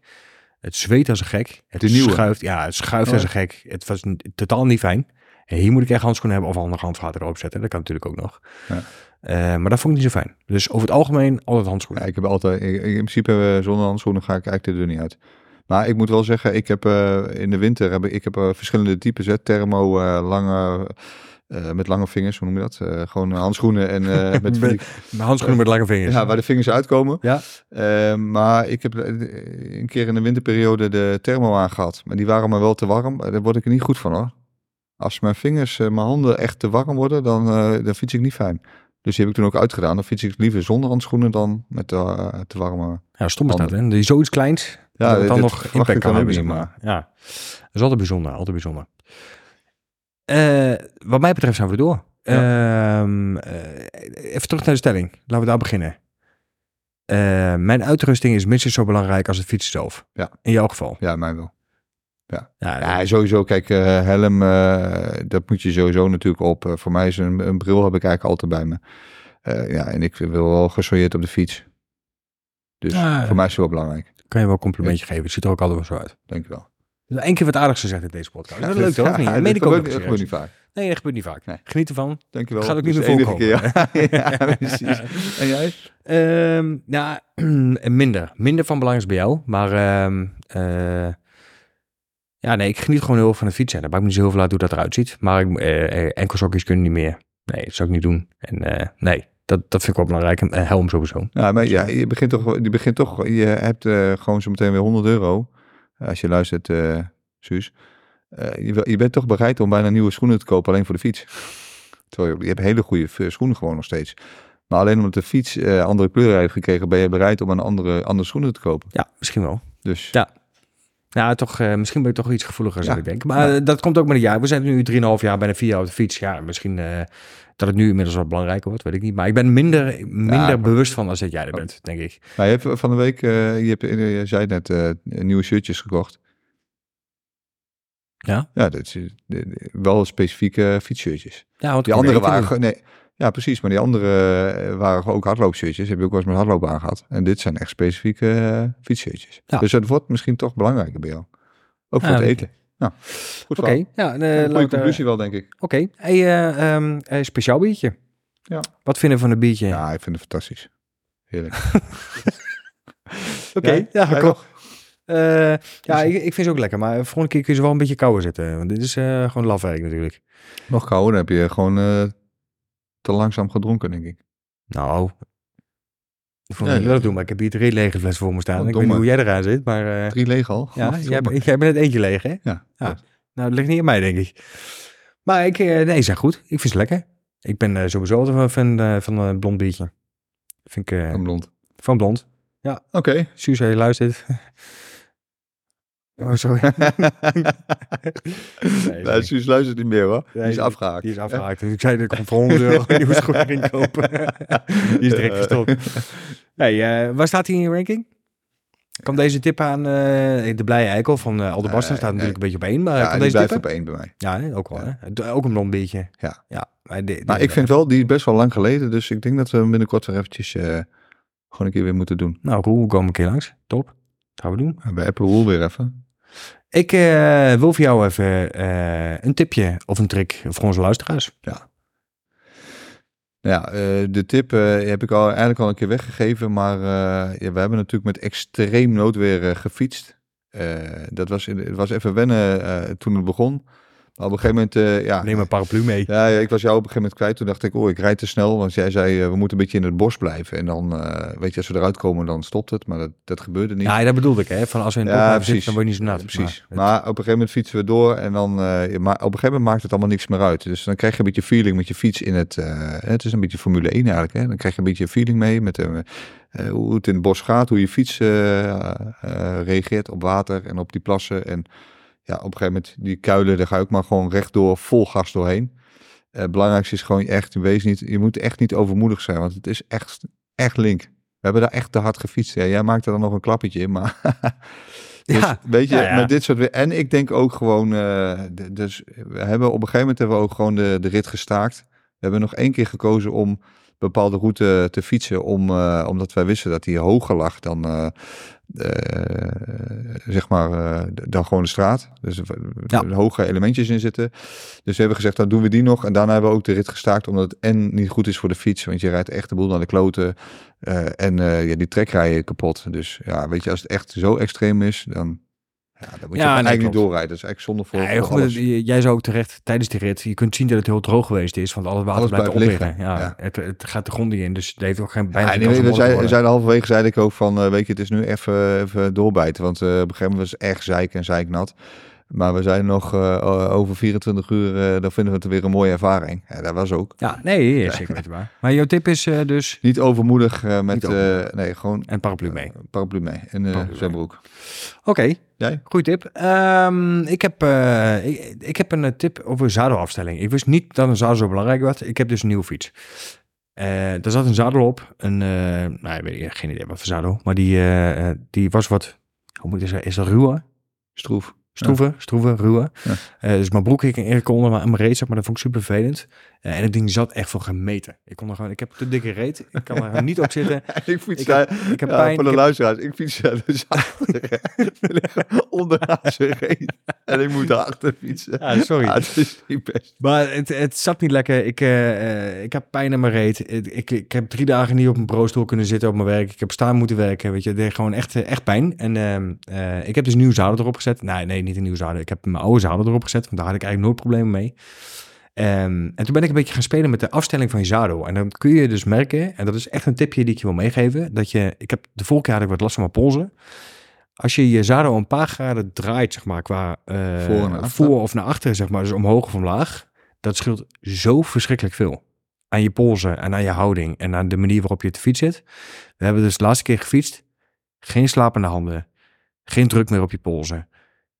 [SPEAKER 1] het zweet als een gek. Het
[SPEAKER 2] De nieuwe?
[SPEAKER 1] schuift, ja, het schuift
[SPEAKER 2] Oh.
[SPEAKER 1] als een gek. Het was totaal niet fijn. En hier moet ik echt handschoenen hebben of andere handvaten erop zetten. Dat kan natuurlijk ook nog.
[SPEAKER 2] Ja.
[SPEAKER 1] Eh, maar dat vond ik niet zo fijn. Dus over het algemeen altijd handschoenen.
[SPEAKER 2] Ja, ik heb altijd, ik- in principe eh, zonder handschoenen ga ik eigenlijk de deur niet uit. Maar ik moet wel zeggen, ik heb eh, in de winter heb ik, heb verschillende types, hè, thermo, lange, met lange vingers, hoe noem je dat? Gewoon handschoenen en met
[SPEAKER 1] Met handschoenen met lange vingers.
[SPEAKER 2] ja, waar de vingers uitkomen.
[SPEAKER 1] Ja.
[SPEAKER 2] Maar ik heb een keer in de winterperiode de thermo aangehad, maar die waren me wel te warm. Daar word ik er niet goed van hoor. Als mijn vingers, mijn handen echt te warm worden, dan, dan fiets ik niet fijn. Dus die heb ik toen ook uitgedaan. Dan fiets ik liever zonder handschoenen dan met eh, te warme.
[SPEAKER 1] Ja, stom is dat, hè? Die zoiets kleins,
[SPEAKER 2] Ja,
[SPEAKER 1] dat het dan nog impact kan hebben, zeg maar. Ja, dat is altijd bijzonder, altijd bijzonder. Eh, wat mij betreft zijn we er door. Ehm, eh, even terug naar de stelling. Laten we daar beginnen. Mijn uitrusting is minstens zo belangrijk als het fietsen zelf.
[SPEAKER 2] Ja.
[SPEAKER 1] In jouw geval.
[SPEAKER 2] Ja, mij wel.
[SPEAKER 1] Ja,
[SPEAKER 2] Ja, sowieso. Kijk, eh, helm, eh, dat moet je sowieso natuurlijk op. Eh, voor mij is een, een bril heb ik eigenlijk altijd bij me. Ja, en ik wil wel gesoyeerd op de fiets. Dus
[SPEAKER 1] Ja,
[SPEAKER 2] voor mij is het wel belangrijk.
[SPEAKER 1] kan je wel een complimentje geven. Het ziet er ook altijd wel zo uit.
[SPEAKER 2] Denk ik wel.
[SPEAKER 1] Dus één keer wat aardigs gezegd in deze podcast. Dat is leuk toch? Niet? Dat meen ik ook
[SPEAKER 2] gebeurt, dat niet vaak.
[SPEAKER 1] Nee, dat gebeurt niet vaak.
[SPEAKER 2] Nee.
[SPEAKER 1] Geniet ervan.
[SPEAKER 2] Dankjewel.
[SPEAKER 1] Gaat ook niet meer voorkomen.
[SPEAKER 2] keer. Ja, precies. En jij?
[SPEAKER 1] Ehm ja, minder. Minder van belang is bij jou. Maar ehm, eh, ja, nee, ik geniet gewoon heel erg van het fietsen. Daar maakt me niet zo heel veel uit hoe dat eruit ziet. Maar ik, eh, eh, enkelsokjes kunnen niet meer. Nee, dat zou ik niet doen. En eh, nee, dat, dat vind ik wel belangrijk. En eh, helm sowieso.
[SPEAKER 2] Ja, maar ja, je begint toch, je begint toch, je hebt eh, gewoon zo meteen weer 100 euro. Als je luistert, eh Suus. Eh, je, bent toch bereid om bijna nieuwe schoenen te kopen alleen voor de fiets. Terwijl je, je hebt hele goede schoenen gewoon nog steeds. Maar alleen omdat de fiets eh, andere kleuren heeft gekregen, ben je bereid om een andere, andere schoenen te kopen.
[SPEAKER 1] Ja, misschien wel.
[SPEAKER 2] Dus
[SPEAKER 1] Ja. Ja, toch, eh, misschien ben ik toch iets gevoeliger, zou
[SPEAKER 2] Ja.
[SPEAKER 1] ik denken. Maar eh, dat komt ook met een jaar. We zijn nu 3,5 jaar, bijna 4 jaar op de fiets. Ja, misschien eh, dat het nu inmiddels wat belangrijker wordt, weet ik niet. Maar ik ben minder, minder bewust van als dat jij er bent, denk ik.
[SPEAKER 2] Maar je hebt van de week, je, hebt, je zei net, nieuwe shirtjes gekocht.
[SPEAKER 1] Ja?
[SPEAKER 2] Ja, dat is wel specifieke fietsshirtjes.
[SPEAKER 1] Ja, want
[SPEAKER 2] Die andere waren, nee, ja precies, maar die andere eh, waren ook hardloopshirtjes. Heb je ook wel eens met hardlopen aangehad. En dit zijn echt specifieke eh, fietsshirtjes.
[SPEAKER 1] Ja.
[SPEAKER 2] Dus het wordt misschien toch belangrijker bij jou. Ook voor
[SPEAKER 1] Ja,
[SPEAKER 2] het eten. Nou, goed
[SPEAKER 1] Oké,
[SPEAKER 2] verhaal.
[SPEAKER 1] ja. eh,
[SPEAKER 2] goede
[SPEAKER 1] we daar-
[SPEAKER 2] conclusie wel, denk ik.
[SPEAKER 1] Oké, hey, eh, ehm, eh, speciaal biertje.
[SPEAKER 2] Ja.
[SPEAKER 1] Wat vinden we van het biertje?
[SPEAKER 2] Ja, ik vind het fantastisch. Heerlijk.
[SPEAKER 1] Oké, ja,
[SPEAKER 2] nog?
[SPEAKER 1] Eh, ja, ik, ik vind ze ook lekker. Maar volgende keer kun je ze wel een beetje kouder zetten. Want dit is eh, gewoon lafwerk natuurlijk.
[SPEAKER 2] Nog kouder, dan heb je gewoon eh, te langzaam gedronken, denk ik.
[SPEAKER 1] Nou, ik vond
[SPEAKER 2] Ja, ja.
[SPEAKER 1] dat doen, maar ik heb hier drie lege flessen voor me staan.
[SPEAKER 2] Wat
[SPEAKER 1] ik weet niet hoe jij eraan zit, maar eh,
[SPEAKER 2] Drie leeg al.
[SPEAKER 1] ja, jij, jij bent net eentje leeg, hè?
[SPEAKER 2] Ja.
[SPEAKER 1] Ja.
[SPEAKER 2] Ja.
[SPEAKER 1] Nou, dat ligt niet aan mij, denk ik. Maar ik, eh, nee, zijn goed. Ik vind ze lekker. Ik ben eh, sowieso altijd een fan van een blond biertje. Vind ik eh,
[SPEAKER 2] Een blond.
[SPEAKER 1] van blond.
[SPEAKER 2] Oké.
[SPEAKER 1] Suus, als je luistert. Oh, sorry. Nee,
[SPEAKER 2] Nou, Suus luistert niet meer hoor. Die
[SPEAKER 1] Nee,
[SPEAKER 2] is afgehaakt.
[SPEAKER 1] Die is afgehaakt. Dus ik zei dat ik voor 100 euro een nieuwe schoen ging kopen. die is direct gestopt. Hey, eh, waar staat hij in je ranking? Kwam deze tip aan eh, de blije eikel van eh Aldebasten?
[SPEAKER 2] Nee,
[SPEAKER 1] staat natuurlijk een beetje op één. Maar
[SPEAKER 2] Ja, die
[SPEAKER 1] deze
[SPEAKER 2] blijft op één bij mij.
[SPEAKER 1] Ja, hè, ook wel.
[SPEAKER 2] Ja.
[SPEAKER 1] Hè? Ook een blond biertje.
[SPEAKER 2] Ja.
[SPEAKER 1] ja maar die- die-
[SPEAKER 2] Maar ik vind wel, die is best wel lang geleden. Dus ik denk dat we hem binnenkort weer eventjes eh, gewoon een keer weer moeten doen.
[SPEAKER 1] Nou, Roel, komen een keer langs. Top. Gaan we doen.
[SPEAKER 2] Bij Apple Rule weer even.
[SPEAKER 1] Ik eh, wil voor jou even eh, een tipje of een trick voor onze luisteraars.
[SPEAKER 2] Ja, eh, de tip heb ik al, eigenlijk al een keer weggegeven. Maar ja, we hebben natuurlijk met extreem noodweer gefietst. Dat was, het was even wennen toen het begon. Maar op een gegeven moment, eh, ja,
[SPEAKER 1] Neem een paraplu mee.
[SPEAKER 2] Ja, ik was jou op een gegeven moment kwijt. Toen dacht ik, oh, ik rijd te snel. Want jij zei, eh, we moeten een beetje in het bos blijven. En dan, eh, weet je, als we eruit komen, dan stopt het. Maar dat, dat gebeurde niet.
[SPEAKER 1] Ja, dat bedoelde ik. Hè? Van als we in het
[SPEAKER 2] Ja,
[SPEAKER 1] bos zitten, dan word je niet zo nat.
[SPEAKER 2] Precies.
[SPEAKER 1] Maar,
[SPEAKER 2] Maar, op een gegeven moment fietsen we door. En dan, maar op een gegeven moment maakt het allemaal niks meer uit. Dus dan krijg je een beetje feeling met je fiets in het... het is een beetje Formule 1 eigenlijk. Hè? Dan krijg je een beetje feeling mee met hoe het in het bos gaat. Hoe je fiets reageert op water en op die plassen. En ja, op een gegeven moment die kuilen, daar ga ook maar gewoon rechtdoor vol gas doorheen. Eh, het belangrijkste is gewoon echt, wees niet, je moet echt niet overmoedig zijn, want het is echt, echt link. We hebben daar echt te hard gefietst. Ja, jij maakt er dan nog een klappetje in, maar dus,
[SPEAKER 1] Ja,
[SPEAKER 2] weet je,
[SPEAKER 1] ja, ja.
[SPEAKER 2] met dit soort weer. En ik denk ook gewoon, eh, dus we hebben op een gegeven moment hebben we ook gewoon de, de rit gestaakt. We hebben nog één keer gekozen om bepaalde route te fietsen, om, eh, omdat wij wisten dat die hoger lag dan, eh, eh, zeg maar, dan gewoon de straat. Dus
[SPEAKER 1] Ja.
[SPEAKER 2] hoge elementjes in zitten. Dus we hebben gezegd, dan doen we die nog. En daarna hebben we ook de rit gestaakt, omdat het en niet goed is voor de fiets, want je rijdt echt de boel naar de kloten. en ja, die trek rij je kapot. Dus ja, weet je, als het echt zo extreem is, dan, ja, dan moet je
[SPEAKER 1] Ja,
[SPEAKER 2] gewoon
[SPEAKER 1] nee,
[SPEAKER 2] eigenlijk niet doorrijden. Dat is eigenlijk zonde voor,
[SPEAKER 1] Ja,
[SPEAKER 2] voor
[SPEAKER 1] goed, jij zou ook terecht tijdens die rit, je kunt zien dat het heel droog geweest is, want al het water
[SPEAKER 2] Alles
[SPEAKER 1] blijft
[SPEAKER 2] blijft
[SPEAKER 1] opliggen. Ja,
[SPEAKER 2] Ja.
[SPEAKER 1] Het, het gaat de grond niet in, dus het heeft ook geen bijna
[SPEAKER 2] Ja, nee,
[SPEAKER 1] worden.
[SPEAKER 2] zeiden halverwege zeiden ik ook van, eh, weet je, het is nu even, even doorbijten. Want eh, op een gegeven moment was het echt zeik en zeiknat. Maar we zeiden nog, eh, over 24 uur, eh, dan vinden we het weer een mooie ervaring. Ja, dat was ook.
[SPEAKER 1] Ja, nee, zeker weten waar. Maar jouw tip is eh, dus
[SPEAKER 2] Niet overmoedig met,
[SPEAKER 1] Niet overmoedig.
[SPEAKER 2] nee, gewoon
[SPEAKER 1] een paraplu mee.
[SPEAKER 2] paraplu mee en eh
[SPEAKER 1] Paraplu
[SPEAKER 2] zwembroek.
[SPEAKER 1] Oké,
[SPEAKER 2] Jij?
[SPEAKER 1] goeie tip. Ehm, ik, heb, eh, ik, ik heb een eh, tip over zadelafstelling. Ik wist niet dat een zadel zo belangrijk was. Ik heb dus een nieuwe fiets. Eh daar zat een zadel op. Een, eh nou, ik weet niet, geen idee wat voor zadel. Maar die, die was wat, hoe moet ik zeggen, is dat ruwer?
[SPEAKER 2] Stroef.
[SPEAKER 1] Stroeven, stroeven.
[SPEAKER 2] Ja.
[SPEAKER 1] Eh, dus mijn broek ik en onder mijn reet, zeg maar, dat vond ik super vervelend. Eh, en het ding zat echt voor gemeten. Ik kon er gewoon, ik heb te dikke reet. Ik kan er niet op zitten.
[SPEAKER 2] ik fiets
[SPEAKER 1] Ik heb, ik heb
[SPEAKER 2] ja,
[SPEAKER 1] pijn.
[SPEAKER 2] voor de
[SPEAKER 1] ik heb-
[SPEAKER 2] luisteraars, ik fiets daar dus achter. onderaan zijn reet. En ik moet daarachter fietsen.
[SPEAKER 1] Ja, sorry.
[SPEAKER 2] Ja, het is niet best.
[SPEAKER 1] Maar het, het zat niet lekker. Ik, eh, eh, ik heb pijn in mijn reet. Ik, ik, heb drie dagen niet op mijn bureaustoel kunnen zitten op mijn werk. Ik heb staan moeten werken. Weet je, het deed gewoon echt, echt pijn. En ehm, eh, ik heb dus een nieuw zadel erop gezet. Nee, nee, niet een nieuw zadel. Ik heb mijn oude zadel erop gezet. Want daar had ik eigenlijk nooit problemen mee. Ehm, en toen ben ik een beetje gaan spelen met de afstelling van je zadel. En dan kun je dus merken, en dat is echt een tipje die ik je wil meegeven, dat je, ik heb de vorige keer had ik wat last van mijn polsen. Als je je zadel een paar graden draait, zeg maar, qua eh,
[SPEAKER 2] Voor
[SPEAKER 1] of naar achter, zeg maar, dus omhoog of omlaag, Dat scheelt zo verschrikkelijk veel. Aan je polsen en aan je houding en aan de manier waarop je te fiets zit. We hebben dus de laatste keer gefietst. Geen slapende handen. Geen druk meer op je polsen.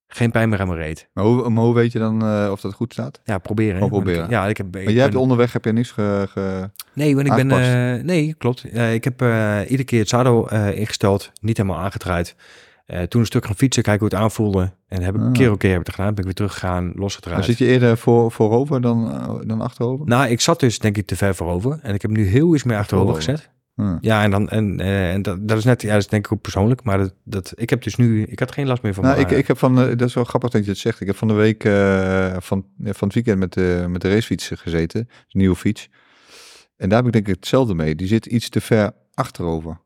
[SPEAKER 1] Geen pijn meer aan mijn reet.
[SPEAKER 2] Maar hoe, maar hoe weet je dan eh, of dat goed staat?
[SPEAKER 1] Ja, proberen.
[SPEAKER 2] Oh, proberen.
[SPEAKER 1] Ik- ja, ik heb.
[SPEAKER 2] Maar jij hebt onderweg heb je niks ge, ge-
[SPEAKER 1] Nee, want ik ben. Eh, nee, klopt. Eh, ik heb iedere keer het zadel ingesteld, niet helemaal aangedraaid. Toen een stuk gaan fietsen, kijken hoe het aanvoelde. En heb ik
[SPEAKER 2] Ah.
[SPEAKER 1] keer op keer heb ik het gedaan. Ben ik weer teruggegaan,
[SPEAKER 2] Dan
[SPEAKER 1] losgedraaid.
[SPEAKER 2] zit je eerder voor, voorover dan, dan achterover?
[SPEAKER 1] Nou, ik zat dus denk ik te ver voorover. En ik heb nu heel iets meer achterover
[SPEAKER 2] Achterover.
[SPEAKER 1] gezet.
[SPEAKER 2] Hm.
[SPEAKER 1] Ja, en, dan, en, eh, en dat, dat is net, ja, dat is denk ik ook persoonlijk. Maar dat, dat, ik heb dus nu, ik had geen last meer van
[SPEAKER 2] Nou, ik, ik heb van, eh, dat is wel grappig dat je het zegt. Ik heb van de week eh, van, van het weekend met de, met de racefiets gezeten. Een nieuwe fiets. En daar heb ik denk ik hetzelfde mee. Die zit iets te ver achterover.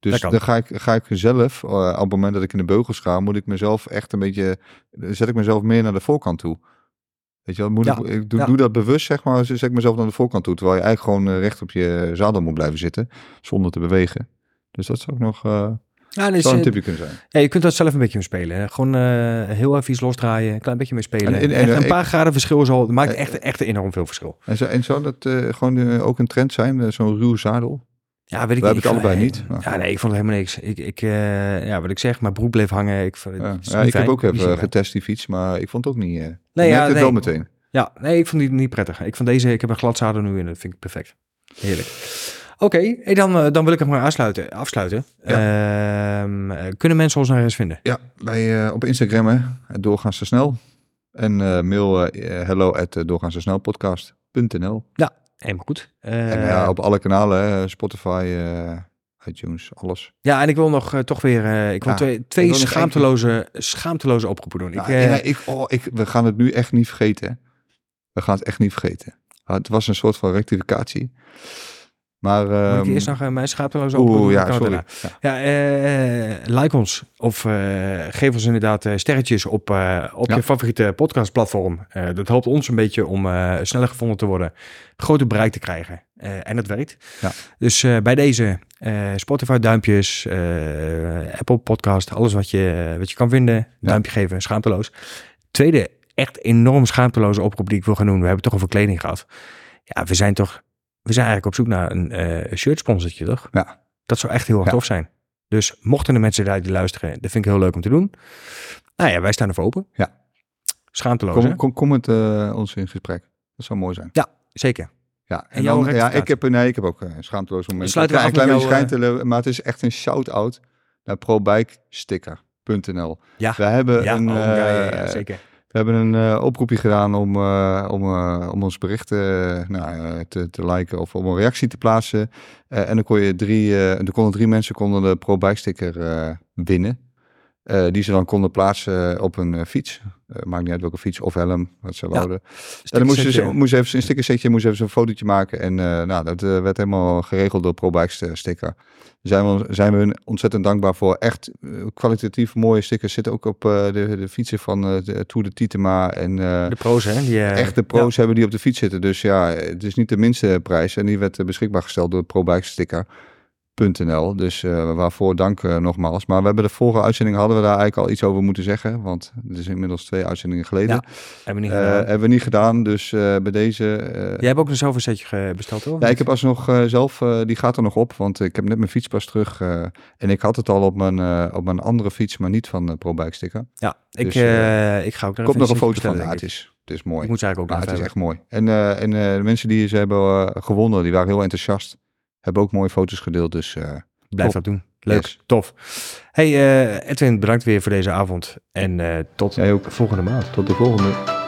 [SPEAKER 2] Dus dan ga ik, ga ik zelf, op het moment dat ik in de beugels ga, moet ik mezelf echt een beetje, zet ik mezelf meer naar de voorkant toe. Weet je wel, moet
[SPEAKER 1] Ja,
[SPEAKER 2] ik, doe,
[SPEAKER 1] ja.
[SPEAKER 2] doe dat bewust, zeg maar, zet ik mezelf naar de voorkant toe. Terwijl je eigenlijk gewoon eh, recht op je zadel moet blijven zitten, zonder te bewegen. Dus dat zou ook nog eh
[SPEAKER 1] Ja, dus,
[SPEAKER 2] zou een
[SPEAKER 1] eh,
[SPEAKER 2] tipje kunnen zijn.
[SPEAKER 1] ja, je kunt dat zelf een beetje mee spelen. hè. Gewoon eh, heel even iets losdraaien, een klein beetje mee spelen.
[SPEAKER 2] En- en-
[SPEAKER 1] Echt
[SPEAKER 2] en-
[SPEAKER 1] een
[SPEAKER 2] ik-
[SPEAKER 1] paar graden verschil is al, dat maakt
[SPEAKER 2] Eh,
[SPEAKER 1] echt, echt enorm veel verschil.
[SPEAKER 2] En, zo, en zou dat eh, gewoon eh, ook een trend zijn, eh, zo'n ruw zadel?
[SPEAKER 1] Ja, weet ik
[SPEAKER 2] We
[SPEAKER 1] niet.
[SPEAKER 2] hebben het allebei niet, maar-
[SPEAKER 1] Ja, nee, ik vond het helemaal niks. Ik, ik eh, ja, wat ik zeg, mijn broek bleef hangen. Ik, vond-
[SPEAKER 2] Ja, ja, ik heb ook even getest die fiets, maar ik vond het ook niet. eh
[SPEAKER 1] Nee, ja,
[SPEAKER 2] ja, het
[SPEAKER 1] nee.
[SPEAKER 2] wel meteen.
[SPEAKER 1] Ja, nee, ik vond die niet prettig. Ik vond deze, ik heb een gladzadel nu en dat vind ik perfect. Heerlijk. Oké, hey, dan, eh, dan wil ik hem maar aansluiten, afsluiten. Ehm, eh, kunnen mensen ons nog eens vinden?
[SPEAKER 2] Ja, bij, eh, op Instagram hè, doorgaans te snel. En mail hello at eh, doorgaans te snel podcast.nl.
[SPEAKER 1] Helemaal goed.
[SPEAKER 2] en
[SPEAKER 1] Eh,
[SPEAKER 2] ja, op alle kanalen, hè, Spotify, eh, iTunes, alles.
[SPEAKER 1] ja, en ik wil nog eh, toch weer ik wil
[SPEAKER 2] Ja,
[SPEAKER 1] twee, twee
[SPEAKER 2] wil
[SPEAKER 1] schaamteloze, schaamteloze oproepen doen.
[SPEAKER 2] Ja,
[SPEAKER 1] ik,
[SPEAKER 2] ik, oh, ik, we gaan het nu echt niet vergeten. We gaan het echt niet vergeten. Ah, het was een soort van rectificatie. Maar,
[SPEAKER 1] moet ik
[SPEAKER 2] ehm,
[SPEAKER 1] eerst nog eh, mijn schaamteloze oproep doen?
[SPEAKER 2] Oeh, ja, sorry. Ja.
[SPEAKER 1] Ja, eh, like ons of eh, geef ons inderdaad eh, sterretjes op, eh, op
[SPEAKER 2] Ja.
[SPEAKER 1] je favoriete podcastplatform. Eh, dat helpt ons een beetje om eh, sneller gevonden te worden, groter bereik te krijgen. Eh, en dat werkt.
[SPEAKER 2] Ja.
[SPEAKER 1] Dus eh, bij deze eh, Spotify duimpjes, eh, Apple podcast, alles wat je, wat je kan vinden, duimpje geven, schaamteloos. Tweede, echt enorm schaamteloze oproep die ik wil gaan doen. We hebben toch over kleding gehad. Ja, we zijn toch, we zijn eigenlijk op zoek naar een eh shirt sponsortje, toch?
[SPEAKER 2] Ja.
[SPEAKER 1] Dat zou echt heel erg
[SPEAKER 2] Ja.
[SPEAKER 1] tof zijn. Dus mochten er mensen daar die luisteren, dat vind ik heel leuk om te doen. Nou ja, wij staan ervoor open.
[SPEAKER 2] Ja.
[SPEAKER 1] Schaamteloos, hè?
[SPEAKER 2] Kom, kom, kom met eh, ons in gesprek. Dat zou mooi zijn.
[SPEAKER 1] Zeker.
[SPEAKER 2] Ja,
[SPEAKER 1] En
[SPEAKER 2] dan, ja, ik heb, nee, ik heb ook een schaamteloos moment.
[SPEAKER 1] sluiten we
[SPEAKER 2] een klein beetje schijntelen, maar het is echt een shout-out naar probikesticker.nl.
[SPEAKER 1] Ja.
[SPEAKER 2] We hebben
[SPEAKER 1] Ja,
[SPEAKER 2] een,
[SPEAKER 1] oh, ja, ja, ja,
[SPEAKER 2] eh,
[SPEAKER 1] zeker.
[SPEAKER 2] We hebben een eh, oproepje gedaan om, eh, om, eh, om ons bericht nou, te, te liken of om een reactie te plaatsen. En dan kon je drie, er konden drie mensen konden de ProBike-sticker eh, winnen. Eh, die ze dan konden plaatsen op een eh, fiets. Eh, maakt niet uit welke fiets of helm, wat ze
[SPEAKER 1] Ja.
[SPEAKER 2] wouden. En dan moest
[SPEAKER 1] Stukje
[SPEAKER 2] ze, moest even een stickersetje, moest even een fotootje maken. En nou, dat werd helemaal geregeld door ProBikes sticker. Daar zijn we, zijn we hun ontzettend dankbaar voor. Echt kwalitatief mooie stickers. Zitten ook op de, de fietsen van de Tour de Titema. En
[SPEAKER 1] De pro's, hè? Die,
[SPEAKER 2] echt de pro's hebben die op de fiets zitten. Dus ja, het is niet de minste prijs. En die werd beschikbaar gesteld door ProBikes sticker. .nl. Dus eh, waarvoor dank eh, nogmaals. Maar we hebben de vorige uitzending hadden we daar eigenlijk al iets over moeten zeggen. Want het is inmiddels twee uitzendingen geleden.
[SPEAKER 1] Ja, hebben we niet
[SPEAKER 2] Eh,
[SPEAKER 1] gedaan.
[SPEAKER 2] hebben we niet gedaan. Dus bij deze.
[SPEAKER 1] Jij hebt ook een zelf een setje ge- besteld, hoor?
[SPEAKER 2] ja, ik heb alsnog zelf, die gaat er nog op, want ik heb net mijn fiets pas terug. en ik had het al op mijn, op mijn andere fiets, maar niet van ProBike sticker.
[SPEAKER 1] Ja, ik,
[SPEAKER 2] Dus,
[SPEAKER 1] ik ga ook
[SPEAKER 2] Ik heb nog een foto van. Ja,
[SPEAKER 1] denk
[SPEAKER 2] het, is, het is mooi.
[SPEAKER 1] Ik moet eigenlijk ook
[SPEAKER 2] het is echt mooi. En, en de mensen die ze hebben gewonnen, die waren heel enthousiast. Hebben ook mooie foto's gedeeld, dus eh,
[SPEAKER 1] Blijf dat doen. Leuk,
[SPEAKER 2] Yes.
[SPEAKER 1] tof. Hey eh, Edwin, bedankt weer voor deze avond. En eh, tot
[SPEAKER 2] ook.
[SPEAKER 1] volgende maand.
[SPEAKER 2] Tot de volgende.